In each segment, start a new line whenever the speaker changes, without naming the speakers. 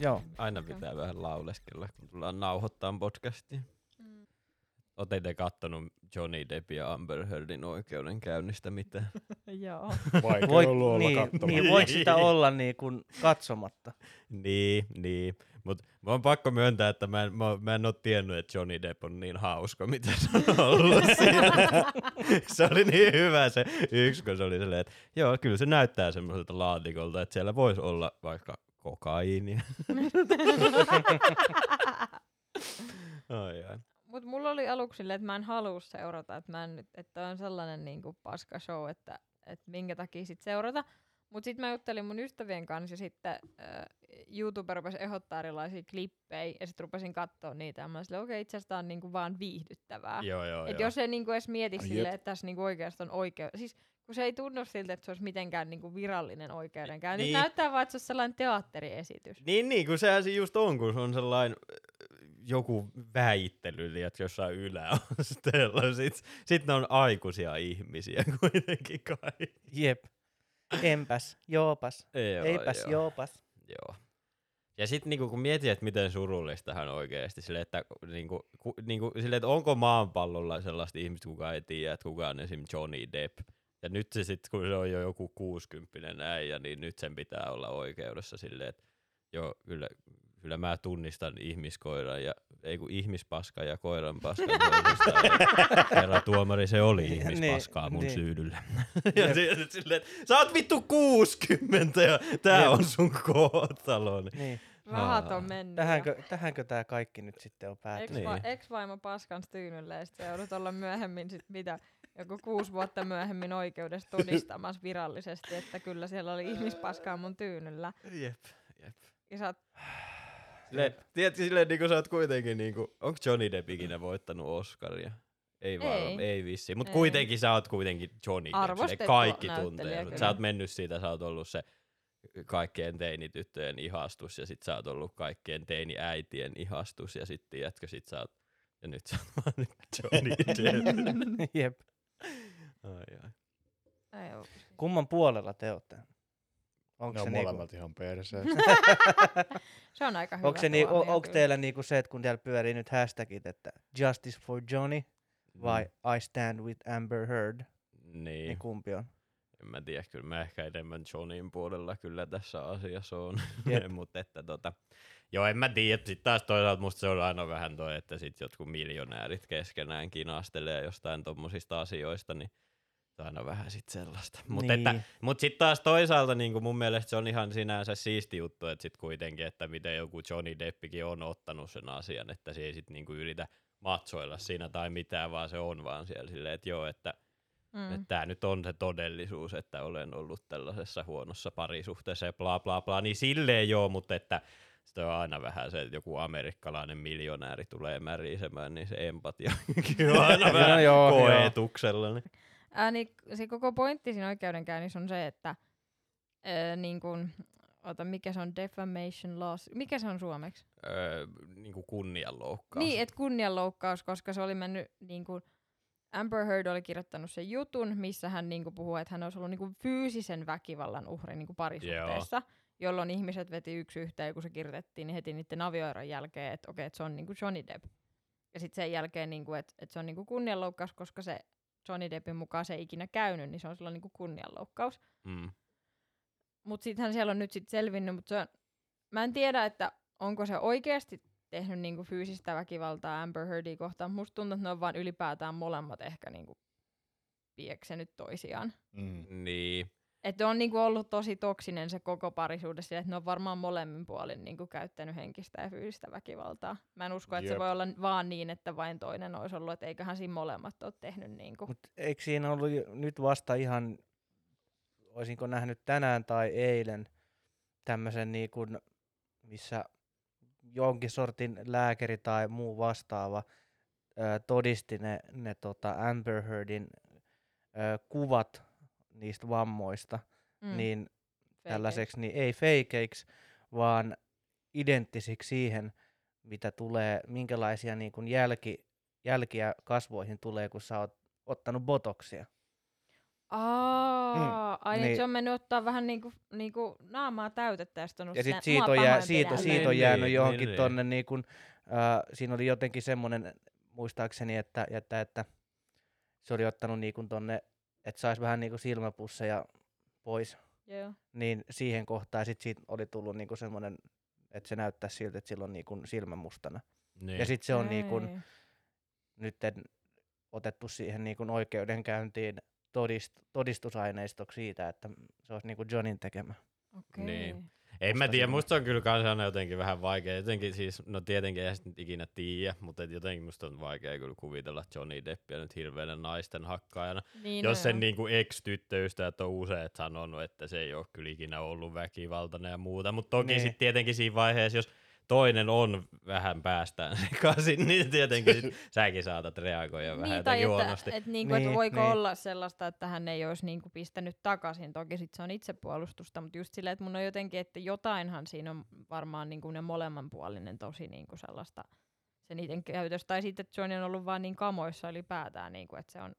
Joo.
Aina pitää vähän lauleskella, kun tullaan nauhoittaa podcastia.
Mm.
Ootte kattonut Johnny Depp ja Amber Heardin oikeudenkäynnistä mitään?
Joo.
Vaikea
Voi,
ollut olla
niin,
katsomatta.
niin, voiko sitä olla niin kuin katsomatta?
niin, niin. Mut mä on pakko myöntää, että mä en, mä, mä en oo tiennyt, että Johnny Depp on niin hauska, mitä se on ollut siinä. se oli niin hyvä se yksi, kun se oli silleen, että joo, kyllä se näyttää semmoiselta laatikolta, että siellä voisi olla vaikka kokaiinia. ai, ai.
Mut mulla oli aluksi silleen, että mä en halua seurata, että, mä en, nyt- että on sellainen niinku paska show, että, että minkä takia sit seurata. Mut sit mä juttelin mun ystävien kanssa ja sitten äh, YouTube rupesi ehdottaa erilaisia klippejä ja sit rupesin katsoa niitä ja mä olin okei, itse asiassa on niinku vaan viihdyttävää.
Joo, joo,
Et
joo.
jos ei niinku edes mieti
jep.
että tässä niinku oikeasti on oikeus. Siis kun se ei tunnu siltä, että se olisi mitenkään niinku virallinen oikeudenkäynti.
Niin.
Näyttää vaan, että se olisi sellainen teatteriesitys.
Niin, niin, kun sehän se just on, kun se on sellainen joku väittely, tiedätkö, jossain yläasteella. Sitten sit ne on aikuisia ihmisiä kuitenkin kai.
Jep. Empäs, joopas.
Joo,
Eipäs,
joo.
joopas.
Joo. Ja sitten niinku, kun mietit, että miten surullista hän oikeasti, sille, että, niinku, ku, niinku, sille, että onko maanpallolla sellaista ihmistä, kuka ei tiedä, että kuka on esim. Johnny Depp. Ja nyt se sitten, kun se on jo joku 60 äijä, niin nyt sen pitää olla oikeudessa silleen, että joo, kyllä, kyllä mä tunnistan ihmiskoiran ja, ei kun ihmispaskan ja koiran paskan toisistaan. Ja Herra tuomari, se oli
Niin,
ihmispaskaa mun
niin.
syydyllä. ja sitten silleen, sä oot vittu 60 ja tää
Jep.
on sun kohtalo. Niin.
Niin.
Rahat on mennyt.
Tähänkö, tähänkö tämä kaikki nyt sitten on päätynyt?
Niin.
Ex-va- ex-vaimo paskan tyynylle ja sit sä joudut olla myöhemmin sit mitä, joku kuusi vuotta myöhemmin oikeudessa todistamassa virallisesti, että kyllä siellä oli ihmispaskaa mun tyynyllä.
Jep, jep.
Ja sä oot,
Silleen, tiedätkö, silleen niin kuin sä oot kuitenkin, niin kuin, onko Johnny Depp ikinä voittanut Oscaria? Ei varmaan, ei, vissiin. Mutta kuitenkin sä oot kuitenkin Johnny Depp. Kaikki tuntee.
kyllä.
Sä oot mennyt siitä, sä oot ollut se kaikkien teinityttöjen ihastus ja sit sä oot ollut kaikkien teiniäitien ihastus ja sit tiedätkö, sit sä oot, ja nyt sä oot vaan Johnny Depp.
Jep.
ai, ai.
Kumman puolella te olette?
Ne
Onko
on
se, niinku,
molemmat ihan perseestä.
se on aika hyvä
onko se niin,
tuomio
onko teillä niinku se, että kun teillä pyörii nyt hashtagit, että Justice for Johnny vai
Mm,
I stand with Amber Heard,
Niin.
niin kumpi on?
En mä tiedä, kyllä mä ehkä enemmän Johnin puolella kyllä tässä asiassa on.
Jep.
Mutta että tota, joo en mä tiedä, sitten taas toisaalta musta se on aina vähän toi, että sit jotkut miljonäärit keskenään kinastelee jostain tommosista asioista, niin se on aina vähän sit sellaista. Mutta
Niin.
niin. mut sitten taas toisaalta niin mun mielestä se on ihan sinänsä siisti juttu, että sit kuitenkin, että miten joku Johnny Deppikin on ottanut sen asian, että se ei sit niinku ylitä matsoilla siinä tai mitään, vaan se on vaan siellä silleen, että joo, että
Mm.
Että tämä nyt on se todellisuus, että olen ollut tällaisessa huonossa parisuhteessa ja bla bla bla, niin silleen joo, mutta että sitten on aina vähän se, että joku amerikkalainen miljonääri tulee märisemään, niin se empatia on aina
No
vähän
joo,
koetuksella. Niin.
Ää, niin se koko pointti siinä oikeudenkäynnissä on se, että ää, niin kun, ota, mikä se on defamation laws, mikä se on suomeksi?
Öö, niin kuin kunnianloukkaus.
Niin, että kunnianloukkaus, koska se oli mennyt niin kuin, Amber Heard oli kirjoittanut sen jutun, missä hän niin kuin, puhuu, että hän olisi ollut niin kuin, fyysisen väkivallan uhri niin kuin parisuhteessa, jolloin ihmiset veti yksi yhteen, kun se kirjoitettiin niin heti niiden avioeron jälkeen, että okei, että se on niin kuin Johnny Depp. Ja sitten sen jälkeen, niin kuin, että, että se on niin kuin kunnianloukkaus, koska se Johnny Deppin mukaan se ei ikinä käynyt, niin se on silloin niin kuin kunnianloukkaus.
Mm.
Mutta sittenhän siellä on nyt sit selvinnyt, mutta se on, mä en tiedä, että onko se oikeasti tehnyt niinku fyysistä väkivaltaa Amber Heardia kohtaan. Musta tuntuu, että ne on vaan ylipäätään molemmat ehkä niinku pieksenyt toisiaan.
Mm.
Niin.
Että on niinku ollut tosi toksinen se koko parisuhde sillä, että ne on varmaan molemmin puolin niinku käyttänyt henkistä ja fyysistä väkivaltaa. Mä en usko, että se voi olla vaan niin, että vain toinen olisi ollut, että eiköhän siinä molemmat ole tehnyt niinku.
Mutta eikö siinä ollut nyt vasta ihan, olisinko nähnyt tänään tai eilen tämmöisen niin kuin, missä jonkin sortin lääkäri tai muu vastaava ö, todisti ne, ne tota Amber Heardin ö, kuvat niistä vammoista, mm. niin
Feikeiksi.
tällaiseksi, niin ei feikeiksi, vaan identtisiksi siihen, mitä tulee, minkälaisia niin kuin jälki, jälkiä kasvoihin tulee, kun sä oot ottanut botoksia.
Aa, ai niin. se on mennyt ottaa vähän niinku, niinku naamaa täytettä ja sitten on
Ja sitten siitä
"Mua
on, jää, siitä,
pidä."
siitä on
Niin,
jäänyt
niin,
johonkin
niin,
tonne, niin kun, äh, siinä oli jotenkin semmoinen, muistaakseni, että, että, että se oli ottanut niin kun tonne, että saisi vähän niin kuin silmäpusseja pois,
Joo.
niin siihen kohtaan sitten siitä oli tullut niin semmoinen, että se näyttää siltä, että sillä on niin kun silmä mustana.
Niin.
Ja sitten se on niin kun,
Ei.
nyt otettu siihen niin kun oikeudenkäyntiin todist, todistusaineistoksi siitä, että se olisi niin kuin Johnin tekemä.
Okei.
Niin. En mä
Musta
tiedä, musta on kyllä kans aina jotenkin vähän vaikea. Jotenkin siis, no tietenkin eihän sitä ikinä tiedä, mutta jotenkin musta on vaikea kyllä kuvitella Johnny Deppia nyt hirveänä naisten hakkaajana.
Niin,
Jos
no
sen
joo.
niinku ex-tyttöystävät on useat sanonut, että se ei ole kyllä ikinä ollut väkivaltainen ja muuta. Mutta toki
Niin.
sitten tietenkin siinä vaiheessa, jos toinen on vähän päästään sekaisin, niin tietenkin sit säkin saatat reagoida vähän
niin, tai
jotenkin
että,
huonosti.
et niinku, et
Niin,
voiko
niin.
olla sellaista, että hän ei olisi niinku pistänyt takaisin. Toki sit se on itsepuolustusta, mutta just silleen, että mun on jotenkin, että jotainhan siinä on varmaan niinku ne molemmanpuolinen tosi niinku sellaista se niiden käytös. Tai sitten, että Johnny on ollut vaan niin kamoissa ylipäätään, niinku, että se on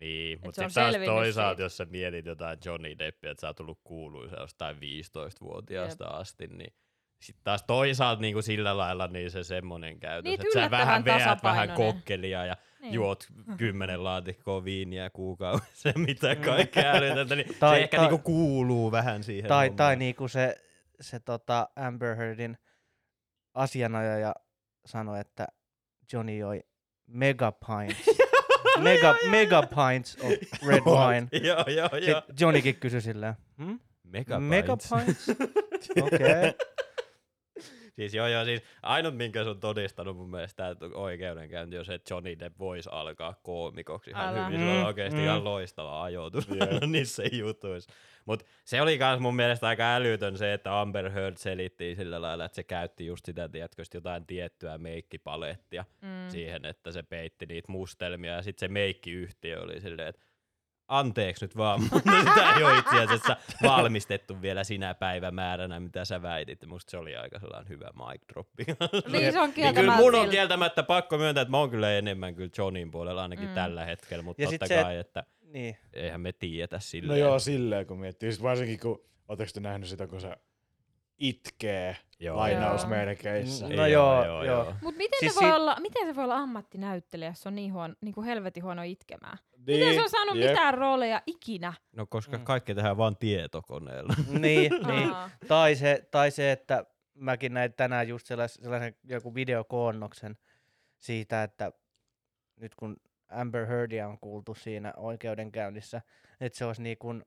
Niin,
Et
mutta
se on
sitten taas toisaalta,
siitä.
jos sä mietit jotain Johnny Deppia, että sä oot tullut kuuluisa jostain 15-vuotiaasta asti, niin sitten taas toisaalta niin kuin sillä lailla niin se semmonen käytös,
Niin,
että sä vähän veät vähän kokkelia ja
niin.
juot kymmenen laatikkoa viiniä kuukaudessa ja mitä kaikkea älytöntä, niin
Tai-
se ehkä
tai-
niinku kuuluu vähän siihen
Tai,
hommaan.
tai niinku se, se tota Amber Heardin asianajaja sanoi, että Johnny joi mega pints. mega, mega pints of red wine.
joo, joo, joo.
Sitten Johnnykin kysyi silleen, hmm?
Mega,
mega
pints.
pints? Okei. Okay.
Siis joo, joo, siis ainut minkä se on todistanut mun mielestä että oikeudenkäynti on se, että Johnny Depp voisi alkaa koomikoksi ihan
Älä.
hyvin. Se on
Mm,
oikeasti
mm.
ihan loistava ajoitus
Jep.
niissä jutuissa. Mutta se oli kans mun mielestä aika älytön se, että Amber Heard selitti sillä lailla, että se käytti just sitä, tiedätkö, sit jotain tiettyä meikkipalettia
Mm.
siihen, että se peitti niitä mustelmia. Ja sitten se meikkiyhtiö oli silleen, että anteeksi nyt vaan, mutta sitä ei ole itse asiassa valmistettu vielä sinä päivämääränä, mitä sä väitit. Musta se oli aika sellainen hyvä mic droppi.
Niin se on
Niin kyllä mun on kieltämättä pakko myöntää, että mä oon kyllä enemmän kyllä Johnin puolella ainakin
Mm.
tällä hetkellä, mutta
Ja
totta
se-
kai, että
Niin.
eihän me tiedetä
No
silleen.
joo, silleen kun miettii. Sit varsinkin kun, ootteko te nähnyt sitä, kun se itkee
Joo.
lainausmerkeissä.
No joo, joo.
Mut miten,
Siis
se voi olla, miten se voi olla ammattinäyttelijä, jos se on niin, huono, niin kuin helvetin huono itkemään?
Niin,
Miten se on saanut
jep.
mitään rooleja ikinä?
No koska
Mm.
kaikki tehdään vaan tietokoneella.
niin, niin. Tai, se, tai se, että mäkin näin tänään just sellaisen, sellaisen joku videokoonnoksen siitä, että nyt kun Amber Heardia on kuultu siinä oikeudenkäynnissä, että se olisi niin kuin,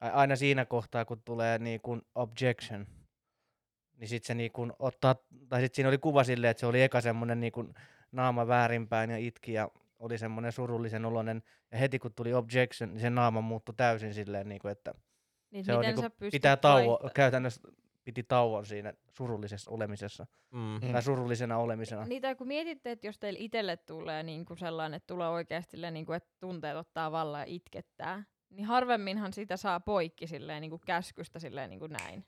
aina siinä kohtaa, kun tulee niin kuin objection, niin sitten se niin kuin ottaa, tai sitten siinä oli kuva silleen, että se oli eka semmoinen niin kuin naama väärinpäin ja itki ja oli semmoinen surullisen oloinen, ja heti kun tuli objection, niin se naama muuttui täysin silleen, niin kuin, että
Niin
se on
miten
niinku,
sä pystyt
pitää tauon,
vaihtaa-
käytännössä piti tauon siinä surullisessa olemisessa,
Mm.
Tai surullisena olemisena.
Niitä kun mietitte, että jos teille itselle tulee niin kuin sellainen, että tulee oikeasti silleen, niin kuin, että tunteet ottaa vallan ja itkettää, niin harvemminhan sitä saa poikki silleen, niin kuin käskystä silleen, niin kuin näin.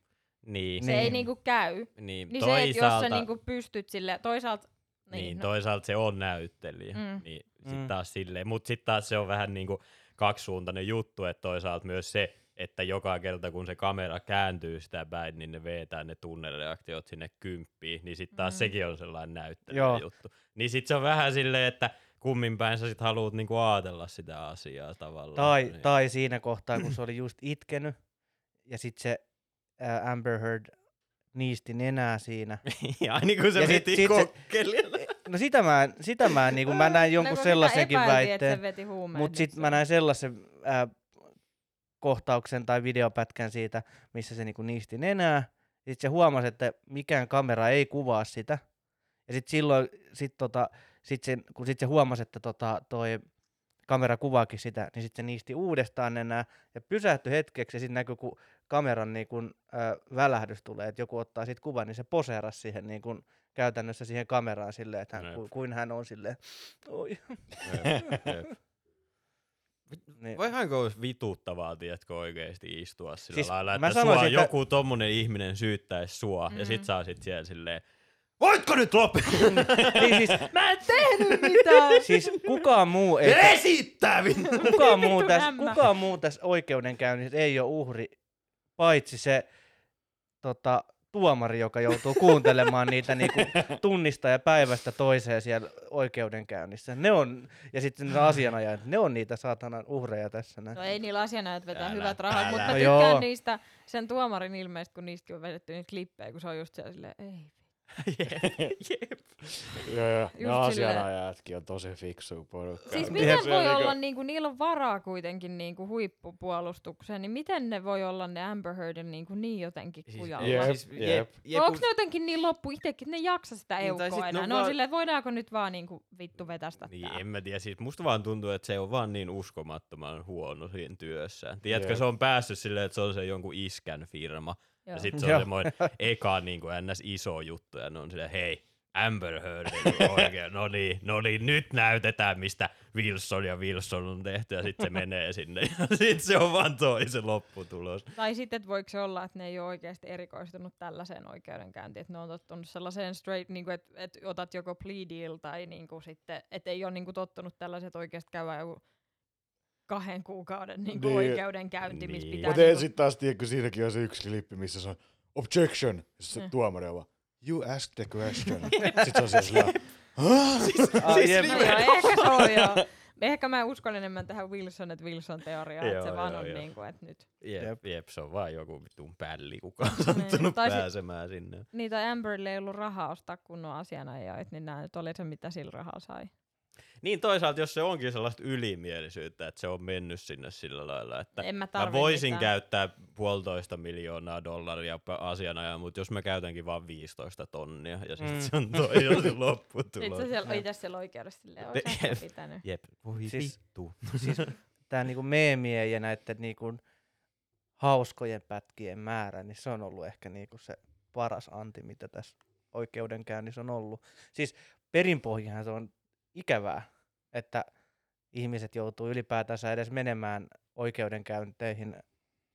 Niin,
Se
Niin.
ei niin kuin käy.
niin,
Niin se, että jos sä
toisaalta,
niin kuin pystyt sille toisaalta...
niin,
Niin, no,
toisaalta se on näyttelijä.
Mm.
Niin sit
Mm.
taas silleen, mut sit taas se on vähän niinku kaksisuuntainen juttu, että toisaalta myös se, että joka kerta kun se kamera kääntyy sitä päin, niin ne vetää ne tunnereaktiot sinne kymppiin, niin sit taas
Mm.
sekin on sellainen näyttelijä
Joo.
juttu. Niin sit se on vähän silleen, että kummin päin sä sit haluut niinku ajatella sitä asiaa tavallaan.
Tai,
niin.
tai siinä kohtaa, kun se oli just itkenyt, ja sitten se ää, Amber Heard niisti nenää siinä.
ja niin kuin se
Ja sit-
veti
sit se-
kokkelilla.
No sitä mä, sitä mä, niin kuin mä näin jonkun
no, kun
sellaisenkin
sitä epäiltiin,
väitteen,
se
mutta
niin
sitten
se
mä näin sellaisen ää, kohtauksen tai videopätkän siitä, missä se niinku niisti nenää. Sitten se huomasi, että mikään kamera ei kuvaa sitä. Ja sitten silloin, sit tota, sit sen, kun sit se huomasi, että tota, toi kamera kuvaakin sitä, niin sitten se niisti uudestaan nenää ja pysähtyi hetkeksi ja sitten näkyi, kun kameran niin kun, ö, välähdys tulee, että joku ottaa siitä kuvan, niin se poseerasi siihen niin kun, käytännössä siihen kameraan silleen, että hän, ku, kuin hän on silleen, oi. Niin.
Voihanko olisi vituuttavaa, tiedätkö, oikeesti istua sillä
Siis
lailla,
mä
että
sanoisin,
sua
että-
joku tommonen ihminen syyttäisi sua, mm. ja sit
Mm.
sä sit siellä silleen, Voitko nyt lopettaa?
niin siis,
Mä en tehnyt mitään!
siis kukaan muu ei,
Esittää vittu!
kukaan muu, tässä, kukaan muu tässä oikeudenkäynnissä ei ole uhri, paitsi se tota, tuomari, joka joutuu kuuntelemaan niitä niinku, tunnista ja päivästä toiseen siellä oikeudenkäynnissä. Ne on, ja sitten ne asianajajat, ne on niitä saatanan uhreja tässä. Näin.
No ei niillä asianajat vetää
Älä,
hyvät rahat,
älä.
mutta
No
mä
joo.
tykkään niistä sen tuomarin ilmeistä, kun niistäkin on vedetty niitä klippejä, kun se on just siellä silleen, ei.
Jep.
Joo, joo. Ne
Just
asianajajatkin on tosi fiksu porukka.
Siis miten voi
niinku-
olla, niinku, niillä on varaa kuitenkin niinku huippupuolustukseen, niin miten ne voi olla ne Amber Heardin niinku niin jotenkin
Siis,
kujalla?
jep,
siis,
jep.
jep, jep,
Onko ne jotenkin niin loppu itekin, että ne jaksa sitä
Niin,
eukkoa
sit ne
enää? Ne on
vaan-
silleen, voidaanko nyt vaan niinku vittu vetästä
Niin,
tää?
en mä tiedä. Siis musta vaan tuntuu, että se on vaan niin uskomattoman huono siinä työssään. Tiedätkö,
Jep.
se on päässyt silleen, että se on se jonkun iskän firma.
Joo.
Ja sit se on semmoinen eka niin kuin ns. iso juttu. Ja ne on silleen, hei, Amber Heard oikein, no niin, no niin, nyt näytetään, mistä Wilson ja Wilson on tehty, ja sitten se menee sinne, ja sitten se on vaan toi se lopputulos.
Tai sitten, että voiko se olla, että ne ei ole oikeasti erikoistunut tällaiseen oikeudenkäyntiin, että ne on tottunut sellaiseen straight, niin kuin, että, että otat joko plea deal tai niin kuin sitten, että ei ole niin kuin tottunut tällaiset oikeasti käydä joku kahden kuukauden niin kuin
Niin.
oikeudenkäynti, missä
Niin.
pitää...
Mutta
niinku-
sitten taas tiedä, kun siinäkin on se yksi klippi, missä se on objection. Se
Mm.
tuomari on vaan, you asked the question. Sitten se on siellä sillä, "Huh?"
Ah,
Siis
jep.
No joo, ehkä se on joo. Ehkä mä uskon enemmän tähän Wilson, että Wilson-teoriaan, että se
Joo,
vaan
joo,
on
joo.
niin kuin, että nyt.
Jep,
Jep.
jep, se on vaan joku vitun pälli, kuka on sattunut
Tai sit-
pääsemään sinne.
Niitä Amberille ei ollut rahaa ostaa kunnon asianajajoit, niin nämä nyt oli se, mitä sillä rahaa sai.
Niin toisaalta, jos se onkin sellaista ylimielisyyttä, että se on mennyt sinne sillä lailla, että
En mä
mä voisin
mitään.
käyttää puolitoista miljoonaa dollaria asianajan, mutta jos mä käytänkin vaan 15 tonnia, ja sitten
Mm.
se on toi jo se
Sitten
lopputulos.
se siellä,
Jep.
itse siellä oikeudessa silleen,
jep.
pitänyt.
Jep, voi
Siis-
vittu.
siis tämä niinku meemien ja näiden niinku hauskojen pätkien määrä, niin se on ollut ehkä niinku se paras anti, mitä tässä oikeudenkäynnissä on ollut. Siis perinpohjahan se on ikävää, että ihmiset joutuu ylipäätänsä edes menemään oikeudenkäynteihin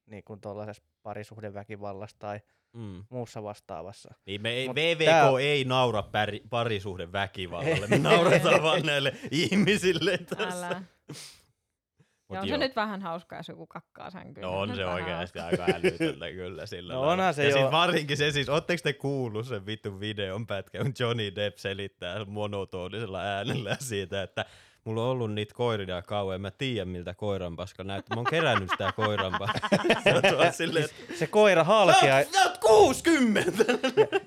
niin kuin tuollaisessa parisuhdeväkivallassa tai
Mm.
muussa vastaavassa.
Niin me ei,
Mut
VVK
tää-
ei naura päri, parisuhde väkivallalle, me naurataan vaan näille ihmisille tässä.
Älä.
Mut
Ja on se
joo.
nyt vähän hauskaa, jos joku kakkaa sänkyyn.
No on se oikeasti aika älytöntä kyllä sillä
No onhan se
ja
jo-
siis varsinkin se siis, ootteko te kuullut sen vitun videon pätkä, kun Johnny Depp selittää monotonisella äänellä siitä, että mulla on ollut niitä koiria kauan, mä tiedän miltä koiranpaska näyttää. Mä oon kerännyt sitä koiranpaskaa. Se silleen,
Se koira halkea,
sä oot 60!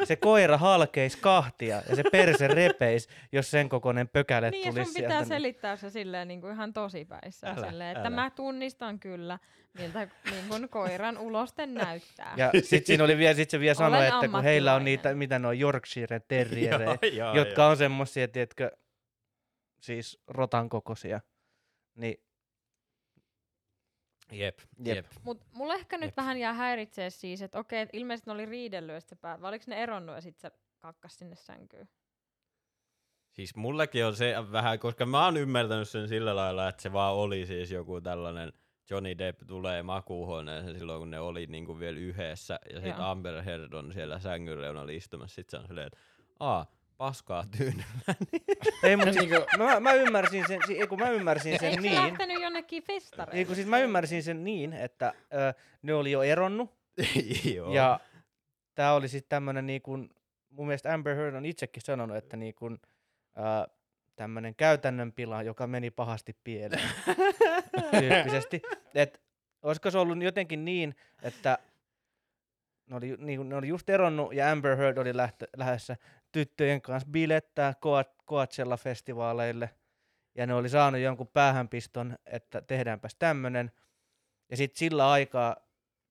se koira halkeis kahtia ja se perse repeis, jos sen kokoinen pökäle
Niin,
tulisi
sun pitää
sieltä. niin-
selittää se silleen niin kuin ihan tosipäissä.
Älä,
silleen, että
älä.
mä tunnistan kyllä, miltä niin kuin koiran uloste näyttää.
Ja sit siinä oli vielä, sit se vielä sanoi, että kun heillä on niitä, mitä ne on Yorkshire terrierejä, jotka
joo.
on semmosia, tiedätkö, siis rotan kokoisia. Niin,
Jep,
Jep.
jep.
Mut mulla ehkä nyt
Jep.
vähän jää häiritsee siis, että okei, et ilmeisesti ne oli riidellyt ja sitten päät, vai oliko ne eronnut ja sitten se kakkas sinne sänkyyn?
Siis mullekin on se vähän, koska mä oon ymmärtänyt sen sillä lailla, että se vaan oli siis joku tällainen Johnny Depp tulee makuuhuoneeseen silloin, kun ne oli niinku vielä yhdessä, ja sitten. Amber Heard on siellä sängyn reunalla istumassa, sit se on silleen, että aa, paskaa tyynyllä.
ei, mut siis, mä, mä, ymmärsin sen, si- ei, kun mä ymmärsin sen
Eikö se
niin,
lähtenyt jonnekin festareille?
ei, kun siis mä ymmärsin sen niin, että ö, ne oli jo eronnut,
Joo.
ja tää oli sitten tämmönen niin kuin, mun mielestä Amber Heard on itsekin sanonut, että niin kuin, ö, tämmönen käytännön pila, joka meni pahasti pieleen. tyyppisesti. Et, olisiko se ollut jotenkin niin, että ne oli, niin, ne oli just eronnut ja Amber Heard oli lähtö, lähdössä tyttöjen kanssa bilettää Coa- Coachella-festivaaleille. Ja ne oli saanut jonkun päähänpiston, että tehdäänpäs tämmönen. Ja sitten sillä aikaa,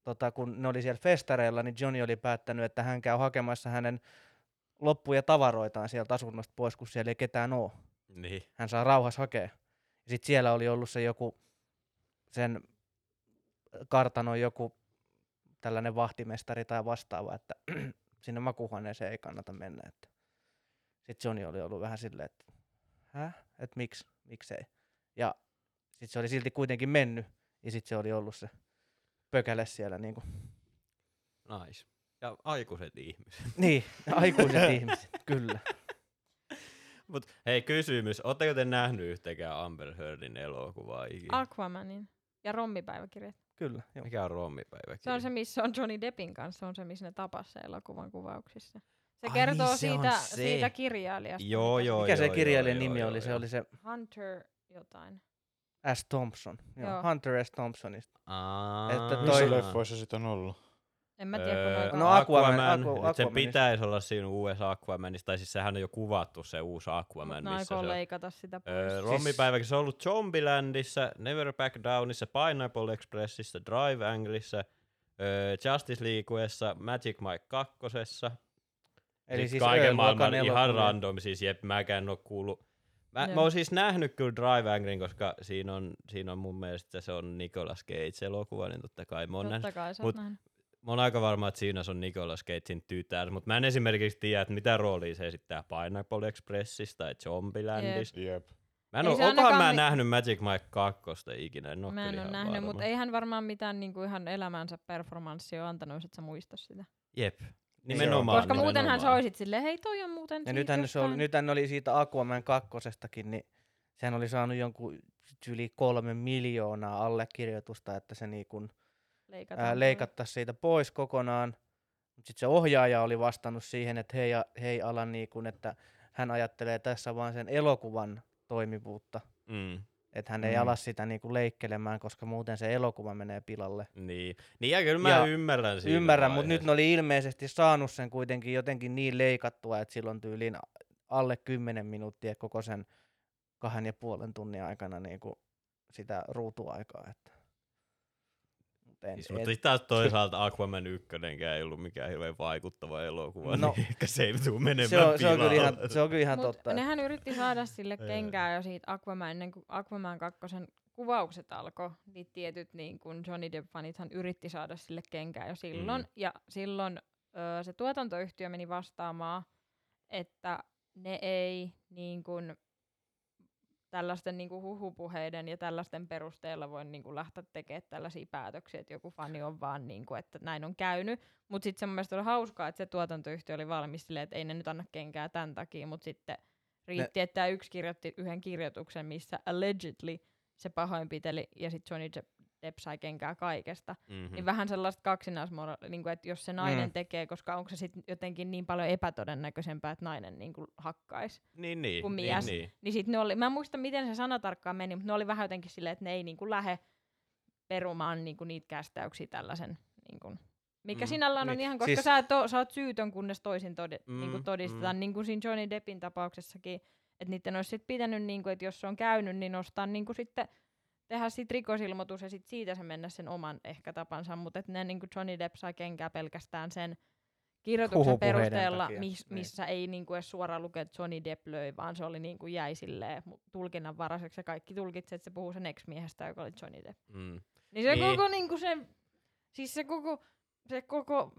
tota, kun ne oli siellä festareilla, niin Johnny oli päättänyt, että hän käy hakemassa hänen loppuja tavaroitaan sieltä asunnosta pois, kun siellä ei ketään ole
Niin.
hän saa rauhassa hakea. Ja sitten siellä oli ollut se joku, sen kartanon joku tällainen vahtimestari tai vastaava, että sinne makuuhuoneeseen ei kannata mennä. Että. Sitten Johnny oli ollut vähän silleen, että häh, että miksi, miksei. Ja sitten se oli silti kuitenkin mennyt, ja sitten se oli ollut se pökäle siellä. Niin, kuin.
Nice. Ja aikuiset ihmiset.
niin aikuiset ihmiset, Kyllä.
Mut hei kysymys, ootteko te nähnyt yhtäkään Amber Heardin elokuvaa ikinä?
Aquamanin ja rommipäiväkirjat.
Kyllä, joo.
Mikä on rommipäivä?
Se on se, missä on Johnny Deppin kanssa, se on se, missä ne tapas se elokuvan kuvauksissa. Se
Ai
kertoo
niin, se
siitä,
se.
siitä kirjailijasta.
Joo,
mikä
joo,
Mikä se
joo,
kirjailijan
joo,
nimi
joo,
oli? Se
joo.
oli se
Hunter jotain.
S. Thompson. Joo,
Joo.
Hunter S. Thompsonista.
Aa.
Että toi-
Missä leffoissa sit on ollut?
En mä tiedä, kun
Öö,
noita...
No. Aquaman-
Aquaman,
Aqu-
nyt sen
Aquamanista.
pitäisi olla siinä uudessa Aquamanissa, tai siis sehän on jo kuvattu se uusi Aquaman,
Mut ne
missä se on.
leikata sitä pois.
Öö,
Siis...
Rommipäiväkin se on ollut Zombielandissa, Never Back Downissa, Pineapple Expressissa, Drive Angleissa, öö, Justice Leagueessa, Magic Mike 2.
Eli
Sit
siis
kaiken maailman ihan
elokuvia.
random, siis jep, mäkään en oo kuullut. Mä,
Joo.
mä oon siis nähnyt kyllä Drive Anglen, koska siinä on, siinä on mun mielestä se on Nicolas Cage-elokuva, niin totta kai mä oon nähnyt.
Totta kai sä
mut-
nähnyt.
Mä oon aika varma, että siinä on Nicolas Cagein tytär, mutta mä en esimerkiksi tiedä, että mitä roolia se esittää Pineapple Expressissa tai Zombielandissa.
Jep.
Mä en
Ei se ainakaan
mä
mi-
nähnyt Magic Mike 2 ikinä, en oo
Mä en ole nähnyt, mutta eihän varmaan mitään niinku ihan elämänsä performanssia ole antanut, jos et sä muista sitä.
Jep, nimenomaan.
Koska muutenhan sä
nimenomaan.
oisit silleen, hei toi on muuten
Ja nythän, se oli, nythän oli siitä Aquaman kakkosestakin, niin sehän oli saanut jonkun yli kolme miljoonaa allekirjoitusta, että se niin kun, ää,
pois.
leikattaisiin siitä pois kokonaan. Sitten se ohjaaja oli vastannut siihen, että hei, hei Alan, niin kun, että hän ajattelee tässä vain sen elokuvan toimivuutta.
Mm,
Että hän ei
Mm.
ala sitä niin kuin leikkelemään, koska muuten se elokuva menee pilalle.
niin. niin, ja kyllä mä
Ja
ymmärrän siinä
Ymmärrän, mutta nyt ne oli ilmeisesti saanut sen kuitenkin jotenkin niin leikattua, että silloin tyyliin alle 10 minuuttia koko sen kahden ja puolen tunnin aikana niin kuin sitä ruutuaikaa. Että. Mut en,
Siis,
en,
mutta sitten taas toisaalta Aquaman 1 ei ollut mikään hirveän vaikuttava elokuva,
No,
niin ehkä se ei tule menemään
se, on, se, on kyllä ihan, se on kyllä ihan
Mut
totta. että-
nehän yritti saada sille kenkää jo siitä Aquaman, ennen kuin Aquaman 2 kuvaukset alkoi, niin tietyt niin kun Johnny Depp-fanithan yritti saada sille kenkää jo silloin,
Mm.
ja silloin öö, se tuotantoyhtiö meni vastaamaan, että ne ei niin kun, tällaisten niin kuin huhupuheiden ja tällaisten perusteella voi niin kuin lähteä tekemään tällaisia päätöksiä, että joku fani on vaan, niin kuin, että näin on käynyt. Mutta sitten se mun mielestä oli hauskaa, että se tuotantoyhtiö oli valmis silleen, että ei ne nyt anna kenkää tämän takia, mutta sitten riitti, että tämä yksi kirjoitti yhden kirjoituksen, missä allegedly se pahoinpiteli ja sitten Johnny Depp, Sai kenkää kaikesta.
Mm-hmm.
Niin vähän sellaista kaksinaismoraalia, niin että jos se nainen
Mm.
tekee, koska onko se sitten jotenkin niin paljon epätodennäköisempää, että nainen niin kuin hakkaisi.
Niin, niin,
kuin
niin,
mies.
niin.
Niin sit ne oli, mä en muista miten se sana tarkkaan meni, mutta ne oli vähän jotenkin silleen, että ne ei niinku lähde perumaan niinku niitä kästäyksiä tällaisen, niinku, mikä
Mm,
sinällään on
niin.
ihan, koska
Siis-
sä, et oo, sä oot syytön, kunnes toisin todi,
Mm,
mm, niinku todistetaan,
mm.
mm. niin kuin siinä Johnny Deppin tapauksessakin, että niiden olisi sit pitänyt, niinku, että jos se on käynyt, niin nostaa niinku sitten tehdä sit rikosilmoitus ja sit siitä se mennä sen oman ehkä tapansa, mutta että ne niinku Johnny Depp sai kenkää pelkästään sen kirjoituksen perusteella, mis,
niin.
missä ei niinku edes suoraan luke, että Johnny Depp löi, vaan se oli niinku jäi silleen tulkinnanvaraiseksi ja kaikki tulkitsi, että se puhuu sen ex-miehestä, joka oli Johnny Depp.
Mm.
Niin se
Niin.
koko niinku se, siis se koko, se koko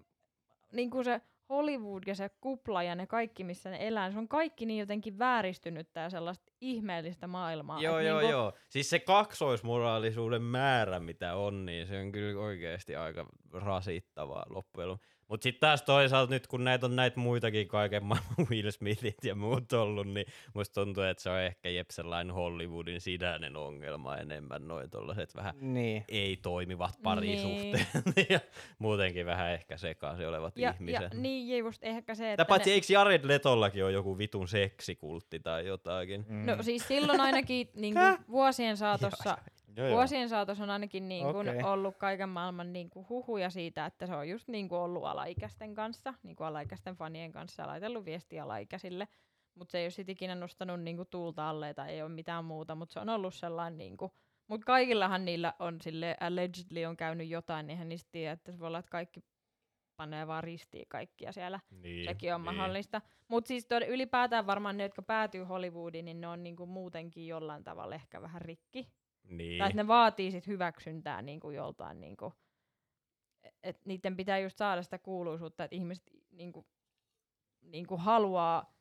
niinku se Hollywood ja se kupla ja ne kaikki, missä ne elää, se on kaikki niin jotenkin vääristynyt tää sellaista ihmeellistä maailmaa.
Joo,
et
joo,
niinku,
joo. Siis se kaksoismoraalisuuden määrä, mitä on, niin se on kyllä oikeasti aika rasittavaa loppujen Mutta sitten taas toisaalta nyt, kun näitä on näitä muitakin kaiken maailman Will Smithit ja muut ollut, niin musta tuntuu, että se on ehkä jep sellainen Hollywoodin sisäinen ongelma enemmän, noin tollaset vähän
Niin.
ei-toimivat parisuhteet ja muutenkin vähän ehkä sekaisin olevat
ja,
ihmiset.
ja niin, ja just ehkä se, että
paitsi
ne,
eikö Jared Letollakin ole joku vitun seksikultti tai jotakin?
Mm.
no siis silloin ainakin niinku, vuosien saatossa
Joo, joo.
Vuosien saatossa on ainakin niin kuin
Okei.
ollut kaiken maailman niin kuin huhuja siitä, että se on just niin kuin ollut alaikäisten kanssa, niin kuin alaikäisten fanien kanssa laitellut viestiä alaikäisille. Mutta se ei ole sit ikinä nostanut niin kuin tuulta alle tai ei ole mitään muuta, mutta se on ollut sellainen niin kuin, mutta kaikillahan niillä on sille allegedly on käynyt jotain, niin eihän niistä tiedä, että se voi olla, että kaikki panee vaan ristiin kaikkia siellä.
Niin,
Sekin on mahdollista. Mutta siis tod- ylipäätään varmaan ne, jotka päätyy Hollywoodiin, niin ne on niinku muutenkin jollain tavalla ehkä vähän rikki.
Niin.
Tai että ne vaatii sit hyväksyntää niin kuin joltain, niin kuin, että niiden pitää just saada sitä kuuluisuutta, että ihmiset niin kuin, niin kuin haluaa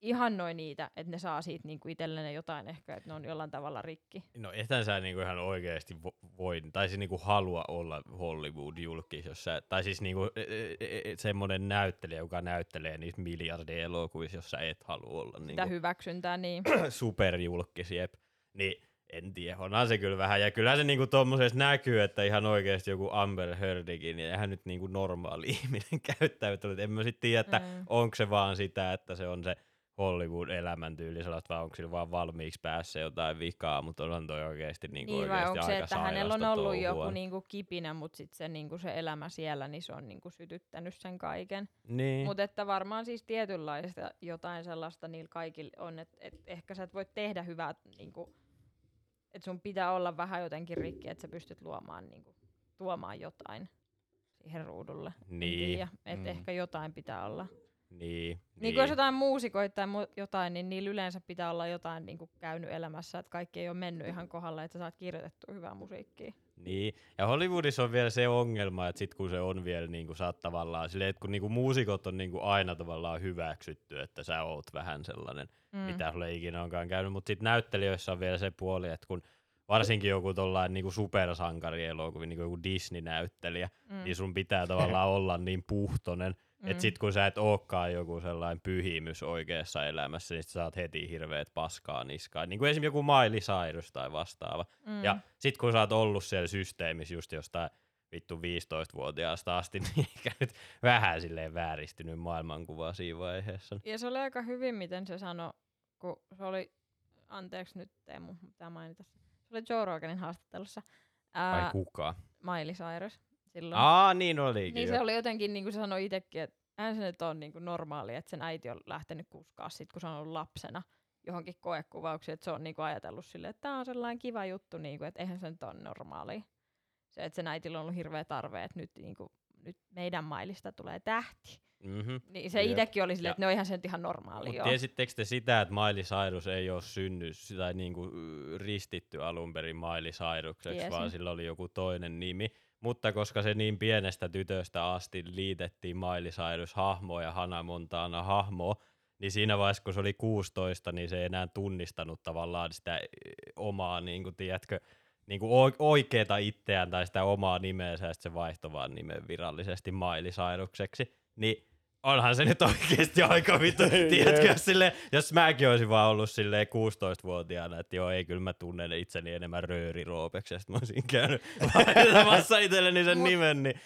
ihannoi niitä, että ne saa siitä niinku itselleen jotain ehkä, että ne on jollain tavalla rikki.
No ethän sä niinku ihan oikeesti vo- voi, tai siis niinku halua olla Hollywood-julkis, jos sä, tai siis niinku e- e- e- semmonen näyttelijä, joka näyttelee niissä miljardeja elokuvissa, jos sä et halua olla
Sitä
niinku
hyväksyntää, niin
superjulkis, jep. Niin en tiedä, onhan se kyllä vähän. Ja kyllä se niinku tommosessa näkyy, että ihan oikeasti joku Amber Heardikin, niin eihän nyt niinku normaali ihminen käyttäytynyt. En mä sit tiedä, että
Mm.
onko se vaan sitä, että se on se Hollywood-elämäntyyli sellaista, vai onko sillä vaan valmiiksi päässä jotain vikaa, mutta onhan toi oikeasti niinku
Niin vai
oikeasti
onko se, että hänellä on ollut
touhua.
joku niinku kipinä, mutta sitten se, niinku se elämä siellä, niin se on niinku sytyttänyt sen kaiken.
Niin.
Mutta että varmaan siis tietynlaista jotain sellaista niillä kaikilla on, että et ehkä sä et voi tehdä hyvää, niinku, että sun pitää olla vähän jotenkin rikki, että sä pystyt luomaan, niinku, tuomaan jotain siihen ruudulle.
Niin.
Että
Mm.
ehkä jotain pitää olla.
Niin.
Niin kuin jos jotain muusikoita tai mu- jotain, niin niillä yleensä pitää olla jotain niin kuin käynyt elämässä, että kaikki ei ole mennyt ihan kohdalle, että sä saat kirjoitettua hyvää musiikkia.
Niin, ja Hollywoodissa on vielä se ongelma, että sit kun se on vielä niinku sä oot tavallaan silleen, että kun niinku muusikot on niinku aina tavallaan hyväksytty, että sä oot vähän sellainen, mm. mitä sulle ikinä onkaan käynyt, mutta sitten näyttelijöissä on vielä se puoli, että kun varsinkin joku tollain niinku supersankarielokuvi, niinku joku Disney-näyttelijä,
Mm.
niin sun pitää tavallaan olla niin puhtonen, mm. että sit kun sä et ookaan joku sellainen pyhimys oikeassa elämässä, niin sit sä saat heti hirveet paskaa niskaan. Niin kuin esimerkiksi joku Miley Cyrus tai vastaava.
Mm.
Ja sit kun sä oot ollut siellä systeemissä just jostain vittu 15-vuotiaasta asti, niin ehkä nyt vähän silleen vääristynyt maailmankuva siinä vaiheessa.
Ja se oli aika hyvin, miten se sanoi, kun se oli, anteeksi nyt Teemu, pitää mainita se. Se oli Joe Roganin haastattelussa.
Vai
Ää,
kuka?
Miley Cyrus silloin.
Aa, niin olikin
Niin
jo.
se oli jotenkin, niin kuin se sanoi itsekin, että eihän se nyt ole niin kuin normaali, että sen äiti on lähtenyt kuskaa sit, kun se on ollut lapsena johonkin koekuvauksiin, että se on niin kuin ajatellut silleen, että tämä on sellainen kiva juttu, niin kuin, että eihän se nyt ole normaali. Se, että sen äitillä on ollut hirveä tarve, että nyt, niin kuin, nyt meidän mailista tulee tähti.
Mm-hmm.
Niin se itsekin oli silleen, että no eihän se nyt ihan normaali
Mutta tiesittekö te sitä, että Miley Cyrus ei ole synny tai niinku ristitty alun perin Miley Cyrukseksi,
Tiesin.
vaan sillä oli joku toinen nimi. Mutta koska se niin pienestä tytöstä asti liitettiin Miley Cyrus hahmoa ja Hannah Montana hahmoa, niin siinä vaiheessa, kun se oli 16, niin se ei enää tunnistanut tavallaan sitä eh, omaa, niin kuin, tiedätkö, niin kuin oikeeta itseään tai sitä omaa nimeensä, ja sit se vaihtoi vaan nimen virallisesti Miley. Niin onhan se nyt oikeasti aika vittu, tiedätkö, jos, sille, jos mäkin olisin vaan ollut silleen 16-vuotiaana, että joo, ei kyllä mä tunnen itseni enemmän Rööri Roopeksi, ja sit mä olisin käynyt vaihtamassa itselleni sen
Mut-
nimen, niin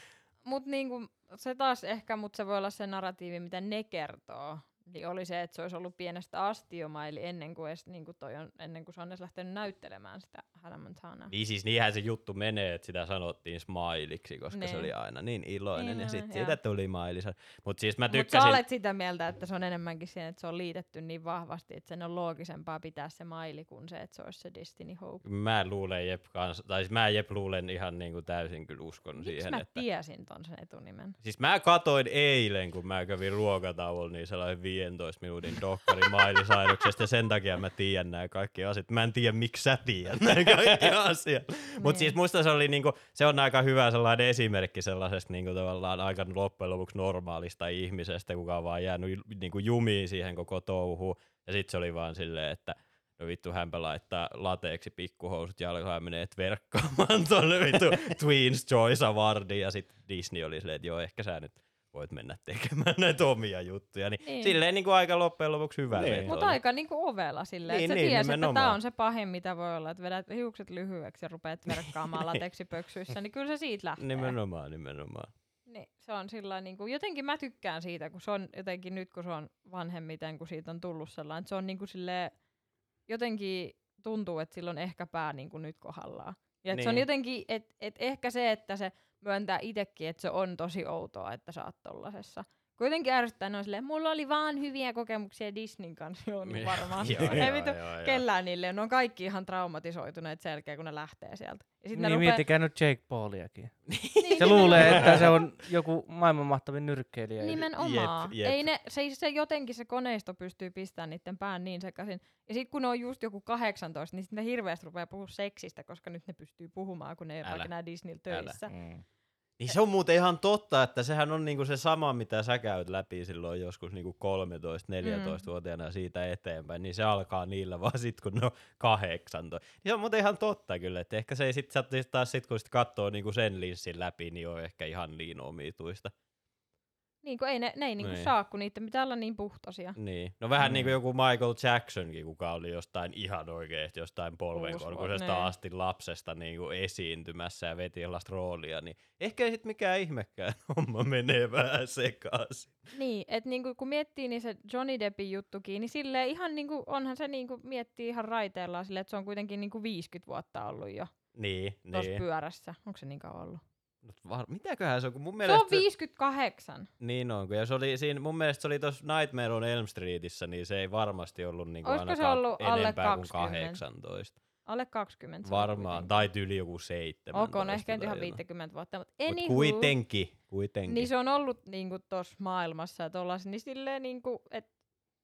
Mut niinku, se taas ehkä, mutta se voi olla se narratiivi, mitä ne kertoo. Niin oli se, että se olisi ollut pienestä asti jo maili ennen kuin, edes, niinku toi on, ennen kuin se on edes lähtenyt näyttelemään sitä Hannah Montanaa.
Niin siis niinhän se juttu menee, että sitä sanottiin smailiksi, koska
Niin.
se oli aina niin iloinen
Niin
ja sitten siitä tuli mailisa. Mutta siis mä
Mutta sä
tykkäsin,
olet sitä mieltä, että se on enemmänkin siinä, että se on liitetty niin vahvasti, että sen on loogisempaa pitää se maili kuin se, että se olisi se Destiny Hope.
mä luulen Jep kanssa, tai siis mä Jep luulen ihan niinku täysin kyllä uskon
Miksi
siihen,
mä
että...
tiesin ton sen etunimen?
Siis mä katoin eilen, kun mä kävin ruokatauolla, niin sellainen 15 minuutin dokkari Miley Cyruksesta, ja sen takia mä tiedän nämä kaikki asiat. Mä en tiedä, miksi sä tiedät nämä kaikki asiat. Mutta
Niin.
siis musta se oli niinku, se on aika hyvä sellainen esimerkki sellaisesta niinku tavallaan aika loppujen lopuksi normaalista ihmisestä, kuka on vaan jäänyt niinku jumiin siihen koko touhuun. Ja sitten se oli vaan silleen, että no vittu hänpä laittaa lateeksi pikkuhousut jalkaan ja menee verkkaamaan tonne vittu Tweens Choice Awardiin. Ja sitten Disney oli silleen, että joo, ehkä sä nyt voit mennä tekemään näitä omia juttuja. Niin,
Niin.
niin. silleen niin kuin aika loppujen lopuksi hyvä
Niin.
Mutta aika niinku ovela silleen,
Niin,
että sä
niin,
tiesit, että tämä on se pahin, mitä voi olla, että vedät hiukset lyhyeksi ja rupeat verkkaamaan lateksipöksyissä, niin kyllä se siitä lähtee.
Nimenomaan, nimenomaan.
Niin, se on sillä niinku, jotenkin mä tykkään siitä, kun se on jotenkin nyt, kun se on vanhemmiten, kun siitä on tullut sellainen, että se on niinku silleen, jotenkin tuntuu, että sillä on ehkä pää niinku nyt kohdallaan. Ja niin. se on
Niin.
jotenkin, että et ehkä se, että se myöntää itsekin, että se on tosi outoa, että sä oot tollasessa. Kuitenkin ärsyttää, ne on silleen, mulla oli vaan hyviä kokemuksia Disneyn kanssa, joo, niin varmaan.
Joo,
Ei
joo.
kellään niille, ne on kaikki ihan traumatisoituneet sen jälkeen, kun ne lähtee sieltä. Ja sit
Niin
rupee,
miettikää nyt Jake Pauliakin.
niin,
Se luulee, että se on joku maailman mahtavin nyrkkeilijä.
Nimenomaan.
Jep, jep.
Ei ne, se, se jotenkin se koneisto pystyy pistämään niiden pään niin sekaisin. Ja sitten kun ne on just joku 18, niin sitten ne hirveästi rupeaa puhua seksistä, koska nyt ne pystyy puhumaan, kun ne ei ole
Älä.
vaikka enää Disneyllä
Älä.
töissä.
Mm.
Niin se on muuten ihan totta, että sehän on niinku se sama, mitä sä käyt läpi silloin joskus niinku 13-14-vuotiaana ja siitä eteenpäin, niin se alkaa niillä vaan sit, kun ne on 18. Niin se on muuten ihan totta kyllä, että ehkä se ei sit taas sit, kun sit katsoo niinku sen linssin läpi, niin on ehkä ihan niin omituista.
Niin kuin ei ne, ne ei niinku
Niin.
saa, kun niiden pitää olla niin puhtoisia.
Niin. No vähän
Mm.
niin kuin joku Michael Jacksonkin, kuka oli jostain ihan oikeesti jostain polvenkorkuisesta asti lapsesta niin kuin esiintymässä ja veti jollaista roolia, niin ehkä ei sit mikään ihmekään homma menee vähän sekaisin.
Niin, että niinku, kun miettii niin se Johnny Deppin juttukin, niin sille ihan niinku, onhan se niinku, miettii ihan raiteellaan silleen, että se on kuitenkin niinku 50 vuotta ollut jo
Niin,
tuossa
niin.
pyörässä. Onko se niin kauan ollut?
Mut var- Mitäköhän se on, kun mun
Se
mielestä...
on 58.
Niin on, kun ja se oli siinä, mun mielestä se oli tuossa Nightmare on Elm Streetissä, niin se ei varmasti ollut niinku
Olisiko se ollut alle
enempää
20?
kuin 18.
Alle 20. se on
Varmaan, tai yli joku 7.
Ok, no ehkä nyt ihan 50 vuotta, mutta
Mut
anywho,
kuitenkin, kuitenkin.
niin se on ollut niinku tossa maailmassa ja tollas, niin silleen niinku, et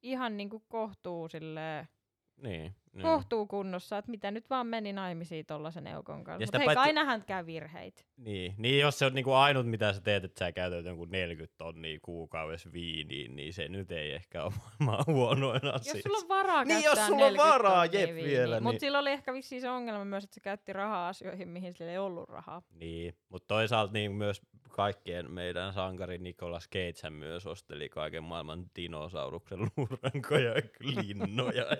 ihan niinku kohtuu silleen,
niin, niin.
kohtuu kunnossa, että mitä nyt vaan meni naimisiin tollasen eukon kanssa. Mutta hei,
paitsi-
kai nähän käy virheitä.
Niin. niin, jos se on niinku ainut, mitä sä teet, että sä käytät jonkun 40 tonnia kuukaudessa viiniin, niin se nyt ei ehkä ole maailman huonoin asia.
Jos sulla on varaa
Niin,
käyttää
jos sulla on
40
varaa,
tonnia
jep,
viiniä.
vielä,
Mut
niin-
sillä oli ehkä vissiin se ongelma myös, että se käytti rahaa asioihin, mihin sillä ei ollut rahaa.
Niin, mutta toisaalta niin myös kaikkien meidän sankari Nicolas Cage myös osteli kaiken maailman dinosauruksen luurankoja ja linnoja.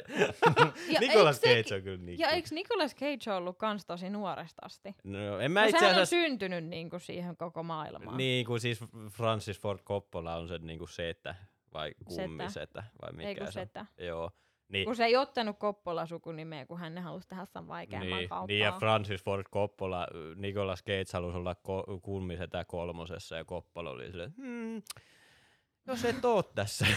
Ja
Nicolas
eikö
Cage on kyllä niin.
Ja eikö Nicolas Cage ollut kans tosi nuoresta asti?
No, en mä
No,
itse asiassa...
syntynyt niinku siihen koko maailmaan.
Niin kuin siis Francis Ford Coppola on se niinku setä vai
Setä.
kummisetä vai mikä
ei kun
se
setä.
Joo. Niin,
Kun se ei ottanut Koppola sukunimeä, kun hän halusi tehdä sen vaikeamman
niin,
kauppaa.
niin, ja Francis Ford Coppola, Nicolas Cage halusi olla ko- kummisetä kolmosessa ja Coppola oli silleen, hmm, jos et oo tässä.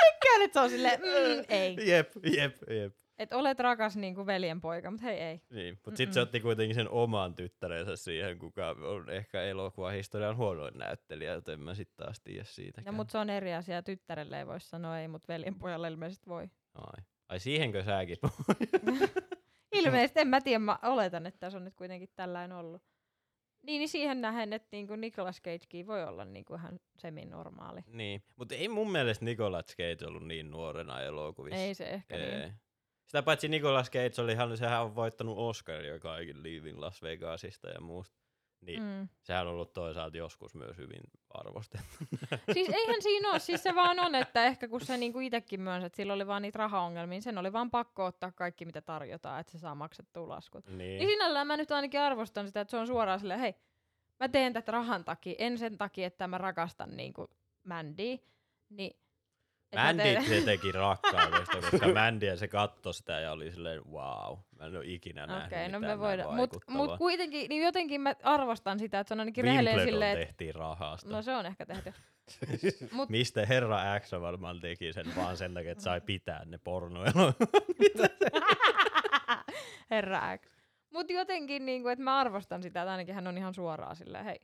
Tykkään, että se on silleen, mm, ei.
jep, jep, jep.
Et olet rakas niinku veljenpoika, mutta hei ei.
Niin, mutta sitten se otti kuitenkin sen oman tyttärensä siihen, kuka on ehkä elokuvan historian huonoin näyttelijä, joten mä sitten taas tiedä siitä.
No, mutta se on eri asia. Tyttärelle ei voi sanoa ei, mutta veljenpojalle ilmeisesti voi.
Ai. Ai siihenkö säkin?
Ilmeisesti, en mä tiedä, mä oletan, että tässä on nyt kuitenkin tällainen ollut. Niin, niin siihen nähen, että niinku Nicolas Cagekin voi olla niinku ihan semi-normaali.
niin, mutta ei mun mielestä Nicolas Cage ollut niin nuorena elokuvissa.
Ei se ehkä
Ei.
niin.
Sitä paitsi Nicolas Cage oli, hän, sehän on voittanut Oscaria kaikin Leaving Las Vegasista ja muusta. Niin, mm.
Mm.
sehän on ollut toisaalta joskus myös hyvin arvostettu.
Siis eihän siinä ole, siis se vaan on, että ehkä kun se niinku itsekin myönsi, että sillä oli vaan niitä rahaongelmia, niin sen oli vaan pakko ottaa kaikki mitä tarjotaan, että se saa maksettua laskut.
niin.
Niin sinällään mä nyt ainakin arvostan sitä, että se on suoraan silleen, hei, mä teen tätä rahan takia, en sen takia, että mä rakastan niinku Mandyä. Niin, et mä
Mandy
teen-
se teki rakkaudesta, koska ja se katsoi sitä ja oli silleen, wow, mä en ole ikinä nähnyt
Okei, okay, no
mitään
me voidaan.
näin
Mut, kuitenkin, niin jotenkin mä arvostan sitä, että se on ainakin rehellinen silleen, että
tehtiin rahasta.
no se on ehkä tehty. Mut,
Mistä herra X varmaan teki sen vaan sen takia, että sai pitää ne pornoja.
Herra X. Mut jotenkin, niinku, että mä arvostan sitä, että ainakin hän on ihan suoraan silleen, hei,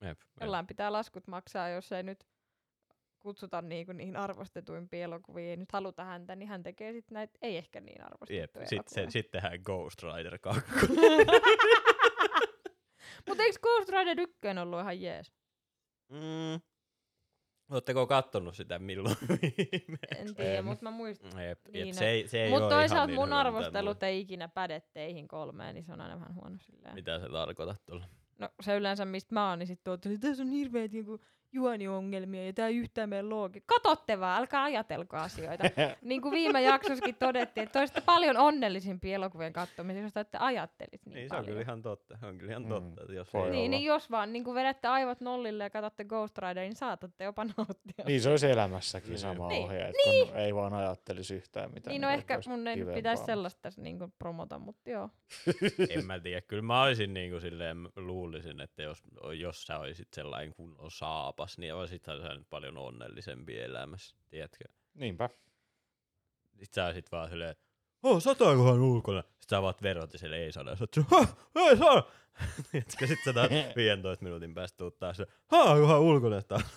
Jep, jep.
jollain pitää laskut maksaa, jos ei nyt kutsuta niinku niihin arvostetuimpiin elokuviin, ei nyt haluta häntä, niin hän tekee sitten näitä ei ehkä niin
Jep,
arvostettuja
sit, se, sitten tehdään Ghost Rider 2.
Mutta eikö Ghost Rider 1 ollut ihan jees?
mm. Oletteko kattonut sitä milloin viimeksi?
En tiedä, mutta mä muistan.
Jep, jep,
Niin,
se ei, se ei
Mutta toisaalta
niin
mun arvostelut ei ikinä päde teihin kolmeen, niin se on aina vähän huono silleen.
Mitä se tarkoitat tuolla?
No se yleensä mistä mä oon, niin sit tuolta, että tässä on hirveet niinku juoniongelmia ja tää ei yhtään meidän loogi. Katotte vaan, älkää ajatelko asioita. niin kuin viime jaksossakin todettiin, että toista paljon onnellisimpia elokuvien kattomisia, jos te ette ajattelit niin,
Niin, se on
paljon.
kyllä ihan totta. Se on kyllä ihan
Mm,
totta. Että jos
olla.
Niin, niin jos vaan niin vedätte aivot nollille ja katsotte Ghost Riderin, niin saatatte jopa nauttia.
Niin se olisi elämässäkin
Niin.
sama
Niin.
ohje, että kun ei vaan ajattelisi yhtään mitään.
niin no
kaikki
ehkä mun ei pitäisi sellaista tässä niin promota, mutta joo.
en mä tiedä. Kyllä mä olisin niin kuin silleen, luulisin, että jos, jos sä olisit sellainen kunnon saapas, niin olisithan sä nyt paljon onnellisempi elämässä, tiedätkö?
Niinpä.
Sitten sä olisit vaan silleen, oh, sataakohan ulkona? Sitten sä avaat verot ja siellä ei sada. Sä oot silleen, "Hah, ei saa. Tiedätkö, sit sä taas 15 minuutin päästä tuut taas, haakohan ulkona taas.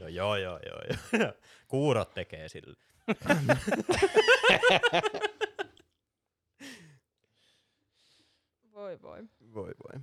no joo, joo, joo, joo. Kuurot tekee sille.
Voi voi.
Voi voi.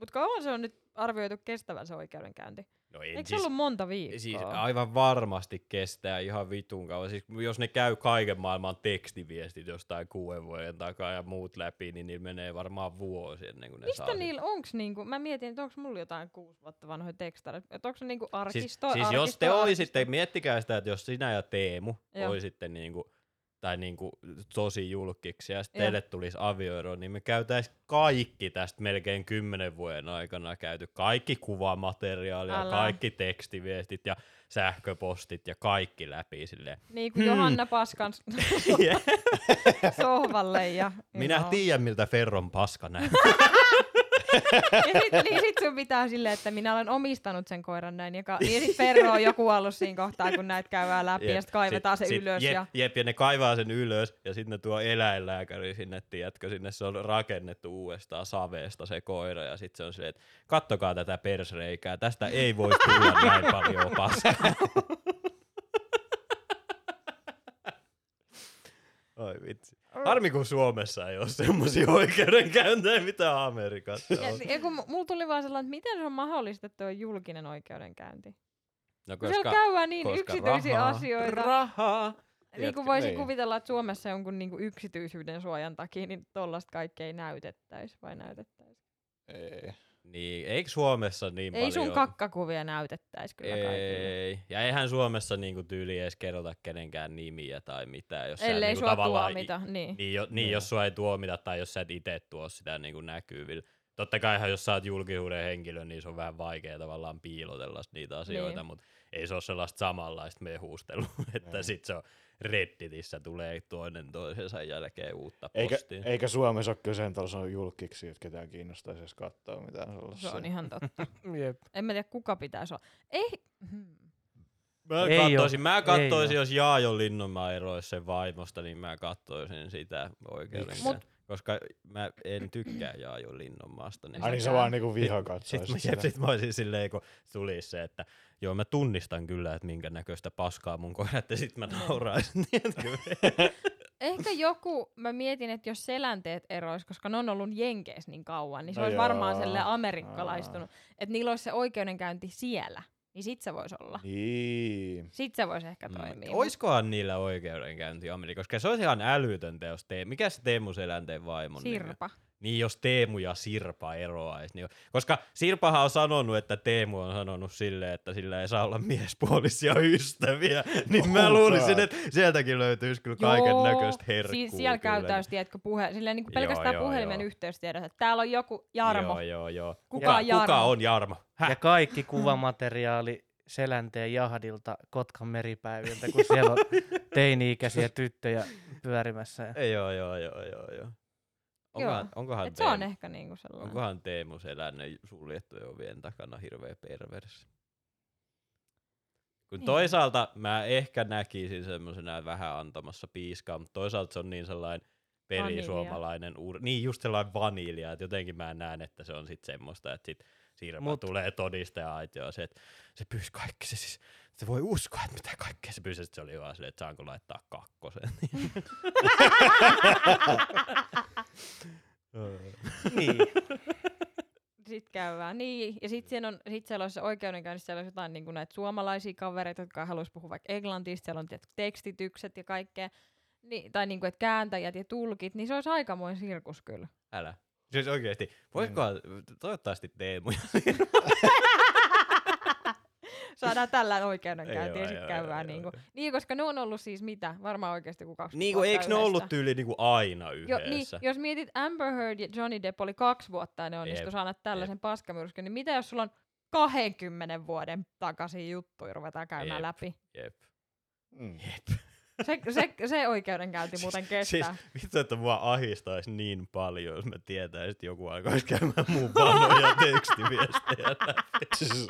Mut kauan se on nyt arvioitu kestävän se oikeudenkäynti?
No en
Eikö
siis,
ollut monta viikkoa?
siis aivan varmasti kestää ihan vitun kauan. Siis jos ne käy kaiken maailman tekstiviestit jostain kuuden vuoden takaa ja muut läpi, niin niillä menee varmaan vuosi ennen kuin ne saa
Mistä
sit-
niillä onks niinku, mä mietin, että onks mulla jotain kuusi vuotta vanhoja tekstareita, että onks se niinku
Siis,
arkisto,
siis
arkisto,
jos te
arkisto.
olisitte, miettikää sitä, että jos sinä ja Teemu
Joo.
olisitte niinku, tai niinku tosi julkiksi ja sitten teille tulisi avioero, niin me käytäis kaikki tästä melkein kymmenen vuoden aikana käyty. Kaikki kuvamateriaalia,
Älä.
kaikki tekstiviestit ja sähköpostit ja kaikki läpi silleen.
Niin kuin Johanna Paskan sohvalle ja...
Minä tiedän, miltä Ferron paska näin.
Ja sit, niin sit sun pitää silleen, että minä olen omistanut sen koiran näin. Ja, ka- niin sit Ferro on joku ollut siinä kohtaa, kun näitä käydään läpi ja sit kaivetaan se ylös.
Jep,
ja...
jep, ja ne kaivaa sen ylös ja sitten ne tuo eläinlääkäri sinne, tiedätkö, sinne se on rakennettu uudestaan saveesta se koira ja sitten se on silleen, että kattokaa tätä persreikää, tästä ei voi tulla näin paljon paskaa. Oi vitsi. Harmi kun Suomessa ei ole semmoisia oikeudenkäyntejä, mitä Amerikassa
Ja,
on.
ja kun mu- mulla tuli vaan sellainen, että miten se on mahdollista, että on julkinen oikeudenkäynti.
No,
Kun siellä käydään niin yksityisiä
rahaa,
asioita.
Rahaa.
Niin kuin voisin kuvitella, että Suomessa jonkun niin kuin yksityisyyden suojan takia, niin tollasta kaikkea ei näytettäisi vai näytettäisi.
Ei.
Niin, eikö Suomessa niin
Ei
paljon...
sun kakkakuvia näytettäisi kyllä kaikille.
Ei. Ja eihän Suomessa niinku tyyli edes kerrota kenenkään nimiä tai mitään. Jos sä
Ellei
niinku
sua
tavallaan
tuomita,
I,
niin.
niin, jo, niin
Niin.
jos sua ei tuomita tai jos sä et itse tuo sitä niinku näkyvillä. Totta kai jos sä oot julkisuuden henkilö, niin se on vähän vaikea tavallaan piilotella niitä asioita,
Niin.
mutta ei se ole sellaista samanlaista mehuustelua, että
Niin.
sit se on Redditissä tulee toinen toisensa jälkeen uutta
Eikä,
postia.
eikä Suomessa ole sen tason julkiksi, että ketään kiinnostaisi edes katsoa mitään
Se
sellaisia.
on ihan totta.
Jep.
en mä tiedä, kuka pitäisi olla. Ei, hmm.
Mä
Ei
kattoisin, mä
Ei
kattoisin
oo.
jos Jaajo Linnonmaa eroisi sen vaimosta, niin mä kattoisin sitä oikeudenkäyntiä.
Mut-
Koska mä en tykkää Jaajo Linnonmaasta. Niin
Ai niin se vaan niinku viha
Sitten
katsoisi
mä,
sitä.
sit mä olisin silleen, kun tulisi se, että joo mä tunnistan kyllä, että minkä näköistä paskaa mun koirat, ja sit mä nauraisin. tiedätkö?
Ehkä joku, mä mietin, että jos selänteet erois, koska ne on ollut Jenkeissä niin kauan, niin se
No
olisi varmaan sille amerikkalaistunut. Että niillä olisi se oikeudenkäynti siellä. Niin sit se voisi olla.
Niin.
Sit se voisi ehkä
Mm,
toimia.
Oiskohan niillä oikeudenkäynti Amerikassa? Koska se olisi ihan älytöntä, jos te... Mikä se Teemu Selänteen vaimon nimi on?
Sirpa.
Niin jos Teemu ja Sirpa eroaisi. Niin koska Sirpahan on sanonut, että Teemu on sanonut silleen, että sillä ei saa olla miespuolisia ystäviä. Niin mä
Oh
luulisin, että sieltäkin löytyisi kyllä kaiken näköistä herkkuu.
Siis siellä käytäisi, tiedätkö, puhe, silleen niin
Joo,
pelkästään
joo,
puhelimen
joo.
yhteystiedot, että täällä on joku Jarmo.
Joo, joo, joo.
Kuka
Kuka,
on Jarmo?
kuka on Jarmo? Häh?
Ja kaikki kuvamateriaali Selänteen jahdilta Kotkan meripäiviltä, kun siellä on teini-ikäisiä tyttöjä pyörimässä. Ja...
Ei, joo, joo, joo, joo, joo. Onkohan, onkohan,
Et se on
Teemu,
ehkä niinku sellainen.
onkohan Teemu Selänne suljettujen ovien takana hirveä perversi? Kun
Niin.
toisaalta mä ehkä näkisin semmosena vähän antamassa piiskaa, mutta toisaalta se on niin sellainen perisuomalainen ur... Niin, just sellainen vanilja, että jotenkin mä näen, että se on sit semmoista, että sit Sirpa Mut. Tulee todistaja se, että se pyysi kaikki, se siis, se voi uskoa, että mitä kaikkea se pyysi, se oli vaan silleen, että saanko laittaa kakkosen.
niin.
Sitten käydään. Niin, ja sitten siellä, on, sit siellä olisi se oikeudenkäynnissä, siellä olisi jotain niin näitä suomalaisia kavereita, jotka haluaisi puhua vaikka englantista, siellä on tietysti tekstitykset ja kaikkea. Niin, tai niin kuin, että kääntäjät ja tulkit, niin se olisi aikamoinen sirkus kyllä.
Älä. Siis oikeesti, voisikohan, toivottavasti Teemu ja
Saadaan tällä oikeudenkäynti ja
Joo,
sitten
joo,
niin, kuin. niin, koska ne on ollut siis mitä? Varmaan oikeasti kuin 20
Niin kuin,
vuotta
eikö ne ollut
yhdessä.
tyyli niinku aina
Jo, niin,
yhdessä?
jos mietit Amber Heard ja Johnny Depp oli kaksi vuotta ja ne onnistu
Jep,
saada tällaisen paskamyrskyn, niin mitä jos sulla on 20 vuoden takaisin juttuja ruvetaan käymään
Jep.
läpi?
Jep.
Mm.
Se, se, se oikeudenkäynti muuten kestää.
Siis vittu, että mua ahistaisi niin paljon, jos mä tietäisin, että joku alkaisi käymään mun vanhoja tekstiviestejä läpi.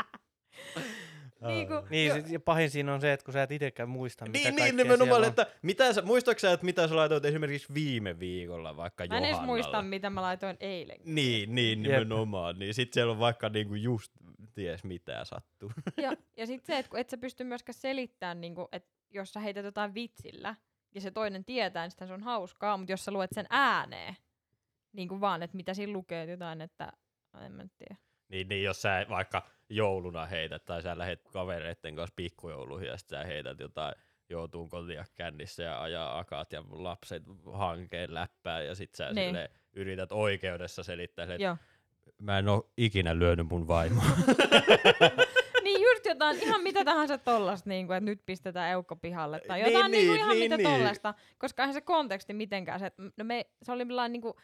Siis,
Niinku,
Niin,
jo-
sit, ja pahin siinä on se, että kun sä et itsekään muista, mitä
Niin,
kaikkea
niin nimenomaan,
siellä on.
että mitä sä, muistatko sä, että mitä sä laitoit esimerkiksi viime viikolla vaikka
Mä en edes muista, mitä mä laitoin eilen.
Niin, niin
Jep.
nimenomaan. Niin sit siellä on vaikka niinku just ties mitä sattuu.
Ja, ja sitten se, että kun et sä pysty myöskään selittämään, niinku, että jos sä heität jotain vitsillä, ja se toinen tietää, niin se on hauskaa, mutta jos sä luet sen ääneen, Niinku vaan, että mitä siinä lukee jotain, että no en mä nyt tiedä.
Niin, niin jos sä vaikka jouluna heität tai sä lähdet kavereiden kanssa pikkujouluihin ja sit sä heität jotain joutuu kotia kännissä ja ajaa akat ja lapset hankeen läppää ja sit sä
Niin.
yrität oikeudessa selittää, että mä en oo ikinä lyönyt mun vaimoa.
niin just jotain, ihan mitä tahansa tollasta, niin kuin, että nyt pistetään eukko pihalle. Tai
Niin,
jotain niin, niin,
niin,
ihan
niin,
mitä
niin.
tollasta. Koska eihän se konteksti mitenkään se, että no me, se oli niin kuin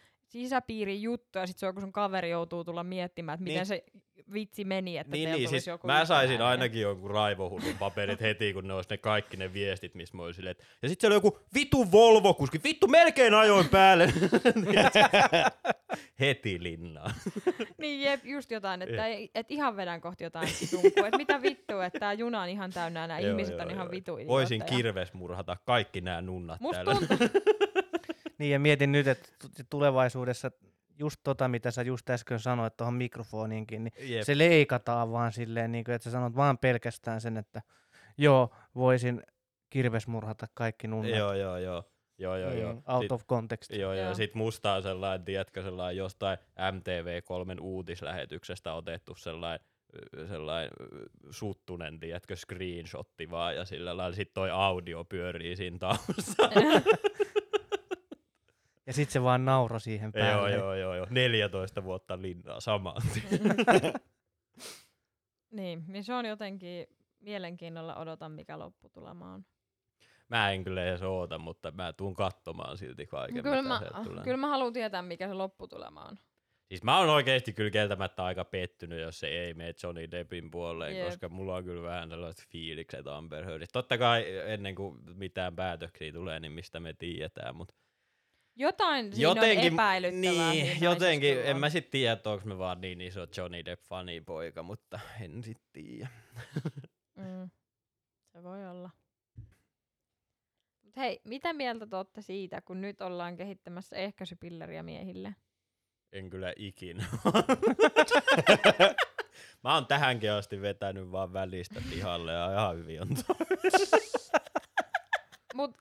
sisäpiirin juttu, ja sit se on, kun sun kaveri joutuu tulla miettimään, että miten
Niin.
se vitsi meni, että
niin, niin, siis
joku
mä saisin
yhtenäinen.
ainakin jonkun raivohullun paperit heti, kun ne olisi ne kaikki ne viestit, missä mä olin silleen, että... Ja sit siellä oli joku vitu Volvo-kuski, vittu melkein ajoin päälle. heti linnaan.
Niin jep, just jotain, että ei, et ihan vedän kohti jotain tunkua. että mitä vittua, että tää juna on ihan täynnä nämä ihmiset
joo,
on ihan
joo.
vitu
Voisin
idiootteja.
kirvesmurhata kaikki nämä nunnat
Musta
täällä.
tuntuu,
Niin ja mietin nyt, että tu- tulevaisuudessa just tota, mitä sä just äsken sanoit tuohon mikrofoniinkin, niin
Jep.
se leikataan vaan silleen, niin kuin, että sä sanot vaan pelkästään sen, että joo, voisin kirvesmurhata kaikki nunnat.
Joo, joo, joo. Joo, joo, joo.
Mm, Out
Sit-
of context.
Joo, joo.
Joo.
Sit musta on sellainen, tiedätkö, sellainen jostain MTV3 uutislähetyksestä otettu sellainen sellainen suttunen, tiedätkö, screenshotti vaan, ja sillä lailla sit toi audio pyörii siinä taustalla.
Ja sit se vaan nauro siihen
joo,
päälle.
joo, joo, joo. 14 vuotta linnaa samaan.
niin, niin se on jotenkin mielenkiinnolla odotan, mikä lopputulema on.
Mä en kyllä edes oota, mutta mä tuun katsomaan silti kaiken,
Kyllä
mitä
mä,
sieltä tulee.
kyllä mä haluan tietää, mikä se lopputulema on.
Siis mä oon oikeesti kyllä kieltämättä aika pettynyt, jos se ei mene Johnny Deppin puoleen,
Jep.
koska mulla on kyllä vähän sellaiset fiilikset Amber Heardista. Totta kai ennen kuin mitään päätöksiä tulee, niin mistä me tiedetään, mutta
Jotain siinä
jotenkin,
on epäilyttävää.
niin, jotenkin, en mä
on.
sit tiedä, että onko me vaan niin iso Johnny Depp fanipoika, mutta en sit tiedä.
Mm, se voi olla. Mut hei, mitä mieltä te olette siitä, kun nyt ollaan kehittämässä ehkäisypilleriä miehille?
En kyllä ikinä. mä oon tähänkin asti vetänyt vaan välistä pihalle ja ihan hyvin on
Mut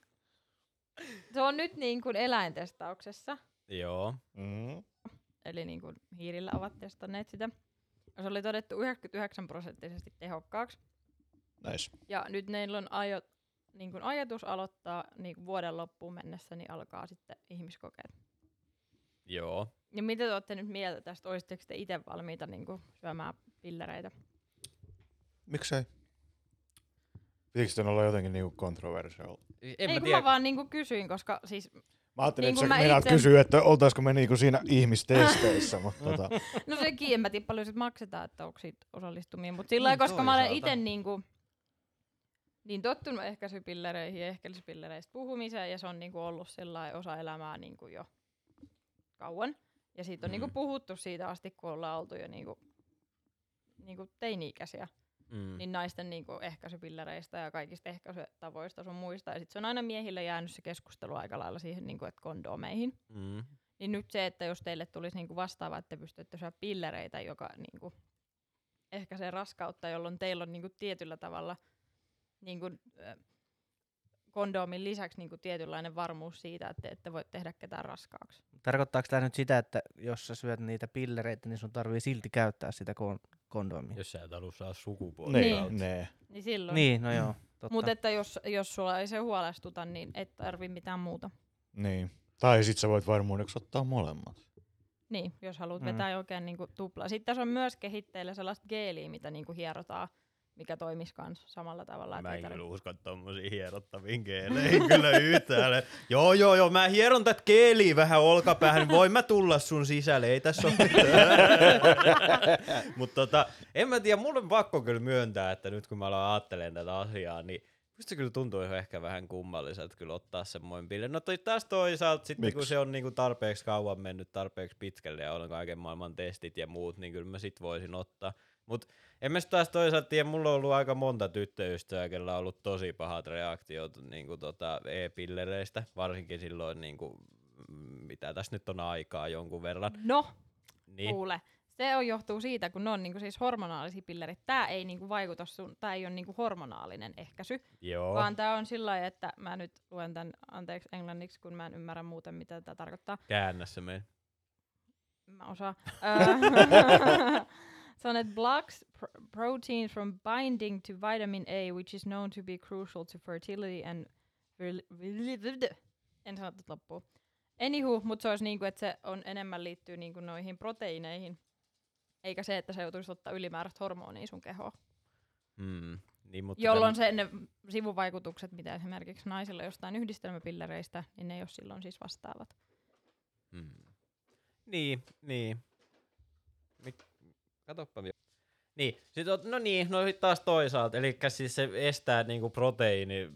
se on nyt niin kuin eläintestauksessa,
Joo.
Mm.
eli niin kuin hiirillä ovat testanneet sitä. Se oli todettu 99 prosenttisesti tehokkaaksi.
Nice.
Ja nyt neillä on ajo, niin kuin ajatus aloittaa niin kuin vuoden loppuun mennessä, niin alkaa sitten ihmiskokeet.
Joo.
Ja mitä te olette nyt mieltä tästä? Olisitteko te itse valmiita niin kuin syömään pillereitä?
Miksei? Pitikö tämän olla jotenkin niinku controversial?
En
Ei
mä
kun
tiedä.
mä vaan niinku kysyin, koska siis,
Mä ajattelin,
Niin
että sä
mä
meinaat
itse-
kysyä, että oltaisiko me niinku siinä ihmistesteissä, mutta tota,
no sekin en mä tiedä paljon sit maksetaan, että onko siitä osallistumia, mutta sillä
Niin,
koska mä olen
toisaalta.
itse niinku, niin tottunut ehkäisypillereihin ja ehkäisypillereistä puhumiseen ja se on niinku ollut sellainen osa elämää niinku jo kauan. Ja siitä on
Mm.
niinku puhuttu siitä asti, kun ollaan oltu jo niinku, niinku teini-ikäisiä.
Mm.
niin naisten niinku ehkäisypillereistä ja kaikista ehkäisytavoista sun muista. Ja sit se on aina miehille jäänyt se keskustelu aika lailla siihen, niinku, että kondomeihin.
Mm.
Niin nyt se, että jos teille tulisi niinku vastaava, että te pystytte syömään pillereitä, joka niinku ehkäisee raskautta, jolloin teillä on niinku tietyllä tavalla niinku, äh, kondoomin lisäksi niinku tietynlainen varmuus siitä, että te ette voi tehdä ketään raskaaksi.
Tarkoittaako tämä nyt sitä, että jos sä syöt niitä pillereitä, niin sun tarvii silti käyttää sitä kon- kondomia?
Jos sä et halua saada sukupuolta.
ne,
Niin.
ne.
Niin silloin.
Niin, no joo, totta.
Mutta että jos, jos sulla ei se huolestuta, niin et tarvi mitään muuta.
Niin. Tai sit sä voit varmuudeksi ottaa molemmat.
Niin, jos haluat
Mm.
mm. vetää oikein niinku tuplaa. Sitten tässä on myös kehitteillä sellaista geeliä, mitä niinku hierotaan, mikä toimisi kans samalla tavalla.
Mä en kyllä usko tommosiin hierottaviin keeleihin kyllä yhtään. joo, joo, joo, mä hieron tätä keeliä vähän olkapäähän, niin voin mä tulla sun sisälle, ei tässä ole Mutta tota, en mä tiedä, mulla on pakko kyllä myöntää, että nyt kun mä aloin ajattelemaan tätä asiaa, niin Musta se kyllä tuntuu ehkä vähän kummalliselta kyllä ottaa semmoinen pille. No toi taas toisaalta sitten kun se on niinku tarpeeksi kauan mennyt tarpeeksi pitkälle ja on kaiken maailman testit ja muut, niin kyllä mä sit voisin ottaa. Mut en mä taas toisaalta tiedä, mulla on ollut aika monta tyttöystävää, kellä on ollut tosi pahat reaktiot niinku tota e-pillereistä, varsinkin silloin niinku, mm, mitä tässä nyt on aikaa jonkun verran.
No,
Niin,
kuule. Se on johtuu siitä, kun ne on niinku siis hormonaalisia pillereitä. Tämä ei niinku vaikuta sun, tää ei ole niinku hormonaalinen ehkäisy,
joo.
vaan tämä on sillä lailla, että mä nyt luen tämän anteeksi englanniksi, kun mä en ymmärrä muuten, mitä tämä tarkoittaa.
Käännä se meidän.
Mä osaan. On, että blocks pr- protein from binding to vitamin A, which is known to be crucial to fertility and... En sano tätä loppuun. Anywho, mutta se olisi niinku, että se on enemmän liittyy niinku noihin proteiineihin, eikä se, että se joutuisi ottaa ylimääräistä hormonia sun kehoon.
Mm. Niin, mutta
Jolloin se ne sivuvaikutukset, mitä esimerkiksi naisilla jostain yhdistelmäpillereistä, niin ne ei ole silloin siis vastaavat.
Mm. Niin, niin. Katoppa vielä. Niin, sit on, no niin, no sit taas toisaalta, eli siis se estää niinku proteiini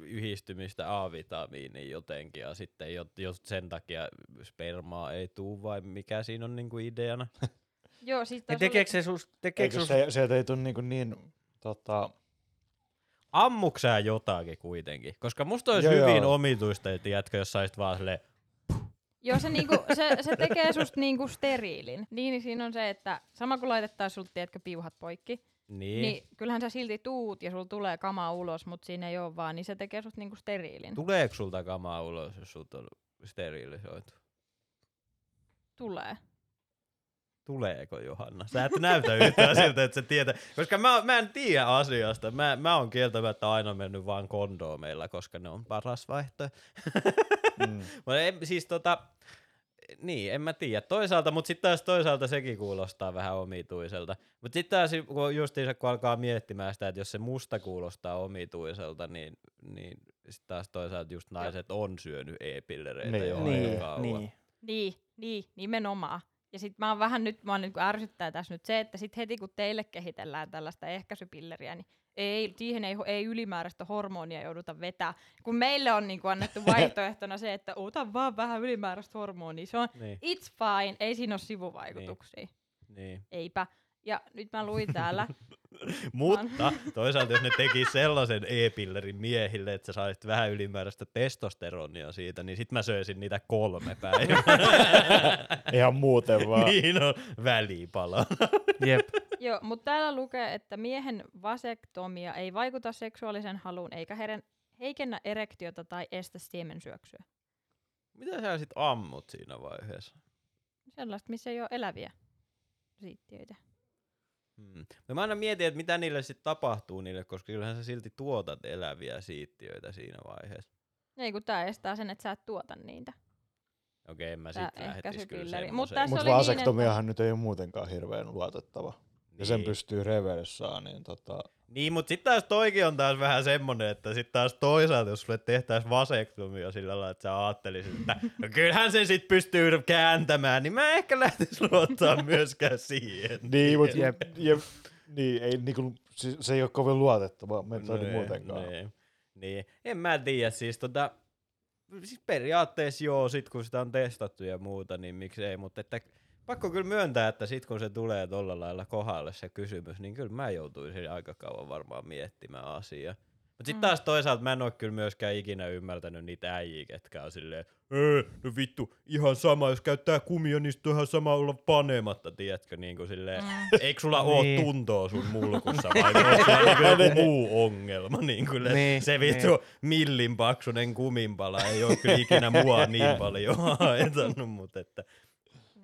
yhdistymistä A-vitamiiniin jotenkin, ja sitten jo, jos sen takia spermaa ei tuu, vai mikä siinä on niinku ideana?
Joo, siis
Niin
taas
tekeekö se sus, tekeekö sus,
se, se ei tule niin, niin tota,
Ammuksää jotakin kuitenkin? Koska musta olisi
Joo,
hyvin
joo.
omituista, että jätkö, jos saisit vaan silleen,
Joo, se, niinku, se, se tekee susta niinku steriilin. Niin, niin siinä on se, että sama kun laitettaisiin sulta, tiedätkö, piuhat poikki,
niin,
niin. niin kyllähän sä silti tuut ja sulla tulee kamaa ulos, mutta siinä ei ole vaan, niin se tekee susta niinku steriilin.
tuleeko sulta kamaa ulos, jos sut on sterilisoitu?
tulee.
Tuleeko Johanna? Sä et näytä yhtään siltä, että sä tietää. Koska mä, mä en tiedä asiasta. Mä, mä oon kieltämättä aina mennyt vaan kondoomeilla, koska ne on paras vaihtoehto.
mm,
Mutta en, siis tota, niin, en mä tiedä. Toisaalta, mutta sitten taas toisaalta sekin kuulostaa vähän omituiselta. Mutta sitten taas kun justiinsa kun alkaa miettimään sitä, että jos se musta kuulostaa omituiselta, niin, niin sitten taas toisaalta just naiset on syönyt e-pillereitä
Niin
jo
niin,
kauan.
niin.
Niin, niin, nimenomaan. Ja sit mä oon vähän nyt, mä oon nyt, kun ärsyttää tässä nyt se, että sit heti kun teille kehitellään tällaista ehkäisypilleriä, niin ei, siihen ei, ei ylimääräistä hormonia jouduta vetää. Kun meille on niin annettu vaihtoehtona se, että ota vaan vähän ylimääräistä hormonia, se on
Niin,
it's fine, ei siinä ole sivuvaikutuksia.
niin.
Eipä. Ja nyt mä luin täällä,
Mutta toisaalta jos ne teki sellaisen e-pillerin miehille, että sä saisit vähän ylimääräistä testosteronia siitä, niin sit mä söisin niitä kolme päivää.
ihan muuten vaan.
niin on välipala.
Jep.
joo, mutta täällä lukee, että miehen vasektomia ei vaikuta seksuaalisen haluun eikä heren, heikennä erektiota tai estä siemensyöksyä.
Mitä sä sit ammut siinä vaiheessa?
Sellaista, missä ei ole eläviä siittiöitä.
Hmm. No mä aina mietin, että mitä niille sitten tapahtuu niille, koska kyllähän sä silti tuotat eläviä siittiöitä siinä vaiheessa.
Ei kun tää estää sen, että sä et tuota niitä.
Okei, en mä
Tää
sit lähtis kyllä
ehkäisypilleri. Mut
Mutta
oli niin,
vasektomiahan nyt ei ole muutenkaan hirveän luotettava. Ja sen
Niin.
pystyy reversaan, niin tota...
Niin, mutta sitten taas toikin on taas vähän semmonen, että sitten taas toisaalta, jos sulle tehtäisiin vasektomia sillä lailla, että sä ajattelisit, että no kyllähän sen sit pystyy kääntämään, niin mä ehkä lähtis luottaa myöskään siihen.
Niin, mutta
Jep.
jep, niin, ei, niinku, se, se ei ole kovin luotettava metodi
Nee,
muutenkaan.
Niin, niin. En mä tiedä, siis tota, siis periaatteessa joo, sit kun sitä on testattu ja muuta, niin miksei, mutta että pakko kyllä myöntää, että sit kun se tulee tolla lailla kohdalle se kysymys, niin kyllä mä joutuisin aika kauan varmaan miettimään asiaa. Mutta sitten
Mm.
taas toisaalta mä en oo kyllä myöskään ikinä ymmärtänyt niitä äijiä, ketkä on silleen, öö, no vittu, ihan sama, jos käyttää kumia, niin sit on ihan sama olla panematta, tiedätkö, niin kuin silleen,
Mm.
eikö sulla oo
Niin.
tuntoa sun mulkussa vai onko sulla niinku joku muu ongelma? Niin kyllä
Niin,
se vittu millin paksunen kuminpala ei ole kyllä ikinä mua niin paljon haitannut, mutta että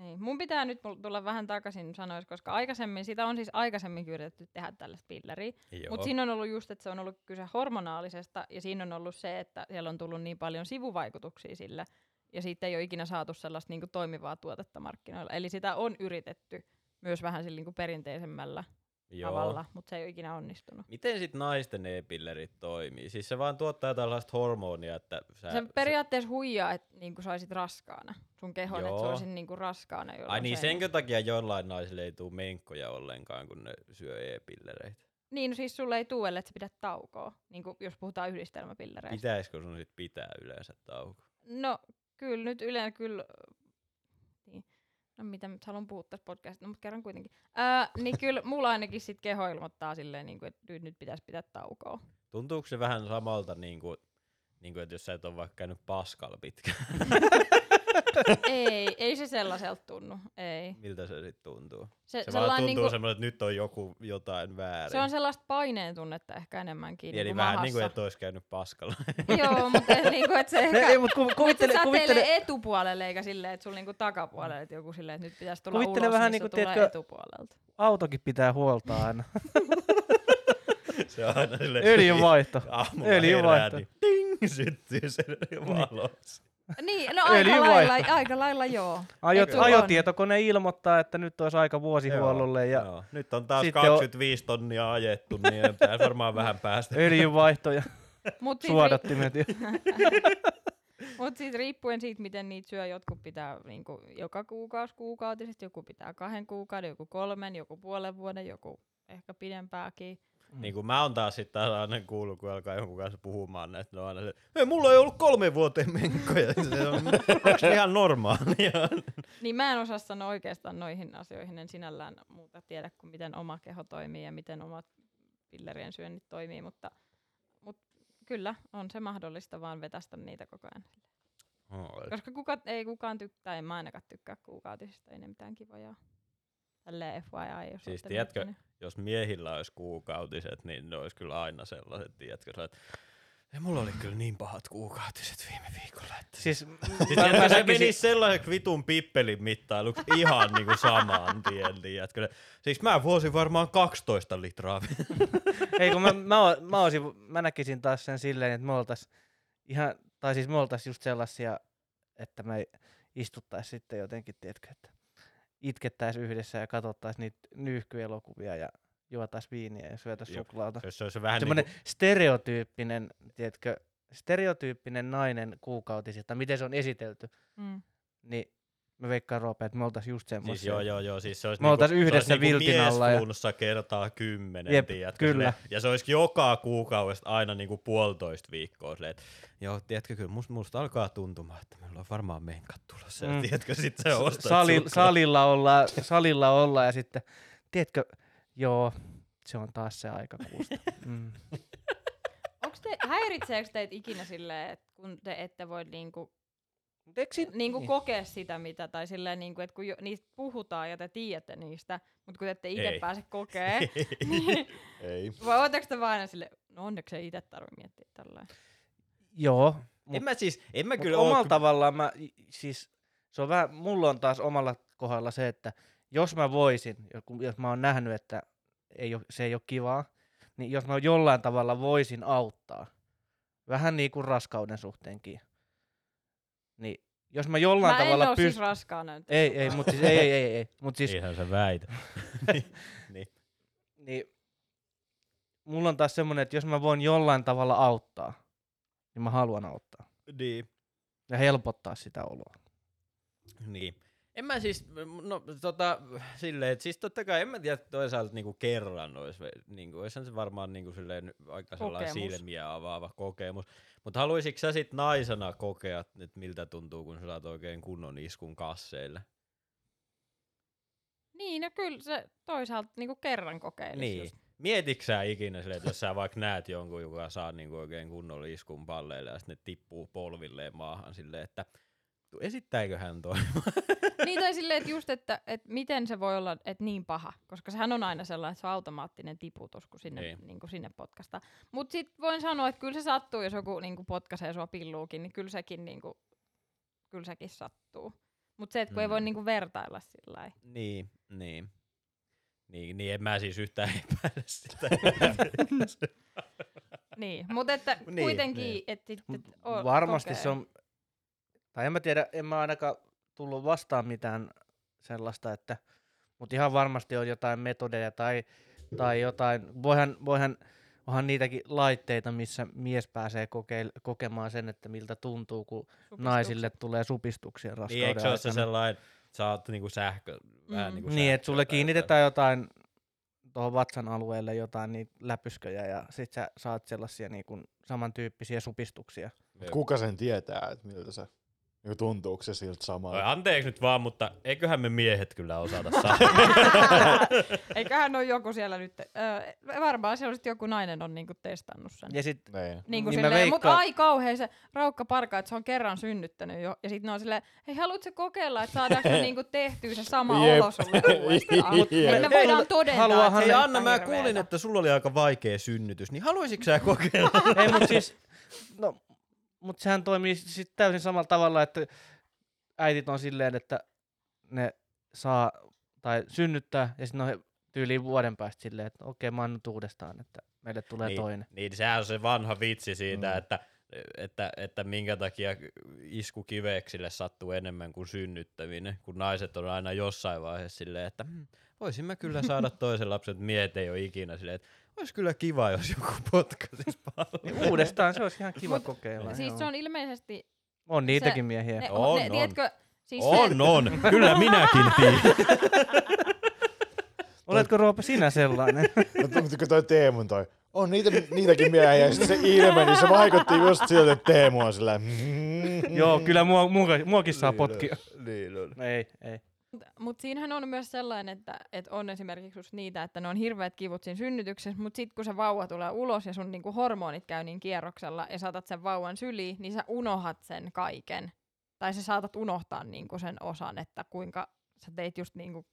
Niin. Mun pitää nyt tulla vähän takaisin sanois, koska aikaisemmin, sitä on siis aikaisemmin yritetty tehdä tällaista pilleriä. Mutta siinä on ollut just, että se on ollut kyse hormonaalisesta, ja siinä on ollut se, että siellä on tullut niin paljon sivuvaikutuksia sille, ja siitä ei ole ikinä saatu sellaista niinku toimivaa tuotetta markkinoilla. Eli sitä on yritetty myös vähän sillä niinku perinteisemmällä
joo.
tavalla, mutta se ei ole ikinä onnistunut.
Miten sit naisten e-pillerit toimii? Siis se vaan tuottaa tällaista hormonia, että sä...
Se periaatteessa huijaa, että niinku saisit raskaana sun kehon, että se olisi niinku raskaana.
Ai niin, senkö takia jollain naisille ei tule menkkoja ollenkaan, kun ne syö e-pillereitä?
Niin, no siis sulle ei tule, että sä pidät taukoa, niin kuin jos puhutaan yhdistelmäpillereistä.
Pitäisikö sun sit pitää yleensä tauko?
No kyllä, nyt yleensä kyllä... No mitä nyt haluan puhua tässä podcastissa, no, mutta kerran kuitenkin. Ää, niin kyllä mulla ainakin sit keho ilmoittaa silleen, niin kuin, että nyt, nyt pitäisi pitää taukoa.
Tuntuuko se vähän samalta, niin kuin, niin kuin, että jos sä et ole vaikka käynyt paskalla pitkään?
ei, ei se sellaiselta tunnu. Ei.
Miltä se sitten tuntuu?
Se,
Se vaan tuntuu
niinku,
semmoinen, että nyt on joku jotain väärin.
se on sellaista paineen tunnetta ehkä enemmänkin.
Eli
niinku
vähän niin kuin, että olisi käynyt paskalla.
Joo, mutta et niinku, et se ehkä...
Ne, ei, mutta ku,
Mut se
kuvittele, kuvittele,
etupuolelle eikä silleen, että sulla niinku takapuolelle, että joku silleen, että nyt pitäisi tulla
Kuvittele
ulos,
vähän
niin se
niinku, tiedätkö,
etupuolelta.
autokin pitää huoltaa aina.
se on aina silleen,
Öljynvaihto.
Aamulla
Öljynvaihto.
herää, niin ting, syttyy se valo.
Niin, no aika lailla, aika lailla joo.
Ajot,
on?
ajotietokone ilmoittaa, että nyt olisi aika vuosihuollolle ja
Joo. Nyt on taas
Sitten
25 tonnia ajettu, niin pitäisi varmaan vähän päästä.
öljynvaihto ja
Mut sit, ri-
suodattimet. ja-
mut sit riippuen siitä, miten niitä syö, jotkut pitää niinku joka kuukausi kuukautisesti, joku pitää kahden kuukauden, joku kolmen, joku puolen vuoden, joku ehkä pidempääkin.
Niin kuin mä oon taas sitten taas aina kuullut, kun alkaa jonkun kanssa puhumaan näistä, ne on aina se, ei mulla ei ollut kolme vuoteen menkkoja. Se on, onko se ihan normaalia?
Niin mä en osaa sanoa oikeastaan noihin asioihin, en sinällään muuta tiedä kuin miten oma keho toimii ja miten omat pillerien syönnit toimii, mutta, mutta kyllä on se mahdollista vaan vetästä niitä koko ajan. Koska kuka, ei kukaan tykkää, en mä ainakaan tykkää kuukautisista, ei ne mitään kivoja. Tälleen FYI, jos
Siis tiedätkö,
miettinyt.
Jos miehillä olisi kuukautiset, niin ne olisi kyllä aina sellaiset, tiedätkö, sä, että ja mulla oli kyllä niin pahat kuukautiset viime viikolla, että
Siis,
Siis
mä,
tiedätkö,
mä
se menisi sellaiseksi vitun pippelin mittailuksi ihan niinku samaan tien, tiedätkö. Siis mä vuosin varmaan 12 litraa.
ei kun mä, mä, mä, olisin, mä näkisin taas sen silleen, että me oltais ihan, tai siis me oltais just sellaisia, että me istuttais sitten jotenkin, tiedätkö, että itkettäis yhdessä ja katsottaisiin niitä nyyhkyelokuvia ja juotais viiniä ja syötäis
Jop.
suklaata.
Jos se olisi vähän
Semmoinen
niinku,
stereotyyppinen, tiedätkö, stereotyyppinen nainen kuukautisista, miten se on esitelty,
Mm.
niin mä veikkaan Roope, että me oltais just semmoisia.
siis joo, joo, joo, siis se olisi
Me
niinku,
yhdessä
se olisi
viltin alla ja-
Niinku kertaa kymmenen,
Jep,
tiedätkö,
kyllä.
silleen, ja se olisi joka kuukaudesta aina niinku puolitoista viikkoa silleen, että joo, tiedätkö, kyllä musta, musta alkaa tuntumaan, että meillä on varmaan menkat tulossa, mm. Ja tiedätkö, sit sä ostat
Sali, salilla, ollaan, salilla ollaan ja sitten, tiedätkö, joo, se on taas se aika kuusta. Mm.
Onks te, häiritseekö teitä ikinä silleen, että kun te ette voi niinku,
Sit-
niinku
niin.
kokea sitä, mitä, tai silleen, niinku, että kun jo, niistä puhutaan ja te tiedätte niistä, mutta kun te ette itse pääse kokee, niin
Ei.
vai ootteko te vaan sille, no onneksi ei itse tarvitse miettiä tällä
Joo, mut,
En mä siis, en mä kyllä
omalla
oo,
tavallaan mä, siis se on vähän, mulla on taas omalla kohdalla se, että jos mä voisin, jos- kun- jos mä oon nähnyt, että ei oo, se ei ole kivaa, niin jos mä jollain tavalla voisin auttaa, vähän niin kuin raskauden suhteenkin, niin jos mä jollain
Mä en
tavalla
oo siis
pystyn...
raskaana nyt.
Ei, ei, mutta siis, ei, ei, ei, ei, mut siis
Eihän sä väitä. niin.
niin mulla on taas semmonen, että jos mä voin jollain tavalla auttaa, niin mä haluan auttaa.
niin.
Ja helpottaa sitä oloa.
Niin. En mä siis, no tota, silleen, että siis totta kai en mä tiedä toisaalta niinku kerran olisi, niinku, olisihan se varmaan niinku silleen aika sellainen
Kokemus.
silmiä avaava kokemus. Mutta haluaisitko sä sit naisena kokea, että miltä tuntuu, kun sä saat oikein kunnon iskun kasseille?
Niin, no kyllä se toisaalta niinku kerran kokeilis
Niin.
just.
Mietitkö sä ikinä silleen, että jos sä vaikka näet jonkun, joka saa niinku oikein kunnon iskun palleille ja sitten ne tippuu polvilleen maahan silleen, että tu- esittääkö hän toi?
niin tai silleen, että just, että, että miten se voi olla että niin paha, koska sehän on aina sellainen, että se on automaattinen tiputus, kun sinne,
Niin.
niin. Kuin sinne potkasta. Mutta sitten voin sanoa, että kyllä se sattuu, jos joku niin kuin potkaisee sua pilluukin, niin kyllä sekin, niin kuin, kyllä sekin sattuu. Mutta se, että kun mm. ei voi
Mm.
niin kuin vertailla sillä lailla.
Niin, niin. Niin, niin en mä siis yhtään epäile sitä.
Niin, mutta että
Niin,
kuitenkin,
niin.
että sit,
Mut
et o-
Varmasti
kokee.
se on, tai en mä tiedä, en mä ainakaan tullut vastaan mitään sellaista, että, mutta ihan varmasti on jotain metodeja tai, tai jotain, voihan, voihan, onhan niitäkin laitteita, missä mies pääsee kokeil, kokemaan sen, että miltä tuntuu, kun naisille tulee supistuksia raskauden
niin, eikö se ole se sellainen, sä oot niinku sähkö, vähän
Mm.
niinku
Niin, että sulle kiinnitetään jotain tuohon vatsan alueelle jotain niitä läpysköjä ja sit sä saat sellaisia niin kuin samantyyppisiä supistuksia.
Kuka sen tietää, että miltä se Niin tuntuuko se siltä
Oi,
samalta?
anteeksi nyt vaan, mutta eiköhän me miehet kyllä osata saada.
Eiköhän ole joku siellä nyt, öö, varmaan siellä sitten joku nainen on niinku testannut sen.
Ja sit
Niin.
Niin kuin
Niin
silleen, mut
veikkaan-
ai kauhean se raukka parka, että se on kerran synnyttänyt jo. Ja sitten ne on silleen, hei haluatko kokeilla, että saadaanko niinku tehtyä se sama
Jep.
olo sulle uudestaan.
Jep.
Me voidaan todentaa, se
Hei
on
Anna, mä kuulin, että sulla oli aika vaikea synnytys, niin haluaisitko sä kokeilla?
Ei, mutta siis, no, mut sehän toimii sit täysin samalla tavalla, että äitit on silleen, että ne saa tai synnyttää ja sitten on tyyliin vuoden päästä silleen, että okei mä annan uudestaan, että meille tulee
niin,
toinen.
Niin, sehän on se vanha vitsi siitä,
Mm.
mm. että, että, että minkä takia isku kiveksille sattuu enemmän kuin synnyttäminen, kun naiset on aina jossain vaiheessa silleen, että "Hmm, voisin mä kyllä saada toisen lapsen, että miehet ei ole ikinä silleen, että olisi kyllä kiva, jos joku potkaisisi paljon.
Niin uudestaan se olisi ihan kiva
Mut
kokeilla.
Siis
joo.
se on ilmeisesti,
on niitäkin miehiä.
ne,
On,
ne,
on.
tiedätkö, siis
On,
se,
on, kyllä minäkin tiedän.
Oletko Roope sinä sellainen?
No tuntuuko toi Teemun toi? On niitä, niitäkin miehiä, ja se ilme, niin se vaikutti just siltä, että Teemu on sillä mm,
Joo, kyllä mua, mua, muakin saa potkia.
Niin on.
Ei, ei.
Mutta siinähän on myös sellainen, että, että on esimerkiksi just niitä, että ne on hirveät kivut siinä synnytyksessä, mutta sitten kun se vauva tulee ulos ja sun niinku hormonit käy niin kierroksella ja saatat sen vauvan syliin, niin sä unohat sen kaiken. Tai sä saatat unohtaa niinku sen osan, että kuinka sä teit just niinku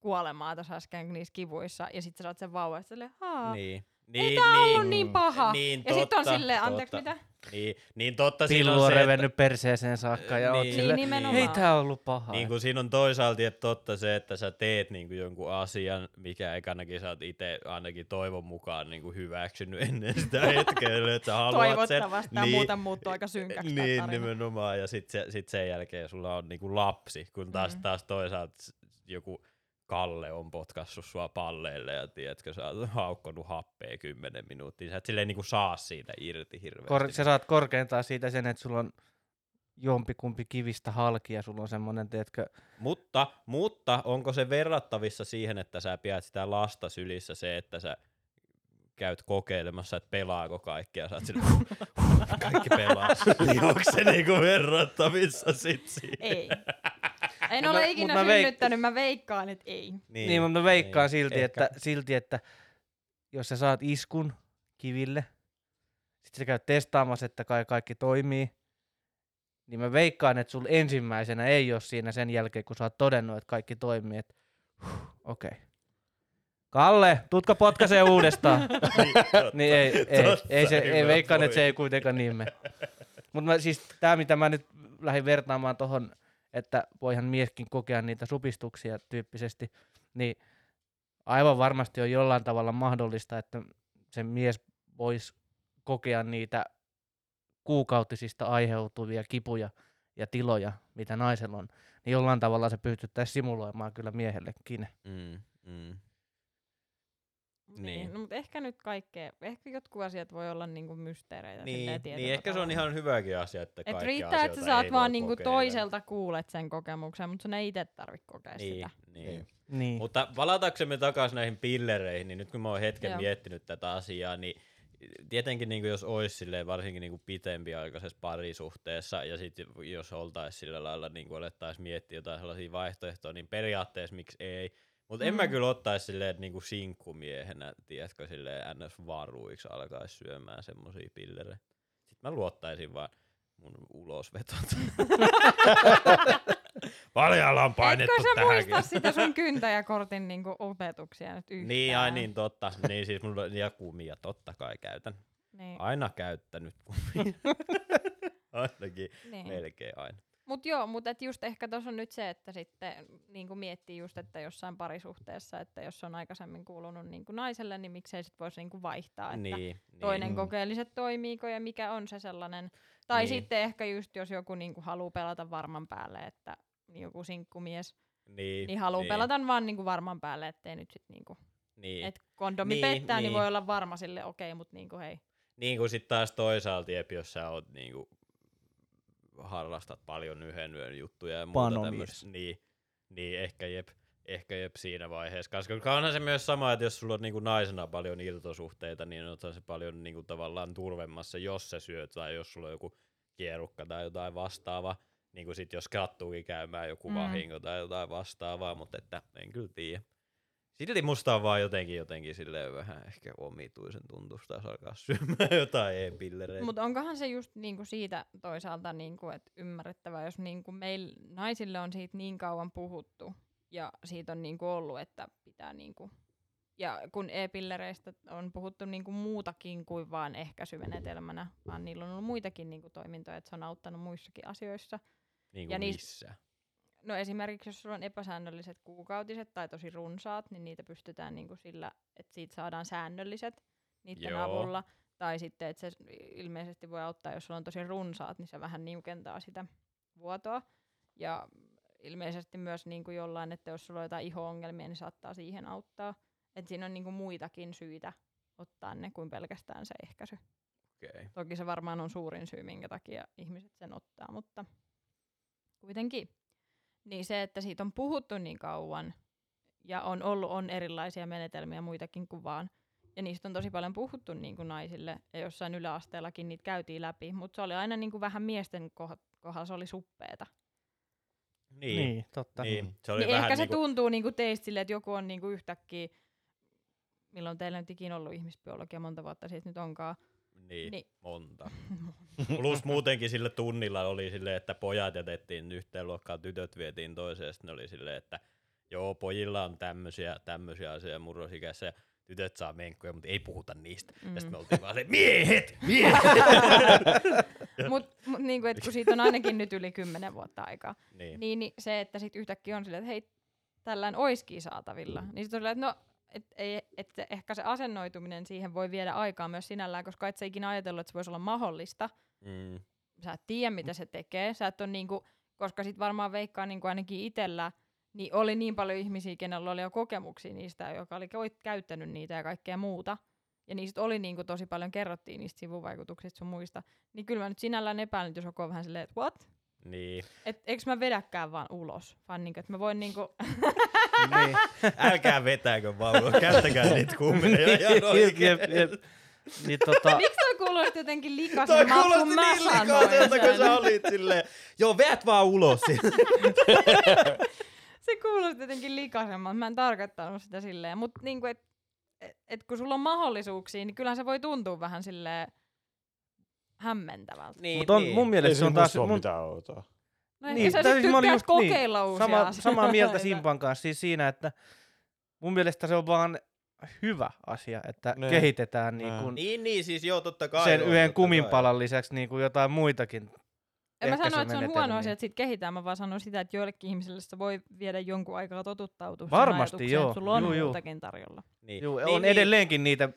kuolemaa tuossa äsken niissä kivuissa ja sitten sä saat sen vauvan ja silleen, haa,
Niin.
ei
Niin,
tää
niin,
ollut niin paha.
Niin,
ja sitten on silleen, anteeksi mitä?
Niin, niin totta siinä
Pillu
on
on
se, että,
revennyt perseeseen saakka ja oot
Niin,
silleen,
nimenomaan.
ei tää on ollut paha.
niin kuin siinä on toisaalta että totta se, että sä teet niin kuin jonkun asian, mikä ekanakin sä oot itse ainakin toivon mukaan niin kuin hyväksynyt ennen sitä hetkeä, että sä haluat sen.
Toivottavasti tämä muuten muuttuu aika synkäksi
Niin,
tarina.
nimenomaan. Ja sitten se, sit sen jälkeen sulla on niinku lapsi, kun taas,
Mm.
taas toisaalta joku Kalle on potkassut sua palleille ja tiedätkö, sä oot haukkonut happea kymmenen minuuttia. Sä et silleen niinku saa siitä irti hirveästi.
Kor- sä saat korkeintaan siitä sen, että sulla on jompikumpi kivistä halki ja sulla on semmonen, teetkö,
Mutta, mutta onko se verrattavissa siihen, että sä pidät sitä lasta sylissä se, että sä käyt kokeilemassa, että pelaako kaikki ja sä oot sillä, kaikki pelaa. niin onko se niinku verrattavissa sit siihen?
Ei. En ole
mä-
ikinä
mä veik-
synnyttänyt, mä veikkaan, että ei.
niin, niin mutta mä veikkaan
niin,
silti,
ehkä.
että, silti, että jos sä saat iskun kiville, sit sä käyt testaamassa, että kai kaikki toimii, niin mä veikkaan, että sul ensimmäisenä ei ole siinä sen jälkeen, kun sä oot todennut, että kaikki toimii, että huh, okei. Okay. Kalle, tutko potkasee uudestaan?
niin, totta,
Niin ei, ei,
totta,
ei, se, ei veikkaan, että se ei kuitenkaan niin mene. Mutta siis tämä, mitä mä nyt lähdin vertaamaan tuohon, että voihan mieskin kokea niitä supistuksia tyyppisesti, niin aivan varmasti on jollain tavalla mahdollista, että se mies voisi kokea niitä kuukautisista aiheutuvia kipuja ja tiloja, mitä naisella on. Niin jollain tavalla se pystyttäisiin simuloimaan kyllä miehellekin.
Mm, mm.
Niin.
Niin.
No, mutta ehkä nyt kaikkea, ehkä jotkut asiat voi olla niinku mysteereitä.
Niin, niin ehkä se on ihan hyväkin asia, että
Et riittää, että sä saat vaan niinku
kokeilla.
toiselta kuulet sen kokemuksen, mutta sun ei itse tarvitse kokea
Niin,
sitä.
niin.
Niin.
Mutta palataksemme takaisin näihin pillereihin, niin nyt kun mä oon hetken
Joo.
miettinyt tätä asiaa, niin tietenkin niin jos olisi silleen, varsinkin niin pitempiaikaisessa parisuhteessa, ja sitten jos oltaisiin sillä lailla, niin alettaisiin miettiä jotain sellaisia vaihtoehtoja, niin periaatteessa miksi ei. Mutta en mä
Mm.
kyllä ottaisi silleen niin kuin sinkkumiehenä, tiedätkö, silleen ns. varuiksi alkaisi syömään semmosia pillereitä. Sitten mä luottaisin vaan mun ulosvetot. Paljon on painettu
Etkö sä
tähänkin.
muista sitä sun kyntäjäkortin niinku opetuksia nyt yhtään?
Niin, ai niin, totta. Niin siis mulla on ja kumia totta kai käytän.
Niin.
Aina käyttänyt kumia. Ainakin
niin.
melkein aina.
Mut joo, mutta et just ehkä tuossa on nyt se, että sitten niinku miettii just, että jossain parisuhteessa, että jos on aikaisemmin kuulunut niinku naiselle, niin miksei sit voisi niinku vaihtaa, että
Niin,
toinen
Mm.
kokeilisi, että toimiiko ja mikä on se sellainen. Tai
Niin.
sitten ehkä just, jos joku niinku haluaa pelata varman päälle, että joku sinkkumies,
niin,
niin haluaa pelata vaan niinku varman päälle, ettei nyt sit niinku,
Niin,
että kondomi
Niin,
pettää, niin.
niin.
voi olla varma sille, okei, mutta niinku hei.
niin kuin sitten taas toisaalta, jep, jos sä oot niinku, harrastat paljon yhden yön juttuja ja muuta tämmöistä, niin, niin ehkä jep, ehkä jep siinä vaiheessa. Koska onhan se myös sama, että jos sulla on niinku naisena paljon irtosuhteita, niin on se paljon niinku tavallaan turvemmassa, jos sä syöt tai jos sulla on joku kierukka tai jotain vastaavaa. niin sit jos sattuukin käymään joku
Mm.
mm. vahinko tai jotain vastaavaa, mutta että en kyllä tiedä. Silti musta on vaan jotenkin, jotenkin silleen vähän ehkä omituisen tuntusta, jos alkaa syömään jotain e-pillereitä.
Mutta onkohan se just niinku siitä toisaalta, niinku, että ymmärrettävää, jos niinku meillä naisille on siitä niin kauan puhuttu ja siitä on niinku ollut, että pitää niinku, ja kun e-pillereistä on puhuttu niinku muutakin kuin vaan ehkäisymenetelmänä, vaan niillä on ollut muitakin niinku toimintoja, että se on auttanut muissakin asioissa.
niin
ja
kuin
niis-
missä.
No esimerkiksi jos sulla on epäsäännölliset kuukautiset tai tosi runsaat, niin niitä pystytään niinku sillä, että siitä saadaan säännölliset niiden
Joo.
avulla. Tai sitten, että se ilmeisesti voi auttaa, jos sulla on tosi runsaat, niin se vähän niukentaa sitä vuotoa. Ja ilmeisesti myös niinku jollain, että jos sulla on jotain iho-ongelmia, niin saattaa siihen auttaa. Että siinä on niinku muitakin syitä ottaa ne kuin pelkästään se ehkäisy.
Okay.
Toki se varmaan on suurin syy, minkä takia ihmiset sen ottaa, mutta kuitenkin. Niin se, että siitä on puhuttu niin kauan ja on ollut on erilaisia menetelmiä muitakin kuin vaan. Ja niistä on tosi paljon puhuttu niin kuin naisille ja jossain yläasteellakin niitä käytiin läpi, mutta se oli aina niin kuin vähän miesten koh- kohdalla se oli suppeeta.
Niin,
Niin, totta.
niin. se oli
Niin
vähän
ehkä se
niinku,
tuntuu niin kuin teistä silleen, että joku on niin kuin yhtäkkiä, milloin teillä nyt ikinä ollut ihmisbiologia, monta vuotta siitä nyt onkaan.
Niin,
Niin.
monta. Plus muutenkin sillä tunnilla oli silleen, että pojat jätettiin yhteen luokkaan, tytöt vietiin toiseen, ja sitten ne oli silleen, että joo, pojilla on tämmöisiä, tämmöisiä asioita murrosikässä, ja tytöt saa menkkuja, mutta ei puhuta niistä. Mm. Ja sitten me oltiin vaan se, miehet, miehet!
Mutta mut niinku, et kun siitä on ainakin nyt yli kymmenen vuotta aikaa,
niin.
niin, niin se, että sit yhtäkkiä on silleen, että hei, tällään oiski saatavilla. Niin sit on silleen, että no, et, et se, ehkä se asennoituminen siihen voi viedä aikaa myös sinällään, koska et sä ikinä ajatellut, että se voisi olla mahdollista.
Mm.
Sä et tiedä, mitä se tekee. Sä et on niinku, koska sit varmaan veikkaa niinku ainakin itsellä, niin oli niin paljon ihmisiä, kenellä oli jo kokemuksia niistä, joka oli käyttänyt niitä ja kaikkea muuta. Ja niistä oli niinku tosi paljon, kerrottiin niistä sivuvaikutuksista sun muista. Niin kyllä mä nyt sinällään epäilen, jos joku on vähän silleen, että what?
Niin.
Et eikö mä vedäkään vaan ulos, vaan niinku, että mä voin niinku,
niin.
Älkää vetääkö vauva, käyttäkää niitä kuumeja ihan
jep,
oikein.
jep, jep. Niin tota,
miksi toi kuulosti jotenkin
Toi
likaisemmalta
kuulosti niin
sanoin
likaiselta, kun sä olit silleen, joo, veät vaan ulos.
Se kuulosti jotenkin likaisemmalta, mä en tarkoittanut sitä silleen, mutta niinku, et, et, et kun sulla on mahdollisuuksia, niin kyllähän se voi tuntua vähän silleen hämmentävältä.
niin,
Mutta on, mun
Ei
mielestä se
se
on taas... Mun,
mitään outoa.
No
Niin,
niin, sä
siis mä olin
tykkäät
just- niin,
kokeilla uusia
sama,
asioita.
samaa mieltä Simpan kanssa siis siinä, että mun mielestä se on vaan hyvä asia, että
Ne.
kehitetään niin
Ne.
kuin
Niin, niin, siis joo, totta kai.
sen
on,
yhden kuminpalan lisäksi niin kuin jotain muitakin.
En mä sano, että se on huono
ehkäisymenetelmiä.
asia, että siitä kehitään, mä vaan sanon sitä, että joillekin ihmisille se voi viedä jonkun aikaa totuttautua
Varmasti, joo.
että sulla on
Juu, juu.
muutakin tarjolla.
Niin.
Juu,
niin,
on
niin.
edelleenkin niitä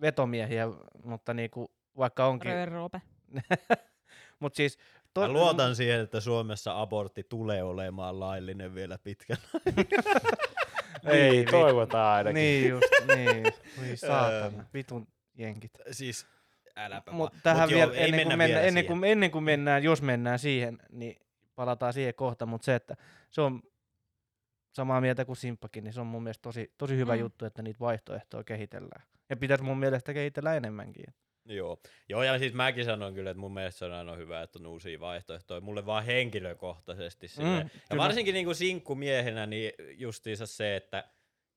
vetomiehiä, mutta niin kuin, vaikka onkin.
Rööroope.
Mutta siis...
Mä luotan siihen, että Suomessa abortti tulee olemaan laillinen vielä pitkään.
Ei,
niin, toivotaan ainakin.
Niin just, niin. Voi saatana, vitun jenkit.
siis äläpä
Mutta
vaan.
tähän
Mut
vielä,
joo,
ennen,
mennä
kuin mennään,
vielä
ennen, kuin, ennen kuin mennään, jos mennään siihen, niin palataan siihen kohta, mutta se, että se on samaa mieltä kuin Simppakin, niin se on mun mielestä tosi, tosi hyvä
Mm.
juttu, että niitä vaihtoehtoja kehitellään. Ja pitäisi mun mielestä kehitellä enemmänkin.
Joo. Joo, ja siis mäkin sanon kyllä, että mun mielestä se on aina hyvä, että on uusia vaihtoehtoja. Mulle vaan henkilökohtaisesti.
Mm,
ja
kyllä.
varsinkin niinku sinkkumiehenä, niin justiinsa se, että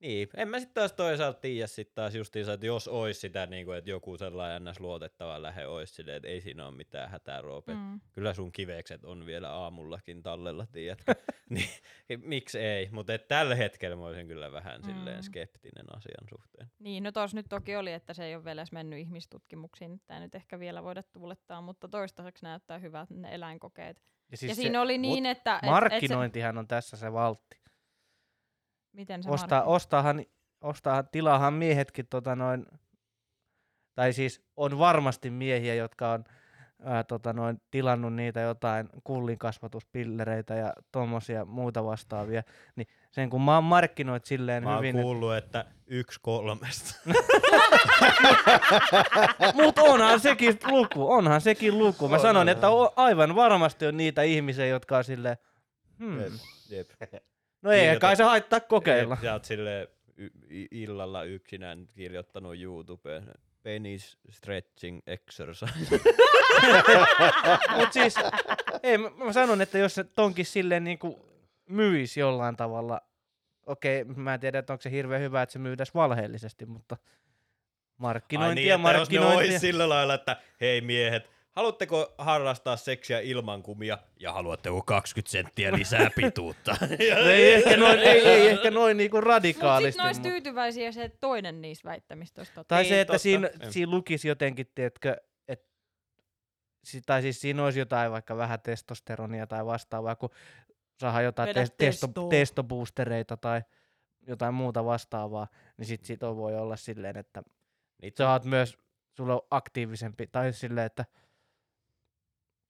niin, en mä sitten taas toisaalta tiedä sit taas justiinsa, että jos ois sitä, niinku, että joku sellainen ns. luotettava lähe ois silleen, että ei siinä ole mitään hätää, Roope. Mm. Kyllä sun kivekset on vielä aamullakin tallella, tiedätkö? niin, miksi ei? Mutta tällä hetkellä mä olisin kyllä vähän silleen
Mm.
skeptinen asian suhteen.
Niin, no tos nyt toki oli, että se ei ole vielä edes mennyt ihmistutkimuksiin. Tämä nyt ehkä vielä voida tuulettaa, mutta toistaiseksi näyttää hyvältä ne eläinkokeet.
Ja,
Siis ja
se
siinä oli niin, että... et- et
markkinointihan on tässä se valtti.
Miten se
Ostaa,
markkino-
ostaahan, ostaahan, tilaahan miehetkin tota noin, tai siis on varmasti miehiä, jotka on ää, tota noin, tilannut niitä jotain kullinkasvatuspillereitä ja tuommoisia muuta vastaavia, niin sen kun mä markkinoit silleen
Mä oon
hyvin,
kuullut, että yksi kolmesta.
mutta onhan sekin luku, onhan sekin luku. Mä
On,
sanon,
on,
että
on.
aivan varmasti on niitä ihmisiä, jotka on silleen, hmm,
Jep.
No ei
Kirjoita-
kai se haittaa kokeilla.
Sä oot silleen y- i- illalla yksinään kirjoittanut YouTubeen. penis stretching exercise.
Mut siis, ei, mä, mä sanon, että jos se tonkin silleen niinku myisi jollain tavalla, okei, mä en tiedä, että onko se hirveän hyvä, että se myydäs valheellisesti, mutta markkinointia,
Ai niin, että jos ne
markkinointia.
olisi sillä lailla, että hei miehet, haluatteko harrastaa seksiä ilman kumia ja haluatteko 20 senttiä lisää pituutta?
No ei ehkä noin, ei, ei ehkä noin niinku radikaalisti.
sit ne ois
mut-
tyytyväisiä se, että toinen niistä väittämistä olisi totta.
Tai
Niin,
se, että
totta.
siinä, siinä lukisi jotenkin, tiedätkö, että tai siis siinä olisi jotain vaikka vähän testosteronia tai vastaavaa, kun saadaan jotain tes- testo, testoboostereita tai jotain muuta vastaavaa, niin sit siitä voi olla silleen, että
Niitä
sä oot myös, sulla on aktiivisempi, tai silleen, että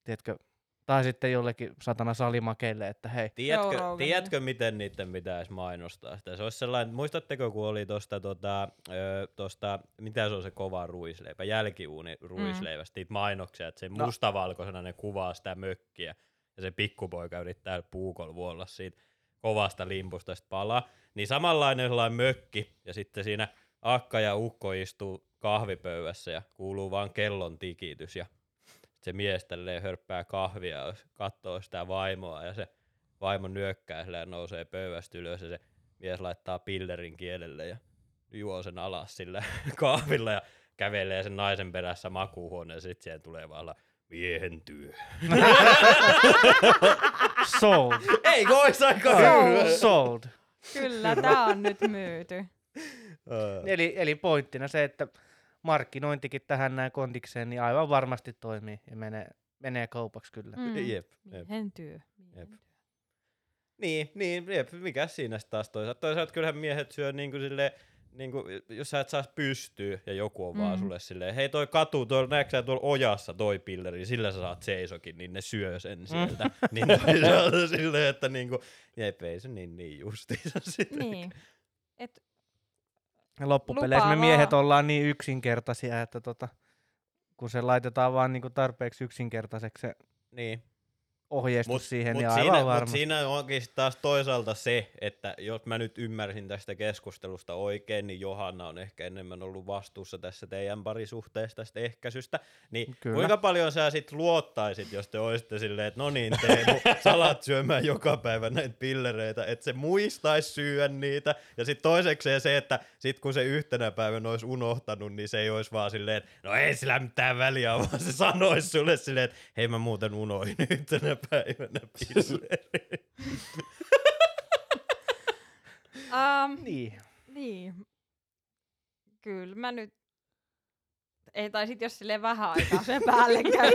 tiedätkö, tai sitten jollekin satana salimakeille, että hei,
Tiedätkö, tiedätkö, miten niiden pitäisi mainostaa sitä? Se olisi sellainen, muistatteko, kun oli tosta, tota, ö, tosta, mitä se on se kova ruisleipä, jälkiuuni ruisleivästä, mm. niitä mainoksia, että se
No.
mustavalkoisena ne kuvaa sitä mökkiä, ja se pikkupoika yrittää puukolla vuolla siitä kovasta limpusta sit palaa. Niin samanlainen sellainen mökki, ja sitten siinä akka ja ukko istuu kahvipöydässä, ja kuuluu vaan kellon tikitys, ja se mies tälleen hörppää kahvia ja katsoo sitä vaimoa ja se vaimo nyökkää sillä ja nousee pöydästä ylös ja se mies laittaa pillerin kielelle ja juo sen alas sillä kahvilla ja kävelee sen naisen perässä makuuhuoneen ja sitten siihen tulee vaan miehen työ.
sold,
Ei ois aika
Sold.
hyvä.
sold.
Kyllä, tää on nyt myyty.
Eli, eli pointtina se, että markkinointikin tähän näin kondikseen, niin aivan varmasti toimii ja menee, menee kaupaksi kyllä.
Mm.
Jep, jep.
Miehen työ. miehen
Jep.
työ.
Niin, niin, jep, mikä siinä sit taas toisaalta. Toisaalta kyllähän miehet syö niinku sille, niinku, jos sä et saa pystyä ja joku on mm. vaan
Mm.
sulle silleen, hei toi katu, tuolla näetkö sä tuolla ojassa toi pilleri, sillä sä saat seisokin, niin ne syö sen sieltä. niin toisaalta silleen, että niinku, jep, ei se niin, niin justiinsa sitten.
Niin. Et,
Ja loppupeleissä me miehet ollaan niin yksinkertaisia, että tota, kun se laitetaan vaan niinku tarpeeksi yksinkertaiseksi se
Niin.
Ohjeistus
Mut,
siihen,
mut
niin
siinä, mut siinä onkin taas toisaalta se, että jos mä nyt ymmärsin tästä keskustelusta oikein, niin Johanna on ehkä enemmän ollut vastuussa tässä teidän parisuhteesta tästä ehkäisystä. Niin
Kyllä.
kuinka paljon sä sit luottaisit, jos te olisitte silleen, että no niin Teemu, sä alat syömään joka päivä näitä pillereitä, että se muistaisi syödä niitä. Ja sitten toisekseen se, että sit kun se yhtenä päivänä olisi unohtanut, niin se ei olisi vaan silleen, että no ei sillä mitään väliä, vaan se sanoisi sulle silleen, että hei mä muuten unohin yhtenä päivänä pillereitä.
um,
Niin.
niin. Kyllä mä nyt... Ei, tai sit jos silleen vähän aikaa sen päälle käy.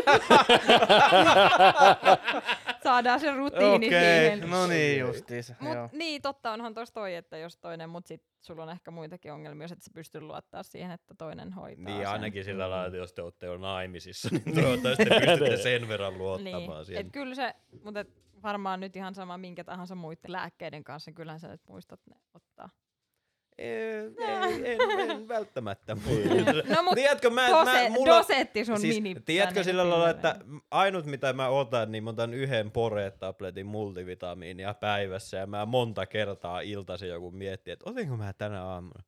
Saadaan se rutiini
Okei,
siihen.
no niin justiinsa.
Mut
joo.
niin, totta onhan tossa toi, että jos toinen, mut sit sulla on ehkä muitakin ongelmia, jos et sä pysty luottaa siihen, että toinen hoitaa
Niin
sen.
ainakin sillä lailla, että jos te olette jo naimisissa, niin toivottavasti te pystytte sen verran luottamaan
Niin,
siihen.
et kyllä se, mutta et varmaan nyt ihan sama minkä tahansa muiden lääkkeiden kanssa, kyllähän sä nyt muistat ne ottaa.
Ei, ei, en, en välttämättä.
No mut
tiedätkö, mä,
Dose,
mä, mulla,
dosetti sun
siis,
mini.
tiedätkö sillä lailla, että ainut mitä mä otan, niin mä otan yhden poretabletin multivitamiinia päivässä ja mä monta kertaa iltaisin joku miettii, että otinko mä tänä aamuna.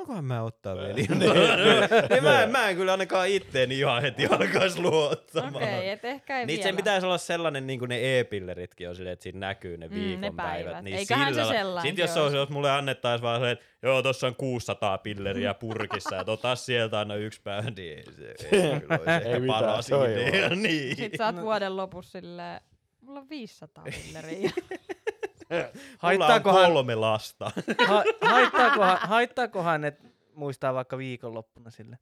Voinkohan mä ottaa vielä niin mä, en- mä en kyllä ainakaan itteeni ihan heti alkaisi luottamaan.
Okei, okay, et ehkä ei
Niin
vielä.
sen pitäisi olla sellainen, niin kuin ne e-pilleritkin on silleen, että siinä näkyy ne
Mm, ne
viikonpäivät.
päivät.
Niin
Eiköhän se
sillä
sellainen
Sit jos, se
olisi.
jos mulle annettaisiin vaan se, että joo, tossa on 600 pilleriä purkissa, ja ota sieltä aina yksi päivä, niin ei se ei kyllä olisi
Ei mitään
paras idea. Niin.
Sitten sä oot vuoden lopussa silleen, mulla on 500 pilleriä.
Mulla on
Haittaakohan,
kolme lasta.
ha, haittaakohan, haittaakohan, että muistaa vaikka viikonloppuna sille.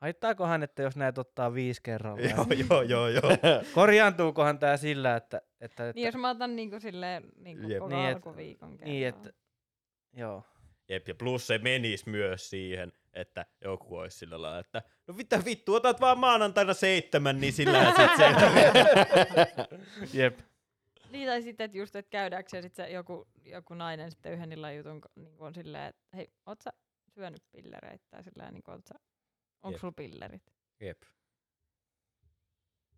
Haittaakohan, että jos näet ottaa viisi kerralla?
joo, joo, joo, joo.
Korjaantuukohan tää sillä, että... että, että
niin jos mä otan niinku silleen niinku
Jep.
koko
Niin, et-
alkuviikon kerralla.
niin, että... Joo.
Jep, ja plus se menisi myös siihen, että joku olisi sillä lailla, että no mitä vittu, otat vaan maanantaina seitsemän, niin sillä se...
Jep.
Niin, tai sitten, että just, että käydäänkö ja sitten se joku, joku nainen sitten yhden illan jutun niin on silleen, että hei, oot sä syönyt pillereitä? Tai silleen, niin oot sä, onko sulla pillerit?
Jep.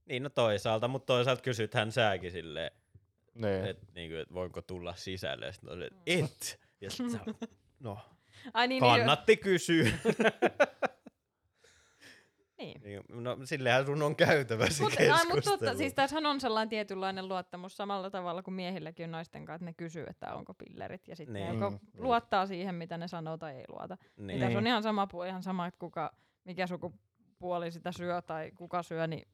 Niin no toisaalta, mutta toisaalta kysythän säkin silleen,
Niin.
että niinku, et voinko tulla sisälle, ja sitten et. Ja sit sä, no,
Ai niin,
kannatti kysyä.
Niin.
Niin, no sillehän sun on käytävä se
Mutta mut
keskustelu.
totta, siis tässähän on sellainen tietynlainen luottamus samalla tavalla kuin miehilläkin on naisten kanssa, että ne kysyy, että onko pillerit, ja sitten
Niin.
ne joko
Mm.
luottaa siihen, mitä ne sanoo tai ei luota. Niin.
niin.
Tässä on ihan sama, ihan sama, että kuka, mikä sukupuoli sitä syö tai kuka syö, niin,
niin.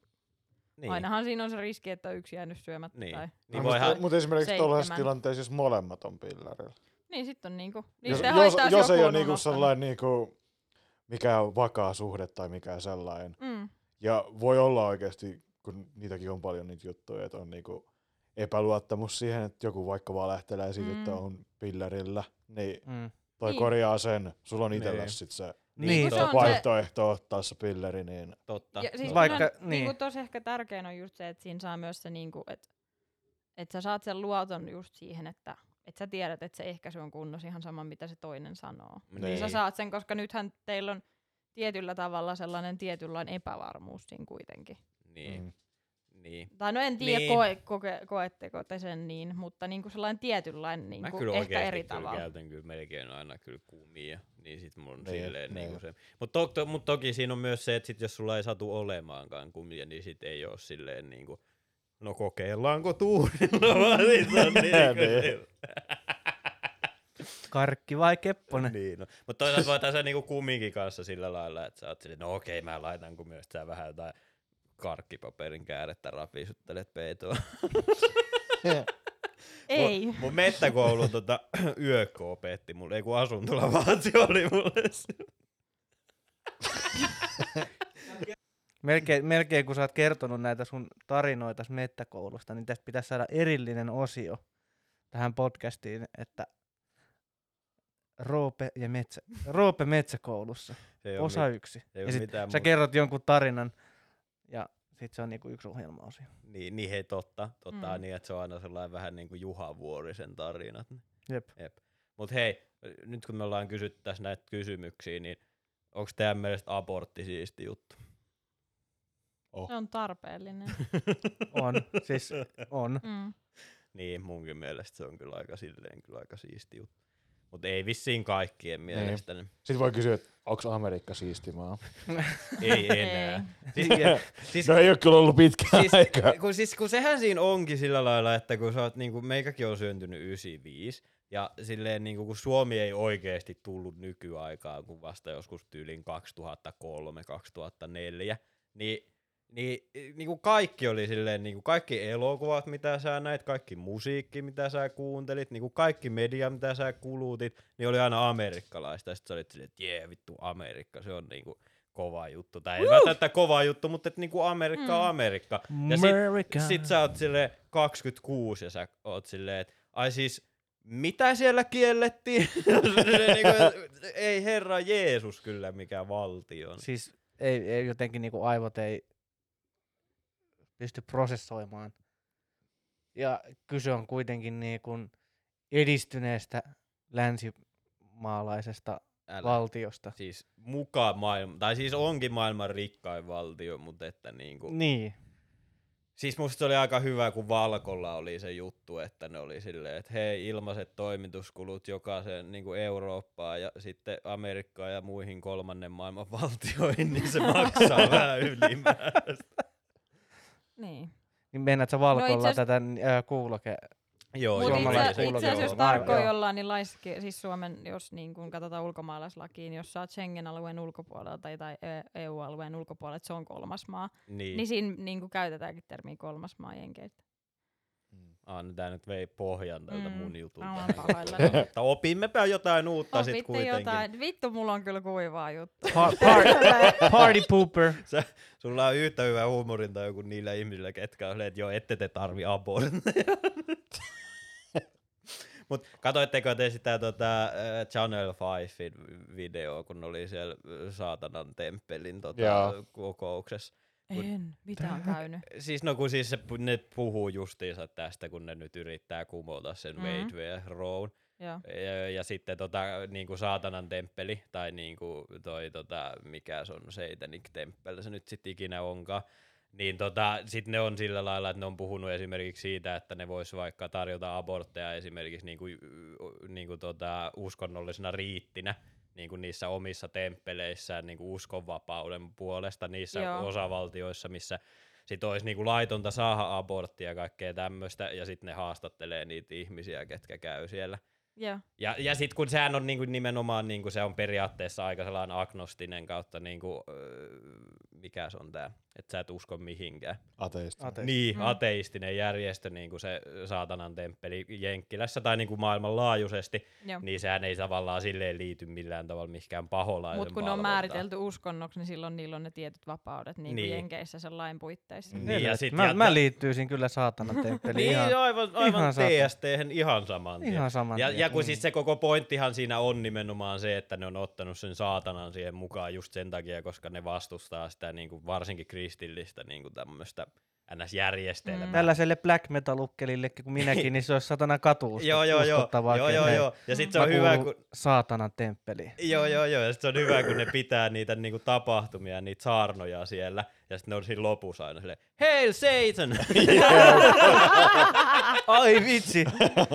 niin. ainahan siinä on se riski, että yksi jäänyt syömättä.
Niin.
Tai...
Niin
No,
voihan,
mutta, mutta esimerkiksi tuollaisessa tilanteessa, jos molemmat on pillerillä.
Niin sitten on niinku, niin
Jos,
se
jos, jos ei ole
on
niinku sellainen niinku, mikä on vakaa suhde tai mikä sellainen.
Mm.
Ja voi olla oikeasti, kun niitäkin on paljon niitä juttuja, että on niinku epäluottamus siihen, että joku vaikka valehtelee siitä, mm. että on pillerillä, niin
Mm.
toi
Niin.
korjaa sen. Sulla on
Niin.
itsellä sit se
Niin,
se on se-
vaihtoehto ottaa se pilleri, niin
totta.
Ja siis
Vaikka-
on,
niin.
niinku, tosi ehkä tärkein on just se, että siinä saa myös se, niinku, että et sä saat sen luoton just siihen, että et sä tiedät, että se ehkäisy on kunnossa ihan sama, mitä se toinen sanoo. Niin. niin sä
Niin.
saat sen, koska nythän teillä on tietyllä tavalla sellainen tietynlainen epävarmuus siinä kuitenkin.
Niin.
mm.
niin.
Tai no en tiedä,
Niin.
niin. koe, koke, koetteko te sen niin, mutta niinku sellainen tietynlainen
Mä
niinku,
kyllä
ehkä eri
kyllä
tavalla.
käytän kyllä melkein aina kyllä kumia, niin sit mun
Niin,
silleen
niin.
niinku se. Mut, to, to, mut toki siinä on myös se, että sit jos sulla ei satu olemaankaan kumia, niin sit ei oo silleen niinku, no kokeillaanko tuurilla, vaan sit on niinku
Niin.
sillä-
Karkki vai kepponen?
niin, no. Mutta toisaalta voi tässä niinku kumminkin kanssa sillä lailla, että sä oot silleen, no okei, mä laitan, kun myös sä vähän jotain karkkipaperin käärettä rapisuttelet peitoa.
Ei.
Mun, mun mettäkoulun tota, yökko opetti mulle, ei kun asuntolavaatsi oli mulle.
Melkein, melkein kun sä oot kertonut näitä sun tarinoita mettäkoulusta, niin tästä pitäisi saada erillinen osio tähän podcastiin, että Roope, ja metsä, Roope metsäkoulussa,
Se ei oo
osa
mit-
yksi. Ja sit sä
muuta.
kerrot jonkun tarinan, ja sit se on niinku yksi ohjelmaosio.
Niin, niin hei totta, totta mm.
Mm.
niin, että se on aina sellainen vähän niin kuin Juha Vuorisen tarinat.
Jep.
Jep. Mut hei, nyt kun me ollaan kysytty tässä näitä kysymyksiä, niin onko teidän mielestä abortti siisti juttu?
Oh.
Se on tarpeellinen.
On, siis on.
Mm.
niin, munkin mielestä se on kyllä aika silleen kyllä aika siisti juttu. Mutta ei vissiin kaikkien mielestä. Niin.
Sitten voi kysyä, että onko Amerikka siisti maa?
ei enää. Siis, siis,
No ei ole kyllä ollut pitkään
siis,
aikaa.
kun, siis, kun sehän siinä onkin sillä lailla, että kun sä oot, niin kuin, meikäkin on syntynyt 95, ja silleen niin kuin, kun Suomi ei oikeasti tullut nykyaikaan, kun vasta joskus tyylin 2003-2004, niin niin, niin kuin kaikki oli silleen, niin kuin kaikki elokuvat, mitä sä näit, kaikki musiikki, mitä sä kuuntelit, niin kuin kaikki media, mitä sä kulutit, niin oli aina amerikkalaista. Ja sit sä olit silleen, että jee, vittu Amerikka, se on niin kuin kova juttu. Tai ei välttämättä kova juttu, mutta että niin kuin Amerikka on
Mm.
Amerikka. Ja sit,
America.
sit sä oot silleen 26 ja sä oot silleen, että ai siis, mitä siellä kiellettiin? Niinku, ei herra Jeesus kyllä mikä valtio on.
Siis ei, ei jotenkin niinku aivot ei pysty prosessoimaan. Ja kyse on kuitenkin niinku edistyneestä länsimaalaisesta
Älä.
valtiosta.
Siis mukaan maailman, tai siis onkin maailman rikkain valtio, mutta että niinku,
Niin.
Siis musta se oli aika hyvä, kun Valkolla oli se juttu, että ne oli silleen, että hei, ilmaiset toimituskulut jokaisen niin kuin Eurooppaan ja sitten Amerikkaan ja muihin kolmannen maailman valtioihin, niin se maksaa vähän ylimääräistä.
Niin.
Niin mennät sä
asiassa-
tätä ää, kuuloke...
Joo,
Mutta
Suomalaisen
itse, itse asiassa
joo.
jollain, niin laiski, siis Suomen, jos niin kun katsotaan ulkomaalaislakiin, jos sä oot Schengen-alueen ulkopuolella tai, tai E- EU-alueen ulkopuolella, että se on kolmas maa,
niin.
niin, niin siinä niin kuin käytetäänkin termiä kolmas maa jenkeistä.
No tää nyt vei pohjan tältä
Mm,
mun jutulta.
mä.
Mutta opimmepä jotain uutta sit
Opitte
kuitenkin.
jotain. Vittu, mulla on kyllä kuivaa juttu.
Pa- par- party pooper.
Sulla on yhtä hyvä huumorinta kuin niillä ihmisillä, ketkä on, että joo, ette te tarvi abortteja. Mut katoitteko te sitä tota, äh, Channel 5 videoa, kun oli siellä äh, saatanan temppelin tota, kokouksessa?
En. Mitä on käynyt?
Siis no kun siis se, ne puhuu justiinsa tästä, kun ne nyt yrittää kumota sen
Mm.
mm. Wade ja Rowan.
Joo.
Ja, ja sitten tota, niinku saatanan temppeli, tai niinku toi tota, mikä se on, Seitanik temppel, se nyt sitten ikinä onkaan. Niin tota, sit ne on sillä lailla, että ne on puhunut esimerkiksi siitä, että ne vois vaikka tarjota abortteja esimerkiksi niinku, niinku tota, uskonnollisena riittinä. Niin kuin niissä omissa temppeleissään niin kuin uskonvapauden puolesta niissä
Joo.
osavaltioissa, missä sit olisi niin kuin laitonta saada aborttia ja kaikkea tämmöistä, ja sitten ne haastattelee niitä ihmisiä, ketkä käy siellä.
Joo.
Ja, ja sitten kun sehän on niinku nimenomaan, niinku se on periaatteessa aika sellainen agnostinen kautta, niinku, öö, mikä se on tää, että sä et usko mihinkään.
Ateisti.
Ate-
Niin,
Mm.
ateistinen järjestö, niin kuin se saatanan temppeli Jenkkilässä tai niin kuin maailmanlaajuisesti,
Joo.
niin sehän ei tavallaan silleen liity millään tavalla mihinkään paholaisen
Mutta kun ne on määritelty uskonnoksi, niin silloin niillä on ne tietyt vapaudet niin kuin
Niin.
Jenkeissä sen lain puitteissa.
Niin, ja sit
mä,
jat-
mä liittyisin kyllä saatanan temppeliin
Niin,
ihan,
aivan, aivan
ihan.
TST-hän ihan saman tien.
ihan saman
Ja,
tien.
ja kun
Mm.
siis se koko pointtihan siinä on nimenomaan se, että ne on ottanut sen saatanan siihen mukaan just sen takia, koska ne vastustaa sitä niin kuin varsinkin kristillistä niin kuin tämmöistä NS-järjestelmää.
Mm.
Tällaiselle black metal-ukkelillekin kuin minäkin, niin se olisi satana katu
Joo, joo, joo. Joo, joo,
ne-
joo. Ja sit se on hyvä, kun...
saatanan temppeliin.
Joo, joo, joo. Ja sit se on hyvä, kun ne pitää niitä niinku tapahtumia, niitä saarnoja siellä. Ja sitten ne on siinä lopussa aina silleen, Hail Satan!
Ai vitsi,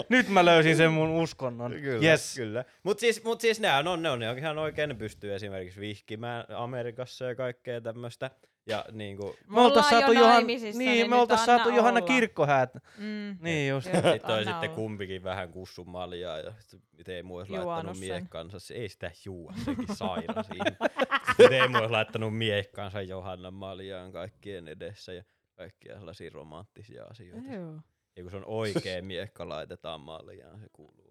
nyt mä löysin sen mun uskonnon.
kyllä,
yes.
kyllä. Mut siis, mut siis ne on, on, ne on ihan oikein, ne pystyy esimerkiksi vihkimään Amerikassa ja kaikkea tämmöistä. Ja niinku,
Me oltais
ollaan
saatu
jo
Johan, niin,
niin
me oltais saatu Johanna. Kirkkohäät.
Mm.
Niin just.
Kyllä,
sitten on sitten
olla.
kumpikin vähän kussun maljaa ja Teemu olisi
Juonut
laittanut. Se ei sitä juua, sekin sairas Teemu olisi laittanut miekkansa Johannan maljaan kaikkien edessä ja kaikkia sellaisia romanttisia asioita.
Joo.
Ja kun se on oikea miekka, laitetaan maljaan, se kuuluu.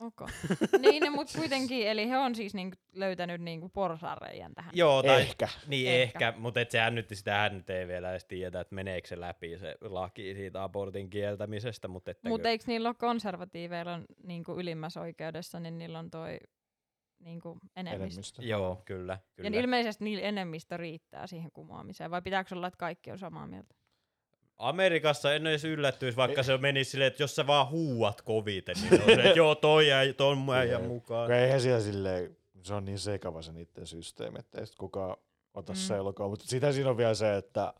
Okay. niin, mutta kuitenkin, eli he on siis niinku löytänyt niinku porsareijan tähän.
Joo, tai
Ehkä.
niin
Ehkä.
ehkä, mutta et sehän nyt, sitähän nyt ei vielä edes tiedetä, että meneekö se läpi se laki siitä abortin kieltämisestä, mutta että
Mutta eikö niillä ole konservatiiveilla on niinku ylimmässä oikeudessa, niin niillä on toi niinku enemmistö.
Enemmistö.
Joo, kyllä, kyllä.
Ja ilmeisesti niillä enemmistö riittää siihen kumoamiseen, vai pitääkö olla, että kaikki on samaa mieltä?
Amerikassa en edes yllättyisi, vaikka se menisi silleen, että jos sä vaan huuat koviten, niin on se, että joo, toi jäi ton äijän
Jep.
mukaan.
Eihän siellä silleen, se on niin sekava se niiden systeemi, että ei sit kukaan ota
Mm.
selkoa. Mutta sitä siinä on vielä se, että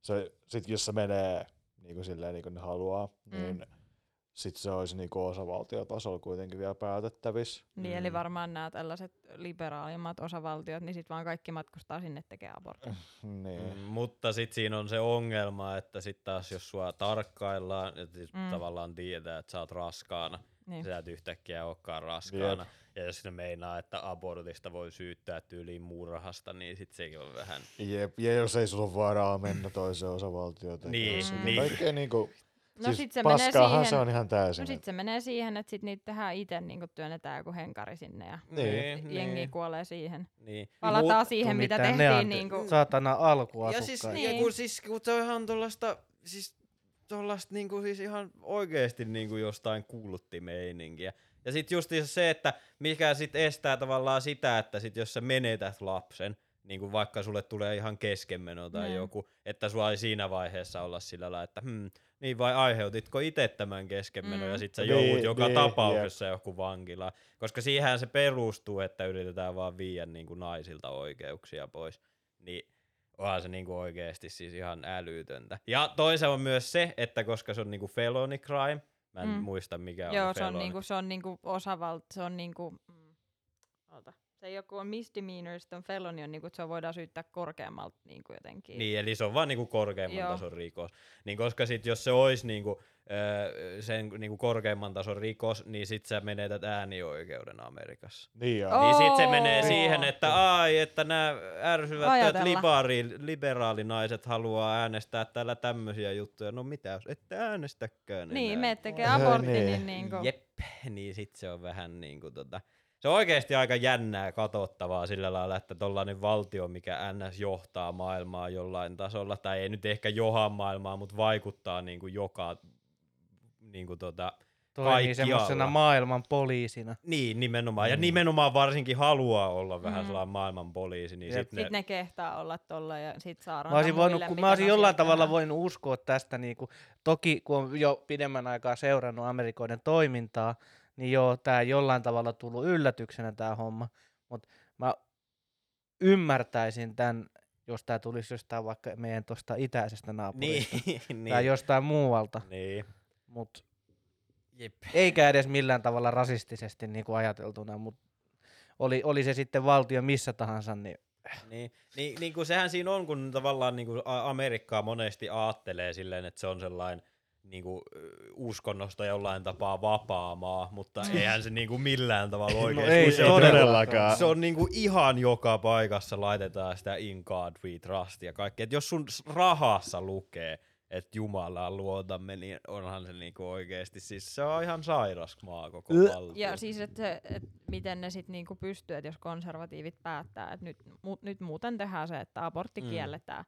se, sit jos se menee niin kuin silleen niin kuin ne haluaa,
Mm.
mm. niin sit se olisi niin kuin osavaltiotasolla kuitenkin vielä päätettävissä.
Niin, eli
Mm.
varmaan nämä tällaiset liberaalimmat osavaltiot, niin sitten vaan kaikki matkustaa sinne tekemään abortin.
Niin.
Mm, mutta sitten siinä on se ongelma, että sitten taas jos sua tarkkaillaan, että siis
Mm.
tavallaan tietää, että sä oot raskaana,
Niin.
sä et yhtäkkiä olekaan raskaana. Ja jos ne meinaa, että abortista voi syyttää tyyliin murhasta, niin sitten sekin on vähän...
Jep, ja jos ei sulla ole varaa mennä toiseen osavaltioon.
Niin, niin.
Kaikkea niinku,
No
siis
sit se menee siihen,
se on ihan täysin.
no sit se menee siihen, että sit niitä tehdään itse, niin työnnetään joku henkari sinne ja
Niin,
jengi kuolee siihen.
Niin.
Palataan
Mut-
siihen, mitä tehtiin
on
niinku...
Saatana alkuasukkaita.
Ja siis,
Niin.
ja kun, siis, kun se on ihan tuollaista, siis tuollaista niinku siis ihan oikeesti niinku jostain kuulutti meininkiä. Ja sit justiinsa se, että mikä sit estää tavallaan sitä, että sit jos sä menetät lapsen, niin kuin vaikka sulle tulee ihan keskenmeno tai
Niin.
joku, että sua ei siinä vaiheessa olla sillä lailla, että hmm, niin vai aiheutitko itse tämän keskenmenon
Mm.
ja sit sä
Niin,
joudut joka
niin,
tapauksessa joku vankilaan. Koska siihen se perustuu, että yritetään vaan viedä niin kuin naisilta oikeuksia pois. Niin onhan se niinku oikeesti siis ihan älytöntä. Ja toisaalta on myös se, että koska se on niinku felony crime, mä en
Mm.
muista mikä on
Joo, se
felony.
on niinku, se on niinku osavalt, se on niinku, mm. Se joku on misdemeanor, sitten on felony, on niinku, että se voidaan syyttää korkeammalta niinku jotenkin.
Niin, eli se on vaan niinku korkeamman
Joo.
tason rikos. Niin koska sit jos se olisi niinku, öö, sen niinku korkeamman tason rikos, niin sit sä menetät äänioikeuden Amerikassa.
Niin joo.
Oh.
Niin sit se menee siihen, että ai, että nämä ärsyvät liberaali, liberaalinaiset haluaa äänestää täällä tämmöisiä juttuja. No mitä jos ette äänestäkään
Niin,
enää?
me tekee abortin,
niin.
niin niinku,
Jep, niin sit se on vähän niinku tota, se on oikeasti aika jännää katsottavaa sillä lailla, että tollainen valtio, mikä NS johtaa maailmaa jollain tasolla, tai ei nyt ehkä joha maailmaa, mutta vaikuttaa niinku joka niinku tota,
Toimii semmoisena maailman poliisina.
niin nimenomaan, mm. ja nimenomaan varsinkin haluaa olla vähän
Mm.
sellainen maailman poliisi, niin
Jep.
sit ne,
ne kehtaa olla tolla ja sit saadaan
Mä olisin, voinut, kun mä olisin jollain tavalla voinut uskoa tästä, niin kuin, toki kun on jo pidemmän aikaa seurannut Amerikoiden toimintaa, niin joo, tämä jollain tavalla tullut yllätyksenä tämä homma, mutta mä ymmärtäisin tämän, jos tämä tulisi jostain vaikka meidän tuosta itäisestä naapurista.
Niin,
tai
niin,
jostain muualta,
niin,
mutta
jep.
eikä edes millään tavalla rasistisesti niin kuin ajateltuna, mutta oli, oli se sitten valtio missä tahansa, niin
Niin, niin, niin kuin sehän siinä on, kun tavallaan niin kuin Amerikkaa monesti aattelee silleen, että se on sellainen niin kuin, uskonnosta jollain tapaa vapaa maa, mutta eihän se niin kuin millään tavalla oikeasti.
ei
kun
se
on-
todellakaan.
Se on niinku ihan joka paikassa laitetaan sitä in God we trust ja kaikkea. Et jos sun rahassa lukee, että Jumalaa luotamme, niin onhan se niinku oikeesti, siis se on ihan sairas maa koko valtio.
Ja siis, että et miten ne sitten niinku pystyy, että jos konservatiivit päättää, että nyt, mu, nyt muuten tehdään se, että abortti mm. kielletään,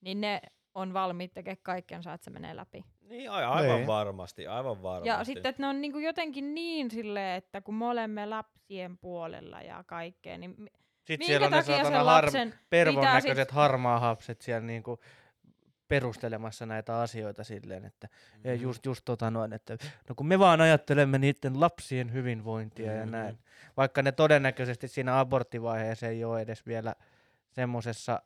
niin ne on valmiit tekemään kaikkensa, että se menee läpi.
Niin ai- aivan
Niin.
varmasti, aivan varmasti.
Ja sitten, että ne on niinku jotenkin niin silleen, että kun me olemme lapsien puolella ja kaikkea, niin
sitten
minkä
siellä on ne
takia
saatana
sen
har-
lapsen
pervon näköiset
sit-
harmaa hapset siellä niinku perustelemassa näitä asioita silleen, että
Mm-hmm.
ja just, just tota noin, että no kun me vaan ajattelemme niiden lapsien hyvinvointia ja
Mhm.
näin. Vaikka ne todennäköisesti siinä aborttivaiheessa ei ole edes vielä semmosessa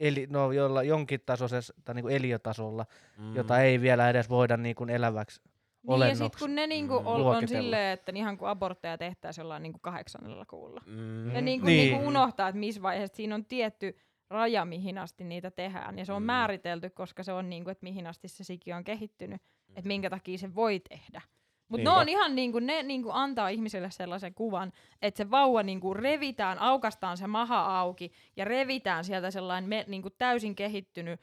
eli, no, jolla jonkin tasoisessa tai niinku eliötasolla,
mm.
jota ei vielä edes voida niinku eläväksi
Niin ja
olennoksi.
sit kun ne niinku
Mm.
on
luokitella.
silleen, että ihan kuin abortteja tehtäisiin jollain niinku kahdeksannella kuulla.
Mm.
Ja niinku,
Niin.
niinku unohtaa, että missä vaiheessa siinä on tietty raja, mihin asti niitä tehdään. Ja se on
Mm.
määritelty, koska se on niinku, että mihin asti se siki on kehittynyt, että minkä takia se voi tehdä. Mutta ne on ihan niinku, ne niinku antaa ihmiselle sellaisen kuvan, että se vauva niinku revitään, aukastaan se maha auki ja revitään sieltä sellainen me, niinku täysin kehittynyt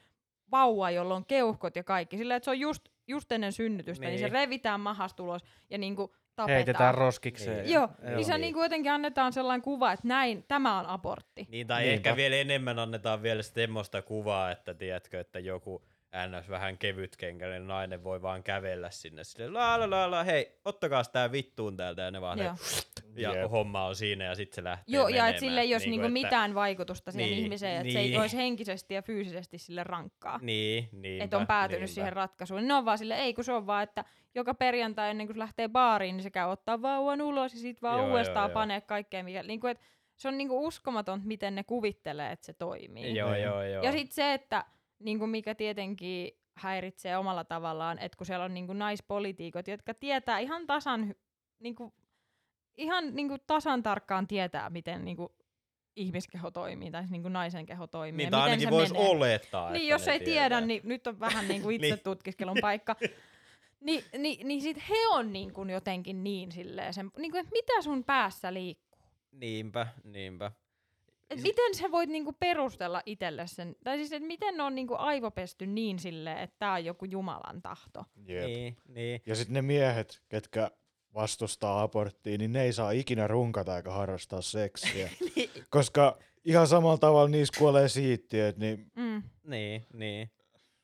vauva, jolla on keuhkot ja kaikki. Sillä että se on just, just ennen synnytystä, niin. niin se
Niin.
revitään mahasta ulos ja niinku tapetaan.
heitetään roskikseen.
Niin.
Joo,
Joo.
niin se
Niin.
niinku jotenkin annetaan sellainen kuva, että näin, tämä on abortti.
Niin, tai
Niinpä.
ehkä vielä enemmän annetaan vielä semmoista kuvaa, että tiedätkö, että joku ns. vähän kevytkenkäinen nainen voi vaan kävellä sinne silleen, la la la la, hei, ottakaa tää vittuun täältä, ja ne vaan,
Joo.
ne, ja
Jep.
homma on siinä, ja sitten se lähtee
Joo, ja
menemään.
että sille ei olisi niinku
että-
mitään vaikutusta siihen
Niin,
ihmiseen, että se ei
niin.
olisi henkisesti ja fyysisesti sille rankkaa.
Niin, niin.
Että on päätynyt siihen ratkaisuun. Ne on vaan sille, ei kun se on vaan, että joka perjantai ennen kuin se lähtee baariin, niin se käy ottaa vauvan ulos ja sitten vaan
Joo,
uudestaan
joo, joo.
panee kaikkea. Mikä, niinku, et, se on niinku uskomaton, miten ne kuvittelee, että se toimii.
Joo,
Niin.
joo, joo.
Ja sitten se, että niinku mikä tietenkin häiritsee omalla tavallaan, että kun siellä on niinku naispolitiikot, jotka tietää ihan tasan, hy- niinku, ihan niinku tasan tarkkaan tietää, miten niinku ihmiskeho toimii, tai siis niinku naisen keho toimii.
niin, tai
miten
ainakin voisi
menee.
olettaa,
Niin, jos ei
tietää.
tiedä, niin nyt on vähän niinku itse
Niin.
tutkiskelun paikka. Ni, niin, niin sit he on niinku jotenkin niin silleen, sen, niinku, että mitä sun päässä liikkuu?
Niinpä, niinpä.
Et
Si-
miten sä voit niinku perustella itselle sen, tai siis että miten ne on niinku aivopesty niin silleen, että tää on joku Jumalan tahto.
Jep.
Niin, niin.
Ja sitten ne miehet, ketkä vastustaa aborttia, niin ne ei saa ikinä runkata eikä harrastaa seksiä. Koska ihan samalla tavalla niissä kuolee siittiöt, niin
Mm.
Niin, niin.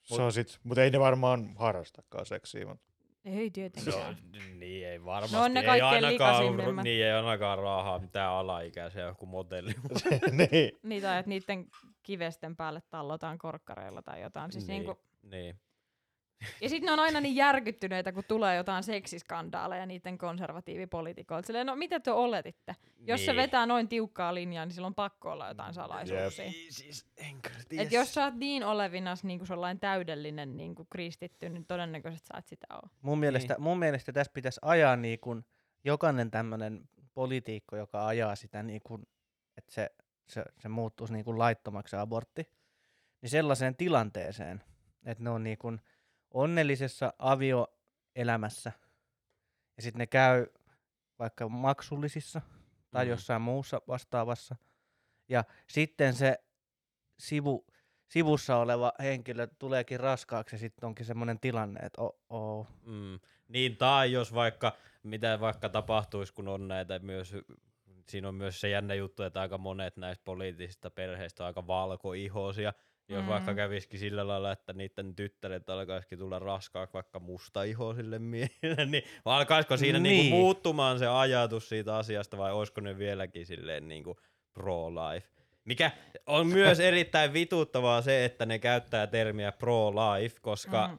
se on sit, mutta ei ne varmaan harrastakaan seksiä. Mutta
Ei
No,
tietenkään.
niin ei varmasti.
No on ne
ei
kaikkein
ainakaan, niin ei ainakaan rahaa mitään alaikäisiä joku modelli.
niin.
Niitä, että niiden kivesten päälle tallotaan korkkareilla tai jotain. Siis
niin,
niinku,
niin.
Ja sitten ne on aina niin järkyttyneitä, kun tulee jotain seksiskandaaleja niiden konservatiivipoliitikoilta. Silleen, no mitä te oletitte? Jos
niin.
se vetää noin tiukkaa linjaa, niin sillä on pakko olla jotain salaisuuksia.
Niin, siis
Et jos sä oot niin olevinas niin sellainen täydellinen niin kristitty, niin todennäköisesti sä et sitä ole.
Mun, mielestä, mun mielestä tässä pitäisi ajaa niin kuin jokainen tämmöinen poliitikko, joka ajaa sitä niin kuin, että se, se, se muuttuisi niin kuin laittomaksi abortti, niin sellaiseen tilanteeseen, että ne on niin kuin onnellisessa avioelämässä ja sitten ne käy vaikka maksullisissa tai
Mm.
mm. jossain muussa vastaavassa ja sitten se sivu, sivussa oleva henkilö tuleekin raskaaksi ja sitten onkin semmoinen tilanne, että oh, oh,
Mm. Niin, tai jos vaikka, mitä vaikka tapahtuisi, kun on näitä myös, siinä on myös se jännä juttu, että aika monet näistä poliittisista perheistä on aika valkoihoisia. Jos
Mm.
vaikka kävisikin sillä lailla, että niiden tyttäret alkaisikin tulla raskaaksi vaikka mustaihoisille miehille, niin alkaisiko siinä niin.
Niin.
Niinku muuttumaan se ajatus siitä asiasta vai olisiko ne vieläkin silleen niinku pro-life? Mikä on myös erittäin vituttavaa se, että ne käyttää termiä pro-life, koska
Mm.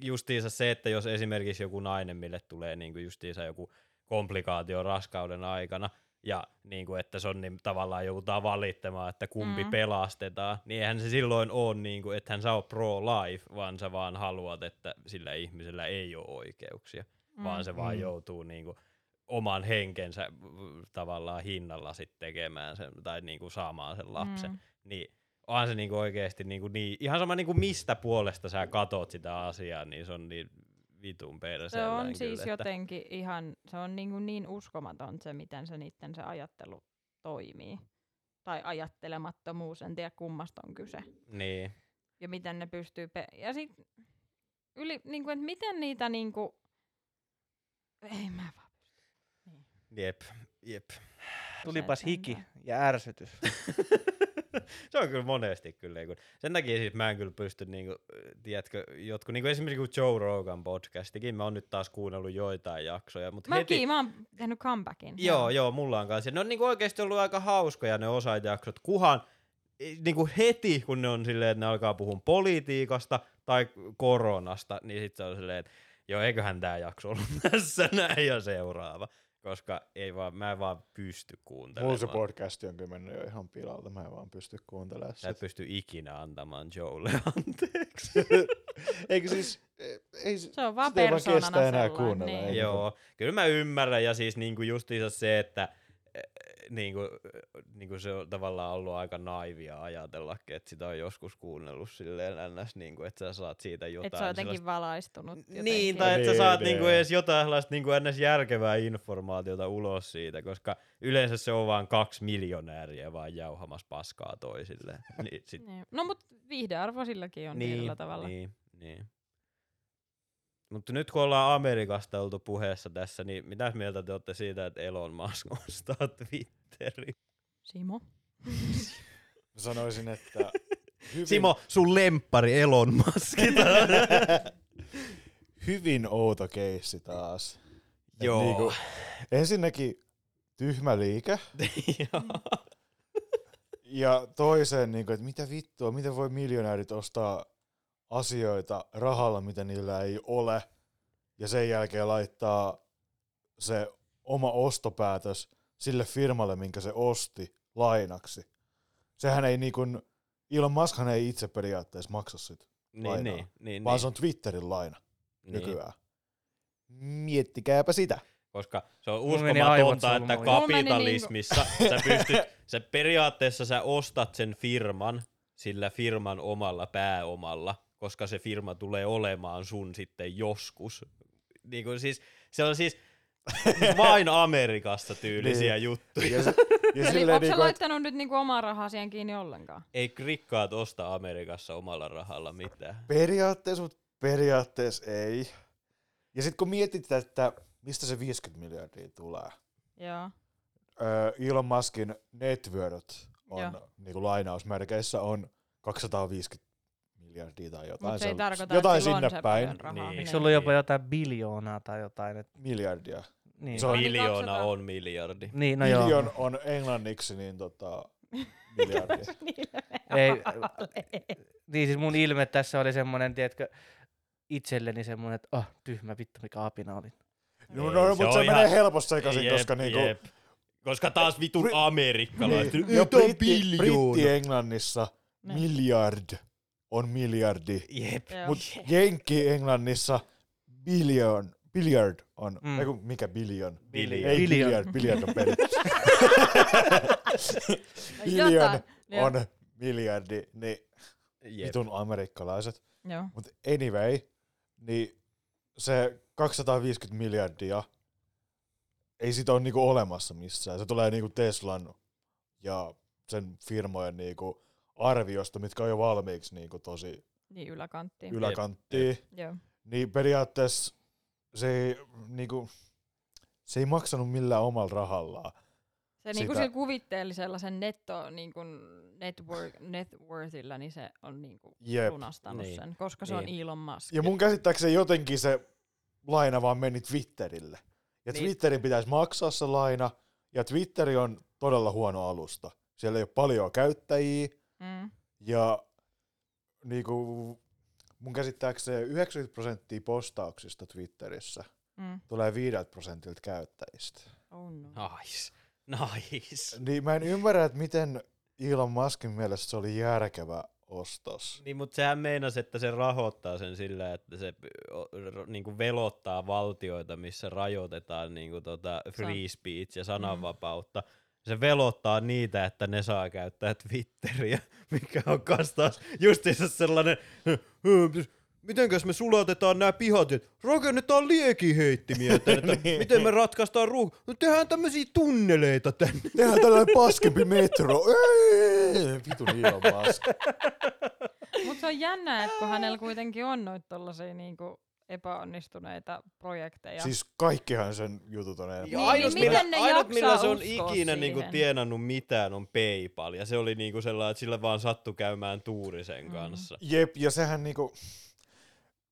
justiinsa se, että jos esimerkiksi joku nainen, mille tulee niinku justiinsa joku komplikaatio raskauden aikana, ja niinku, että se on niin tavallaan joudutaan valittamaan, että kumpi
Mm.
pelastetaan, niin eihän se silloin ole, niinku, että hän saa pro-life, vaan sä vaan haluat, että sillä ihmisellä ei ole oikeuksia, mm. vaan se vaan
Mm.
joutuu niinku, oman henkensä tavallaan hinnalla sit tekemään sen, tai niinku saamaan sen lapsen.
Mm.
Niin onhan se niinku oikeesti niinku niin, ihan sama niinku mistä puolesta sä katot sitä asiaa, niin se on niin vitun
Se
perseellä.
on siis jotenkin ihan, se on niin, kuin niin uskomaton se, miten se niiden se ajattelu toimii. Tai ajattelemattomuus, en tiedä kummasta on kyse.
Niin.
Ja miten ne pystyy, pe- ja sit yli, niin kuin, että miten niitä niinku, ei mä vaan
Jep, jep.
Tulipas hiki ja ärsytys.
se on kyllä monesti kyllä. Kun, sen takia siis mä en kyllä pysty, niinku, tiedätkö, jotkut, niinku esimerkiksi kun Joe Rogan podcastikin, mä oon nyt taas kuunnellut joitain jaksoja, mutta
Mäkin,
heti...
mä oon tehnyt comebackin.
Joo, joo, mulla on kanssa. Ne on niinku oikeasti ollut aika hauskoja ne osajaksot, kuhan i- niinku heti, kun ne on silleen, että ne alkaa puhua politiikasta tai koronasta, niin sitten se on silleen, että joo, eiköhän tämä jakso ollut tässä näin ja seuraava. Koska ei vaan, mä en vaan pysty kuuntelemaan.
Mulla se podcasti on kyllä mennyt jo ihan pilalle, mä en vaan pysty kuuntelemaan
Sä et
sitä.
pysty ikinä antamaan Joelle anteeksi.
Eikö siis, ei,
Se on vaan
sitä ei vaan kestä enää kuunnella.
niin.
Joo, kyllä mä ymmärrän ja siis niinku justiinsa se, että eh, niinku, niinku se on tavallaan ollut aika naivia ajatellakin, että sitä on joskus kuunnellut silleen ns, niinku, että sä saat siitä jotain.
Että se on jotenkin
sellaista-
valaistunut.
Niin,
jotenkin.
tai että sä
Niin,
saat
niin.
niinku edes jotain sellaista niinku ns järkevää informaatiota ulos siitä, koska yleensä se on vaan kaksi miljonääriä vaan jauhamassa paskaa toisilleen. niin, sit,
Niin. No mut viihdearvo silläkin on
niin,
tietyllä tavalla.
Niin, niin. Mutta nyt kun ollaan Amerikasta oltu puheessa tässä, niin mitäs mieltä te olette siitä, että Elon Musk ostaa Twitterin?
Simo?
Mä sanoisin, että hyvin,
Simo, sun lemppari Elon Musk.
hyvin outo keissi taas. Et
Joo.
Niinku, ensinnäkin tyhmä liike,
Joo.
ja toiseen, niinku, että mitä vittua, miten voi miljonäärit ostaa asioita rahalla, mitä niillä ei ole, ja sen jälkeen laittaa se oma ostopäätös sille firmalle, minkä se osti lainaksi. Sehän ei niinku, Elon Muskhan ei itse periaatteessa maksa sitä,
niin,
Lainaa.
niin, niin,
vaan
niin,
se on Twitterin laina
niin.
nykyään. Miettikääpä sitä.
Koska se on uskomatonta, että
meni
kapitalismissa sä pystyt, sä periaatteessa sä ostat sen firman sillä firman omalla pääomalla, koska se firma tulee olemaan sun sitten joskus. Niin kuin siis, se on siis vain Amerikassa tyylisiä
Niin.
juttuja.
Ja, se, ja
Eli onko sä
niinku, et,
laittanut nyt niinku omaa rahaa siihen kiinni ollenkaan?
Ei rikkaat osta Amerikassa omalla rahalla mitään.
periaatteessa, mutta periaatteessa ei. Ja sitten kun mietit, että mistä se 50 miljardia tulee.
Joo.
Öö, Elon Muskin net worth on
Joo.
niinku lainausmerkeissä on 250 miljardia tai jotain.
Mutta se ei tarkoita,
jotain
että
sinne päin.
rahaa.
Niin.
Eikö se
Niin.
ollut jopa jotain biljoonaa tai jotain? Et,
Miljardia.
niin.
Se on-
Niin
Miljoona
200.
on miljardi.
niin, no
No
joo.
On englanniksi niin tota, miljardia.
Ei, niin siis mun ilme tässä oli semmonen, tiedätkö, itselleni semmonen, että ah, tyhmä vittu, mikä apina olin.
no,
Ei,
no,
se
mutta se
ihan-
menee helposti sekaisin,
Jep,
koska niinku...
jep. Koska taas vitun
Bri-
amerikkalaiset.
Niin,
Niin,
ja
on
britti, britti Englannissa
Niin.
miljard on miljardi.
Jep.
Joo.
Mut Jenkki Englannissa billion, billiard on,
Mm.
eiku, mikä billion?
Billion.
Ei
Billion.
billiard, billiard on peli.
No
billion on miljardi, niin
Jep.
vitun amerikkalaiset. Mutta anyway, niin se 250 miljardia, ei sitä ole niinku olemassa missään. Se tulee niinku Teslan ja sen firmojen niinku arviosta, mitkä on jo valmiiksi niinku tosi
Niin yläkanttiin.
yläkanttiin.
Joo.
Niin periaatteessa se ei, niinku, se ei maksanut millään omalla rahallaan.
Se niinku
Sitä-
sillä kuvitteellisella sen netto niinku network, net worthilla, niin se on niinku
Jep.
lunastanut
Niin.
sen, koska se on
Niin.
Elon Musk.
Ja mun käsittääkseni jotenkin se laina vaan meni Twitterille. Ja
Niin.
Twitterin pitäisi maksaa se laina, ja Twitteri on todella huono alusta. Siellä ei ole paljon käyttäjiä,
Mm.
ja niinku, mun käsittääkseni 90 prosenttia postauksista Twitterissä
Mm.
tulee 5 prosentilta käyttäjistä.
Oh no.
Nice. Nice.
Niin mä en ymmärrä, että miten Elon Muskin mielestä se oli järkevä ostos.
Niin, mutta sehän meinasi, että se rahoittaa sen sillä, että se r- niinku velottaa valtioita, missä rajoitetaan niinku tota free speech ja sananvapautta. Se velottaa niitä, että ne saa käyttää Twitteriä, mikä on kans taas justiinsa sellainen, mitenkäs me sulatetaan nämä pihat, että rakennetaan liekiheittimiä tänne, että miten me ratkaistaan ruuh... No tehdään tämmöisiä tunneleita tänne.
Tehdään tällainen paskempi metro. Vitun Elon Musk.
Mutta se on jännä, että kun hänellä kuitenkin on noita tollasia niinku epäonnistuneita projekteja.
Siis kaikkihan sen jutut on
Ja
Niin,
ainut,
niin
millä,
miten ne
ainut millä se on ikinä niinku tienannut mitään on PayPal. Ja se oli niinku sellainen, että sillä vaan sattui käymään tuuri
Mm.
sen kanssa.
Jep, ja sehän niinku,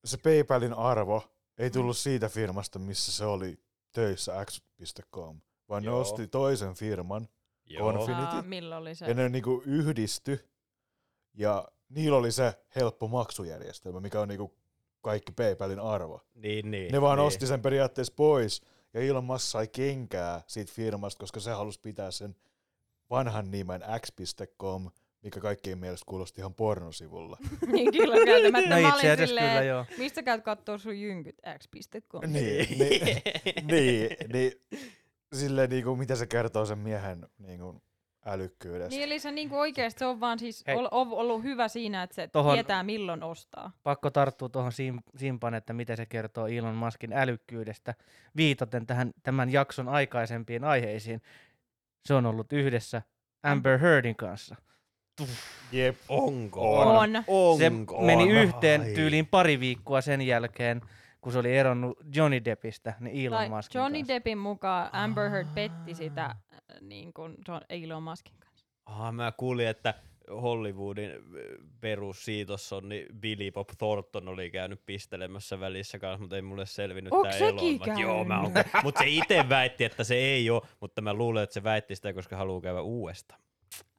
se PayPalin arvo ei tullut siitä firmasta, missä se oli töissä x.com, vaan
Joo.
ne osti toisen firman,
Joo.
Konfi-
Aa, milloin oli se?
ja ne niinku yhdisty, ja niillä oli se helppo maksujärjestelmä, mikä on niinku kaikki PayPalin arvo.
Niin, niin.
Ne vaan
niin.
osti sen periaatteessa pois, ja Elon Musk sai kenkää siitä firmasta, koska se halusi pitää sen vanhan nimen x.com, mikä kaikkien mielestä kuulosti ihan pornosivulla.
niin kyllä käytämättä.
No
Mä
itse
olin
asiassa
silleen,
kyllä joo.
mistä käyt kattoo sun jynkyt x.com?
niin, niin, niin, niin silleen niinku, mitä se kertoo sen miehen niinku, älykkyydestä.
Niin eli se niinku oikeesti se on vaan siis
Hei.
ol, ol, ollut hyvä siinä, että se
Tohon-
tietää milloin ostaa.
Pakko tarttua tuohon sim- simpan, että miten se kertoo Elon Muskin älykkyydestä. Viitaten tähän tämän jakson aikaisempiin aiheisiin. Se on ollut yhdessä Amber Heardin kanssa.
Jep.
Onko?
On.
Onko?
Se meni yhteen
Ai.
tyyliin pari viikkoa sen jälkeen, kun se oli eronnut Johnny Deppistä, niin Elon
Tai
Muskin
Johnny
kanssa.
Deppin mukaan Amber Heard petti sitä niin kuin Elon Muskin kanssa.
Ah, mä kuulin, että Hollywoodin äh, perussiitossonni Billy Bob Thornton oli käynyt pistelemässä välissä kanssa, mutta ei mulle selvinnyt
sekin
Elon. Mut Joo, mä oon, mutta se itse väitti, että se ei ole, mutta mä luulen, että se väitti sitä, koska haluaa käydä uudestaan.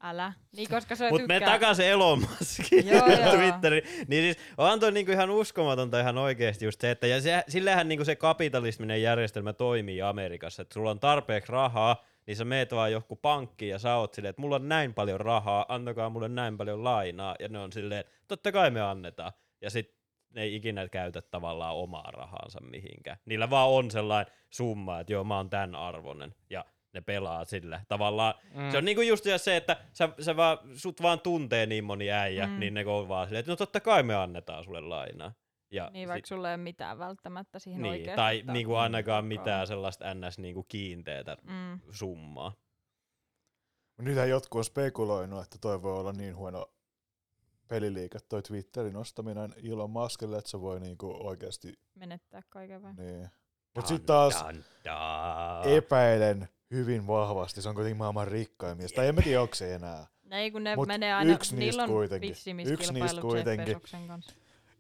Älä. Niin koska se
Mutta me takaisin Elon Muskiin
Joo,
ja. Niin siis on toi niinku ihan uskomatonta ihan oikeesti just se, että ja se, sillähän niinku se kapitalisminen järjestelmä toimii Amerikassa, että sulla on tarpeeksi rahaa, niin sä meet vaan johonkin pankkiin ja sä oot silleen, että mulla on näin paljon rahaa, antakaa mulle näin paljon lainaa, ja ne on silleen, totta kai me annetaan. Ja sit ne ei ikinä käytä tavallaan omaa rahaansa mihinkään. Niillä vaan on sellainen summa, että joo mä oon tän arvonen, ja ne pelaa sillä. Tavallaan
Mm.
se on niinku just se, että sä, sä vaan, sut vaan tuntee niin moni äijä,
mm.
niin ne on vaan silleen, että no totta kai me annetaan sulle lainaa. Ja
Niin vaikka sulla ei ole mitään välttämättä siihen
niin,
oikeasti.
tai
ottaa
niinku ainakaan mitään sellaista ns. Niinku kiinteetä
Mm.
summaa.
Nythän jotkut on spekuloinut, että toi voi olla niin huono peliliike, toi Twitterin ostaminen Elon Muskille, että se voi niinku oikeasti...
Menettää kaiken vai?
Niin. Mutta sitten taas
Dun, dun.
epäilen hyvin vahvasti, se on kuitenkin maailman rikkain mies. Tai en mä tiedä, onko se enää.
No ei kun ne
Mut
menee aina,
yksi niistä
niillä on
kuitenkin. Yksi niistä kuitenkin.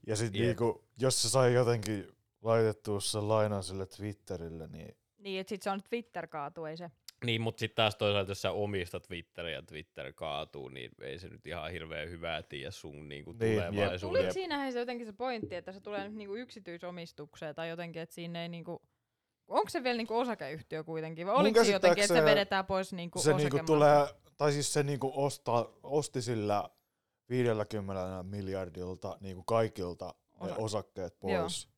Ja sitten
Jep.
niinku, jos se sai jotenkin laitettua sen lainan sille Twitterille, niin
Niin, että sit se on Twitter kaatu, ei se.
Niin, mutta sitten taas toisaalta, jos sä omistat Twitterin ja Twitter kaatuu, niin ei se nyt ihan hirveän hyvää tiedä sun niinku
Niin, jep.
tulevaisuudesta.
Tuliko siinähän se jotenkin se pointti, että se tulee nyt niinku yksityisomistukseen tai jotenkin, että siinä ei niinku... Onko se vielä niinku osakeyhtiö kuitenkin? Vai oliko se jotenkin, että se vedetään pois niinku
se niinku tulee, tai siis se niinku ostaa, osti sillä 50 miljardilta niinku kaikilta
Osa-
osakkeet
Joo.
pois.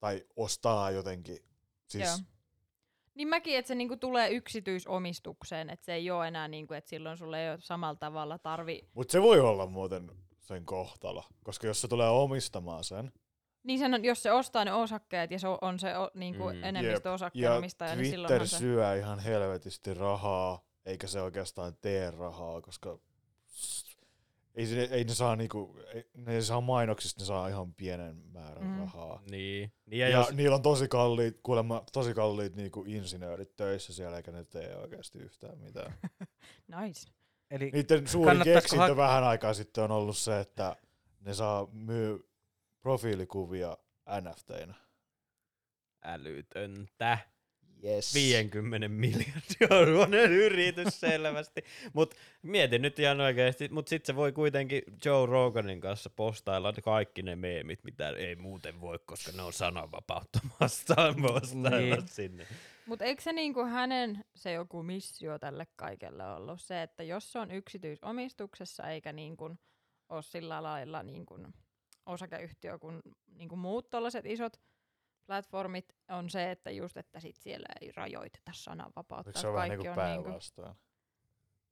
Tai ostaa jotenkin. Siis,
Joo. Niin mäkin, että se niinku tulee yksityisomistukseen, että se ei ole enää niinku, että silloin sulle ei ole samalla tavalla tarvi...
Mutta se voi olla muuten sen kohtalo, koska jos se tulee omistamaan sen,
Niin sen on, jos se ostaa ne osakkeet ja se on- se o, niinku
Mm.
mm. enemmistö
ja
osakkeenomistaja, niin
Twitter
silloinhan se...
syö ihan helvetisti rahaa, eikä se oikeastaan tee rahaa, koska ei, se, ei ne saa niinku, ei, ne ei saa mainoksista, ne saa ihan pienen määrän
Mm.
rahaa.
Niin. niin
Ja,
ja, jos,
niillä on tosi kalliit, kuulemma tosi kalliit niinku insinöörit töissä siellä, eikä ne tee oikeasti yhtään mitään.
Nice.
Eli
Niiden suurin
Kannattaako
keksintö
hak-
vähän aikaa sitten on ollut se, että ne saa myy profiilikuvia NFTinä.
älytöntä.
Yes.
50 miljardin arvoinen yritys selvästi. Mutta mietin nyt ihan oikeasti, mutta sitten se voi kuitenkin Joe Roganin kanssa postailla kaikki ne meemit, mitä ei muuten voi, koska ne on sananvapautta vastaan postailla
Niin.
sinne.
Mutta eikö se niinku hänen se joku missio tälle kaikelle ollut se, että jos se on yksityisomistuksessa eikä niinku ole sillä lailla niin kuin osakeyhtiö kuin, niin kuin muut tällaiset isot platformit, on se, että just, että sit siellä ei rajoiteta sananvapautta.
Eikö se ole vähän niinku
Kaikki on niinku-
päinvastoin?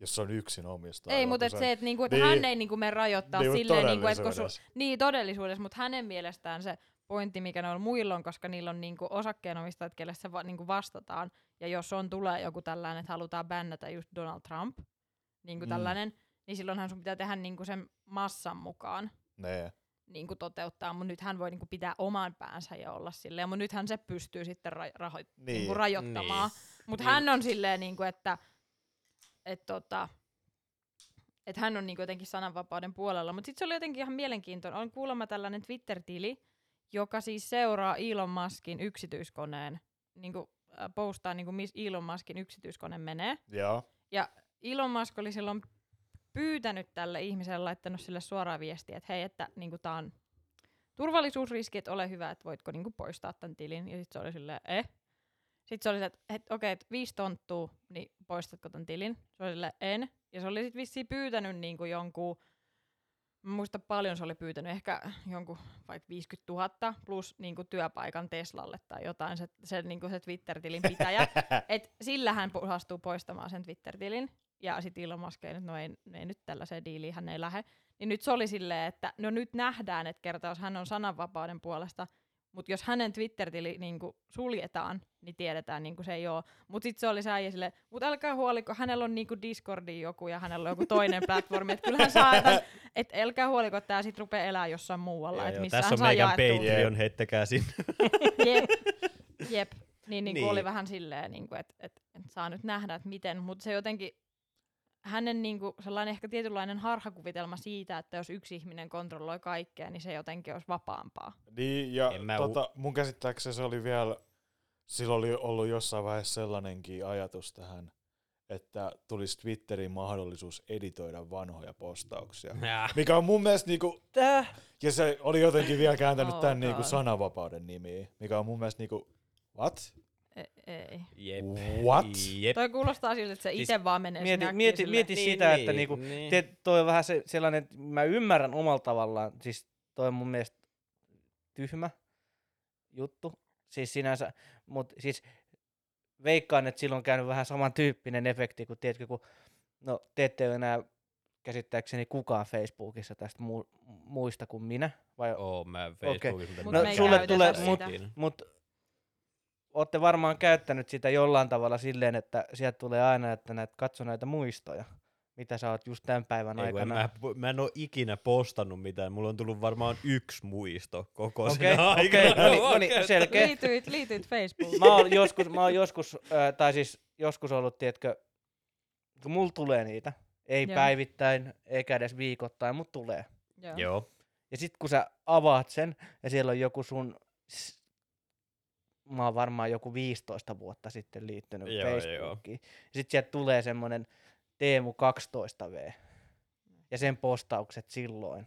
Jos se on yksin omistaja.
Ei, mutta et se, että niinku, et
Niin.
hän ei niinku me rajoittaa
Niin,
silleen, niinku, että kun su, niin todellisuudessa, mutta hänen mielestään se pointti, mikä noilla muilla on, koska niillä on niinku osakkeenomistajat, kelle se va, niinku vastataan, ja jos on tulee joku tällainen, että halutaan bännätä just Donald Trump, niinku
Mm.
tällainen, niin silloinhan sun pitää tehdä niinku sen massan mukaan
Nee.
Niinku toteuttaa, mutta nyt hän voi niinku pitää oman päänsä ja olla silleen, mutta nythän se pystyy sitten ra- raho-
Niin.
niinku rajoittamaan. Mutta
Niin.
hän on silleen, niinku, että et tota, et hän on niinku jotenkin sananvapauden puolella. Mutta sitten se oli jotenkin ihan mielenkiintoinen. On kuulemma tällainen Twitter-tili, joka siis seuraa Elon Muskin yksityiskoneen, niinku, äh, postaa niinku, missä Elon Muskin yksityiskone menee.
Joo.
Elon Musk oli silloin pyytänyt tälle ihmiselle, laittanut sille suoraa viestiä, että hei, että niinku, tää on turvallisuusriski, että ole hyvä, että voitko niinku, poistaa tämän tilin. Ja sitten se oli silleen, eh. Sitten se oli se, että et, okei, että viisi tonttua, niin poistatko tämän tilin? Se oli silleen, en. Ja se oli sitten vissiin pyytänyt niinku, jonkun, muista paljon se oli pyytänyt, ehkä jonkun vaikka 50 000 plus niinku, työpaikan Teslalle tai jotain, se, se, niinku, se Twitter-tilin pitäjä. Et sillä hän pu- astuu poistamaan sen Twitter-tilin. Ja sitten Elon Musk ei, nyt, no ei, ei nyt tällaiseen diiliin, hän ei lähde. Niin nyt se oli silleen, että no nyt nähdään, että kerta jos hän on sananvapauden puolesta, mutta jos hänen Twitter-tili niinku suljetaan, niin tiedetään, niinku se ei ole. Mutta sitten se oli se äijä silleen, mutta älkää huoliko, hänellä on niinku Discordi joku ja hänellä on joku toinen platformi, että kyllähän saa, että älkää huoliko, että tämä sitten rupeaa elää jossain muualla,
joo.
missä
Tässä on
saa
meidän. Patreon, heittäkää sinne.
Jep. Jep. Niin, niin,
Niin.
oli vähän silleen, niin että et, et saa nyt nähdä, että miten, mutta se jotenkin, hänen niin kuin, sellainen ehkä tietynlainen harhakuvitelma siitä, että jos yksi ihminen kontrolloi kaikkea, niin se jotenkin olisi vapaampaa.
Niin, ja tota, mun käsittääkseni se oli vielä, silloin oli ollut jossain vaiheessa sellainenkin ajatus tähän, että tulisi Twitterin mahdollisuus editoida vanhoja postauksia.
Jaa.
Mikä on mun mielestä niinku,
Tää?
ja se oli jotenkin vielä kääntänyt
Oh
tämän niinku
God.
sananvapauden nimiin, mikä on mun mielestä niinku, what?
E- ei.
Jep.
What?
Jep.
Toi kuulostaa siltä, että se
Siis
itse vaan menee
Mieti,
sinne
mieti, mieti
silleen,
sitä, että niinku,
niin.
te, toi on vähän se, sellainen, että mä ymmärrän omalla tavallaan, siis toi on mun mielestä tyhmä juttu, siis sinänsä, mutta siis veikkaan, että silloin on käynyt vähän samantyyppinen efekti, kun tiedätkö, kun no te ette ole enää käsittääkseni kukaan Facebookissa tästä mu- muista kuin minä, vai
Oo, mä Facebookissa.
Mut
No,
me ei
sulle tulee-
sitä.
mut- Mutta olette varmaan käyttänyt sitä jollain tavalla silleen, että sieltä tulee aina, että näet, katso näitä muistoja, mitä sä oot just tämän päivän
Ei,
aikana.
mä, mä en oo ikinä postannut mitään. Mulla on tullut varmaan yksi muisto koko
Okei,
sinä
okei,
aikana.
no niin, no niin, selkeä.
Liityit, liityit Facebookiin.
Mä oon joskus, mä oon joskus, äh, tai siis joskus ollut, tiedätkö, kun mulla tulee niitä, ei
Joo.
päivittäin, eikä edes viikoittain, mutta tulee.
Joo.
Joo.
Ja sit kun sä avaat sen, ja siellä on joku sun, mä oon varmaan joku 15 vuotta sitten liittynyt
Joo,
Facebookiin. Ja sit sieltä tulee semmonen Teemu 12V. Ja sen postaukset silloin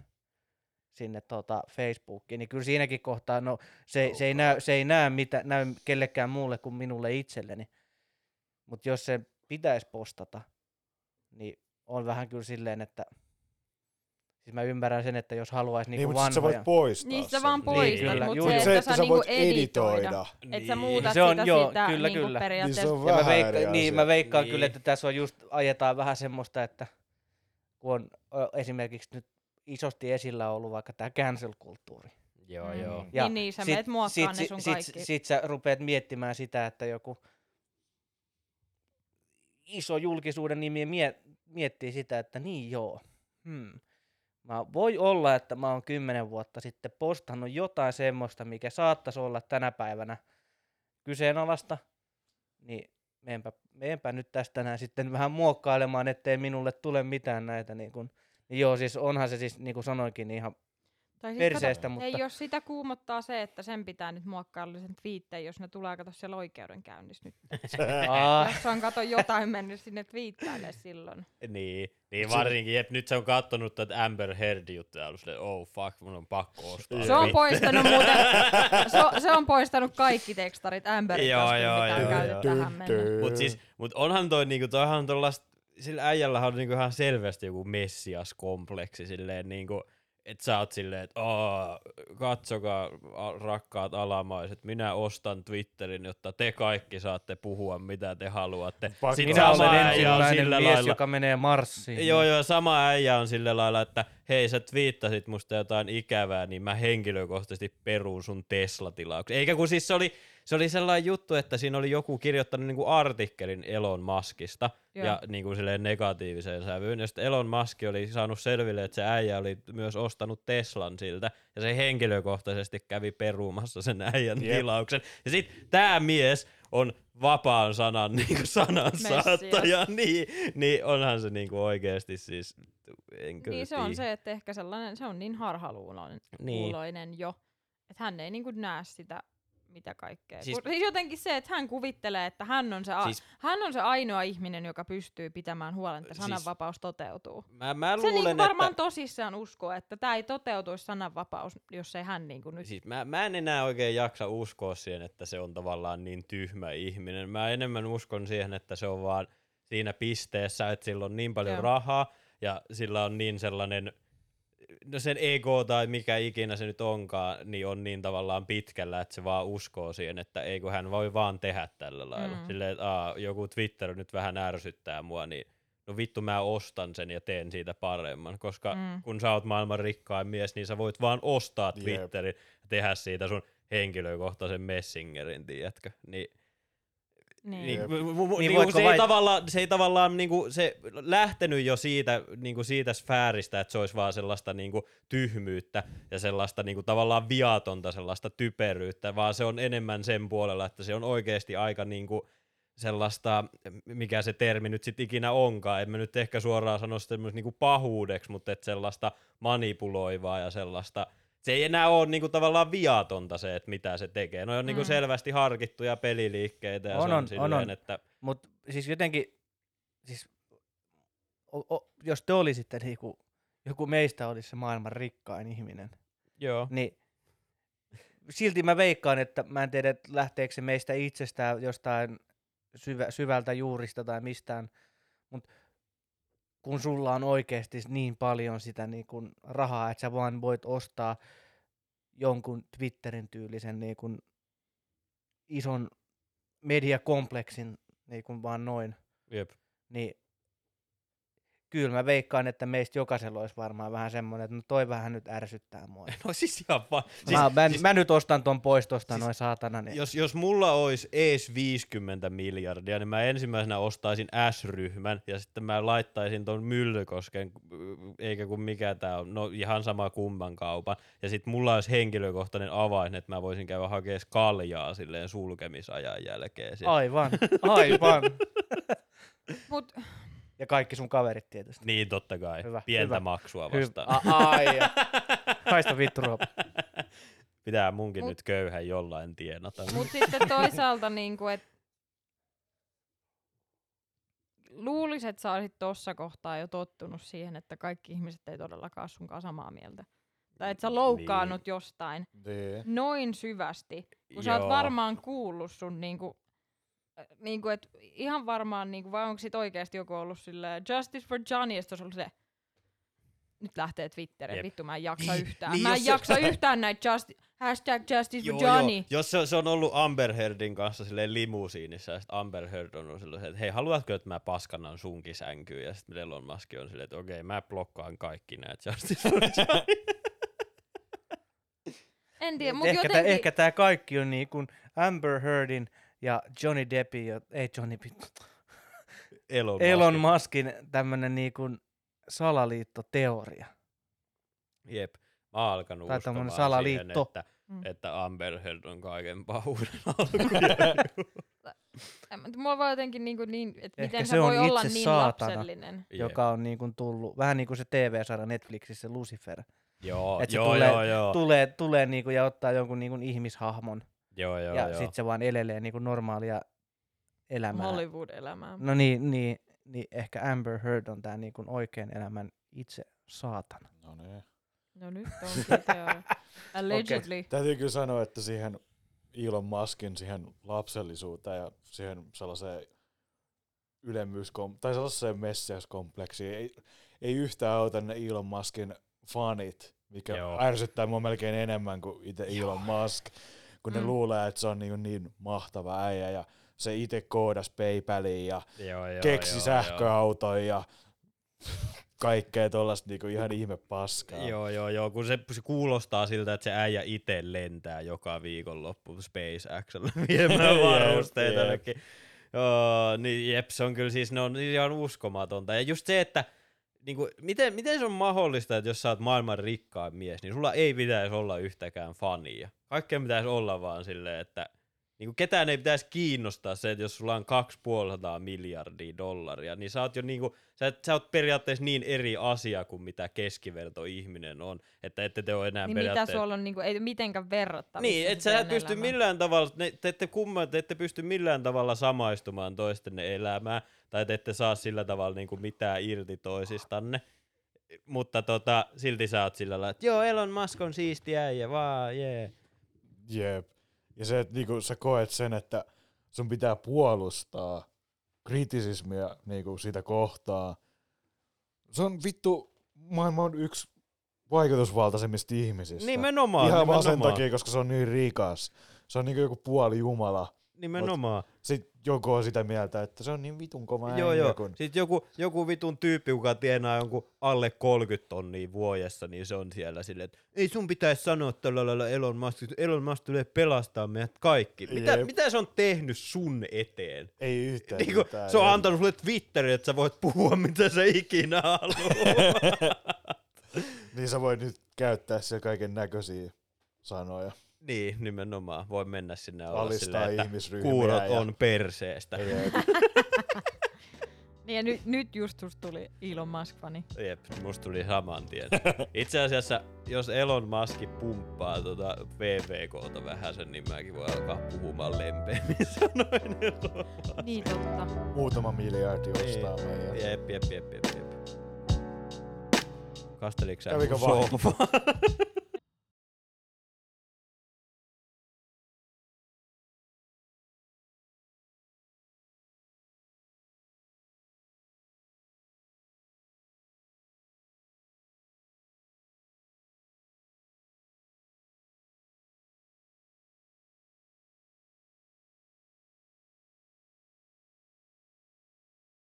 sinne tota Facebookiin, niin kyllä siinäkin kohtaa, no se, se, ei, näy, se ei näy, mitä, näy kellekään muulle kuin minulle itselleni. Mutta jos se pitäisi postata, niin on vähän kyllä silleen, että siis mä ymmärrän sen, että jos haluaisi
Niin,
niinku
mutta sit sä
vanhoja...
voit poistaa
Niin sä vaan poistat,
kyllä,
mutta se,
se, että
sä,
sä
niinku
voit
editoida.
editoida.
Että sä
Niin.
muutat
Se on-
sitä,
joo,
sitä
kyllä,
niinku
kyllä.
periaatteessa.
Niin se on
Ja mä,
vähän
veikka,
eri
niin, mä veikkaan
Niin.
kyllä, että tässä on just, ajetaan vähän semmoista, että kun on esimerkiksi nyt isosti esillä ollut vaikka tämä cancel-kulttuuri.
Joo,
Mm.
joo.
Ja
niin, niin, sä meet muokkaan ne sun
sit,
kaikki.
sit, sit sä rupeat miettimään sitä, että joku iso julkisuuden nimi mie- miettii sitä, että niin joo, hmm. Mä voi olla, että mä oon kymmenen vuotta sitten postannut jotain semmoista, mikä saattaisi olla tänä päivänä kyseenalaista, niin meenpä, meenpä nyt tästä näin sitten vähän muokkailemaan, ettei minulle tule mitään näitä niin kuin, niin joo, siis onhan se siis, niin kuin sanoinkin, niin ihan
Tai siis
perseestä,
kato,
mutta
Ei, jos sitä kuumottaa se, että sen pitää nyt muokkailla sen twiittejä, jos ne tulee kato siellä oikeudenkäynnissä nyt. Jos on kato jotain mennyt sinne twiittaille silloin.
Niin, niin varsinkin, että nyt se on kattonut tätä Amber Heard-juttuja ja ollut silleen, oh fuck, mun on pakko ostaa.
Se on poistanut muuten, se, on- se on poistanut kaikki tekstarit Amberin
Joo,
kanssa,
joo, joo, joo.
tähän mennessä.
Mut siis, mut onhan toi niinku, toihan on tollast sillä äijällä on niinku ihan selvästi joku messias-kompleksi silleen niinku, että sä oot silleen, että katsokaa rakkaat alamaiset, minä ostan Twitterin, jotta te kaikki saatte puhua mitä te haluatte.
Pakko.
Sitten
Minä
sama
olen
äijä on sillä
mies,
lailla,
joka menee Marsiin.
Joo, joo, sama äijä on sillä lailla, että hei sä twiittasit musta jotain ikävää, niin mä henkilökohtaisesti peruun sun Tesla-tilauksen. Eikä kun siis se oli, se oli sellainen juttu, että siinä oli joku kirjoittanut niinku artikkelin Elon Muskista
Joo.
ja niinku silleen negatiiviseen sävyyn. Ja sitten Elon Musk oli saanut selville, että se äijä oli myös ostanut Teslan siltä ja se henkilökohtaisesti kävi peruumassa sen äijän
Jep.
tilauksen. Ja sitten tämä mies on vapaan sanan niin sanan saattaja, niin, niin onhan se niinku oikeasti siis, enkö
Niin se on se, että ehkä sellainen, se on niin harhaluuloinen
Niin.
jo, että hän ei niinku näe sitä mitä kaikkea.
Siis-
Siis, siis jotenkin se, että hän kuvittelee, että hän on, se a-
Siis-
siis, hän on se ainoa ihminen, joka pystyy pitämään huolen, että
Siis-
sananvapaus toteutuu.
Mä, mä
Se
luulen,
niinku varmaan
että...
tosissaan uskoo, että tämä ei toteutuisi sananvapaus, jos ei hän niinku nyt...
Siis mä, mä en enää oikein jaksa uskoa siihen, että se on tavallaan niin tyhmä ihminen. Mä enemmän uskon siihen, että se on vaan siinä pisteessä, että sillä on niin paljon
Joo.
rahaa ja sillä on niin sellainen, no sen ego tai mikä ikinä se nyt onkaan, niin on niin tavallaan pitkällä, että se vaan uskoo siihen, että ei kun hän voi vaan tehdä tällä lailla.
Mm.
Silleen, että aa, joku Twitter nyt vähän ärsyttää mua, niin no vittu mä ostan sen ja teen siitä paremman, koska
Mm.
kun sä oot maailman rikkain mies, niin sä voit vaan ostaa
Jep.
Twitterin ja tehdä siitä sun henkilökohtaisen messingerin, tiedätkö? Niin,
Niin.
niin,
Niin
niinku
voitko
se, ei
vai-
tavallaan, se ei tavallaan niinku, se lähtenyt jo siitä, niinku siitä sfääristä, että se olisi vaan sellaista niinku tyhmyyttä ja sellaista niinku tavallaan viatonta sellaista typeryyttä, vaan se on enemmän sen puolella, että se on oikeasti aika niinku sellaista, mikä se termi nyt sitten ikinä onkaan, en mä nyt ehkä suoraan sano sitä semmoista niinku pahuudeksi, mutta et sellaista manipuloivaa ja sellaista, se ei enää ole niinku tavallaan viatonta se, että mitä se tekee. No on niinku
Mm.
selvästi harkittuja peliliikkeitä ja
On,
se on,
on,
silleen,
on, on.
että
Mutta siis jotenkin, siis, o, o, jos te olisitte niinku, joku meistä olisi se maailman rikkain ihminen,
joo,
niin silti mä veikkaan, että mä en tiedä, että lähteekö se meistä itsestään jostain syvä, syvältä juurista tai mistään, mutta kun sulla on oikeasti niin paljon sitä niin kun rahaa, että sä vaan voit ostaa jonkun Twitterin tyylisen niin kun ison mediakompleksin niin kun vaan noin,
jep.
niin kyllä mä veikkaan, että meistä jokaisella olisi varmaan vähän semmoinen, että no toi vähän nyt ärsyttää mua.
No siis ihan vaan.
Siis, mä, mä,
siis-
mä, nyt ostan ton pois tosta
siis-
noin saatana. Niin.
Jos, jos mulla olisi ees 50 miljardia, niin mä ensimmäisenä ostaisin S-ryhmän ja sitten mä laittaisin ton Myllykosken, eikä kun mikä tää on, no ihan sama kumman kaupan. Ja sitten mulla olisi henkilökohtainen avain, että mä voisin käydä hakemaan kaljaa silleen sulkemisajan jälkeen.
Aivan, aivan.
Mut
ja kaikki sun kaverit tietysti.
Niin totta kai,
Hyvä,
pientä
hyvä.
maksua
Hyvä.
vastaan.
A- ai, haista vittu ruopa.
Pitää munkin
Mut-
nyt köyhän jollain tienata.
Mut sitten toisaalta niinku, et luulis, että sä olisit tossa kohtaa jo tottunut siihen, että kaikki ihmiset ei todellakaan sunkaan samaa mieltä. Tai että sä loukkaannut niin. jostain
Niin.
noin syvästi, kun sä oot
Joo.
varmaan kuullut sun niinku, äh, niinku et ihan varmaan, niinku, vai onko sit oikeasti joku ollut silleen, Justice for Johnny, ja sit olisi ollut se, nyt lähtee Twitteriin,
Jep.
vittu mä en jaksa
Niin,
yhtään.
niin
mä en
jos se-
jaksa yhtään näitä justi- hashtag Justice for Johnny.
Jos se, se, on ollut Amber Heardin kanssa silleen limusiinissa, ja sitten Amber Heard on ollut silleen, että hei, haluatko, että mä paskannan sunkin sänkyyn? Ja sitten Elon Musk on silleen, että okei, mä blokkaan kaikki näitä Justice for Johnny.
En tiedä, mutta
ehkä,
jotenkin...
tää, ehkä tää kaikki on niin kuin Amber Heardin ja Johnny Deppin, ja, ei Johnny Depp,
Elon,
Elon
Muskin.
Muskin tämmönen niin kuin salaliittoteoria.
Jep. Mä oon alkanut
Tai
uskomaan
tommonen
siihen,
salaliitto.
että,
Mm.
että Amber Heard on kaiken pahuuden alku.
Mulla vaan jotenkin niinku niin, että
Ehkä
miten
se
se voi olla niin
saatana.
lapsellinen.
joka on niin kuin tullut, vähän niin kuin se TV-sarja Netflixissä Lucifer.
Joo,
Et se
joo,
tulee-
joo, joo,
Tulee, tulee niin kuin ja ottaa jonkun niin kuin ihmishahmon
joo, joo,
ja
joo.
sitten se vaan elelee niin kuin normaalia elämää.
Hollywood-elämää.
No niin, niin, niin ehkä Amber Heard on tämä niin kuin oikean elämän itse saatana.
No niin.
No nyt on sitten Allegedly.
Täytyy kyllä sanoa, että siihen Elon Muskin siihen lapsellisuuteen ja siihen sellaiseen ylemmyyskom- tai sellaiseen messiaskompleksiin. Ei, ei yhtään auta ne Elon Muskin fanit, mikä
Joo.
Joo. ärsyttää mua melkein enemmän kuin itse Elon Musk, kun ne
Mm.
luulee, että se on niin, niin mahtava äijä ja se itse koodas PayPalin ja
Joo, joo,
keksi
joo,
sähköauton ja kaikkea tuollaista niinku ihan ihme paskaa.
Joo, joo, joo, kun se, se kuulostaa siltä, että se äijä itse lentää joka viikonloppu SpaceXllä viemään
Jep,
varusteita
jep.
jonnekin. Joo, niin jep, se on kyllä siis, ne on ihan uskomatonta. Ja just se, että niinku, miten, miten se on mahdollista, että jos sä oot maailman rikkain mies, niin sulla ei pitäisi olla yhtäkään fania. Kaikkea pitäisi olla vaan silleen, että niinku ketään ei pitäisi kiinnostaa se, että jos sulla on 2,5 miljardia dollaria, niin sä oot jo niinku, sä, et- sä oot periaatteessa niin eri asia kuin mitä keskiverto ihminen on, että ette te ole enää
Niin mitä
periaatteessa...
sulla on, niinku, ei mitenkään verrattavissa.
Niin, et
se
sä et pysty millään tavalla, ne, te ette kumma, te ette pysty millään tavalla samaistumaan toistenne elämään, tai te ette saa sillä tavalla niinku mitään irti toisistanne. Mutta tota, silti sä oot sillä lailla, että joo, Elon Musk on siisti äijä, vaan, jee. Yeah.
Jep. Ja se, että niinku, sä koet sen, että sun pitää puolustaa kritisismiä niinku, sitä kohtaa. Se on vittu maailman yksi vaikutusvaltaisemmista ihmisistä.
Nimenomaan,
Ihan vaan sen
nimenomaan.
takia, koska se on niin rikas. Se on niinku joku puoli jumala.
Nimenomaan.
Sitten joku on sitä mieltä, että se on niin vitun kova
Joo, joo.
kun...
Sitten joku, joku vitun tyyppi, joka tienaa jonkun alle 30 tonnia vuodessa, niin se on siellä silleen, että ei sun pitäisi sanoa tällä lailla Elon Musk, Elon Musk tulee pelastaa meidät kaikki. Mitä,
Jep.
mitä se on tehnyt sun eteen?
Ei yhtään
Niin kuin,
mitään.
se on
Jep.
antanut sulle Twitterin, että sä voit puhua mitä sä ikinä haluat.
Niin sä voit nyt käyttää siellä kaiken näköisiä sanoja.
Niin, nimenomaan. Voi mennä sinne ja olla silleen, että kuurot
ja...
on perseestä.
Jep.
Niin ja nyt, nyt just susta tuli Elon Musk-fani.
Jep, musta tuli saman tien. Itse asiassa, jos Elon Musk pumppaa tota VVKta vähän sen, niin mäkin voi alkaa puhumaan lempeämmin sanoin Elon Musk.
Niin totta.
Muutama miljardi ostaa
Niin.
meidän.
Jep, jep, jep, jep, jep. Kasteliko sä sohvaa?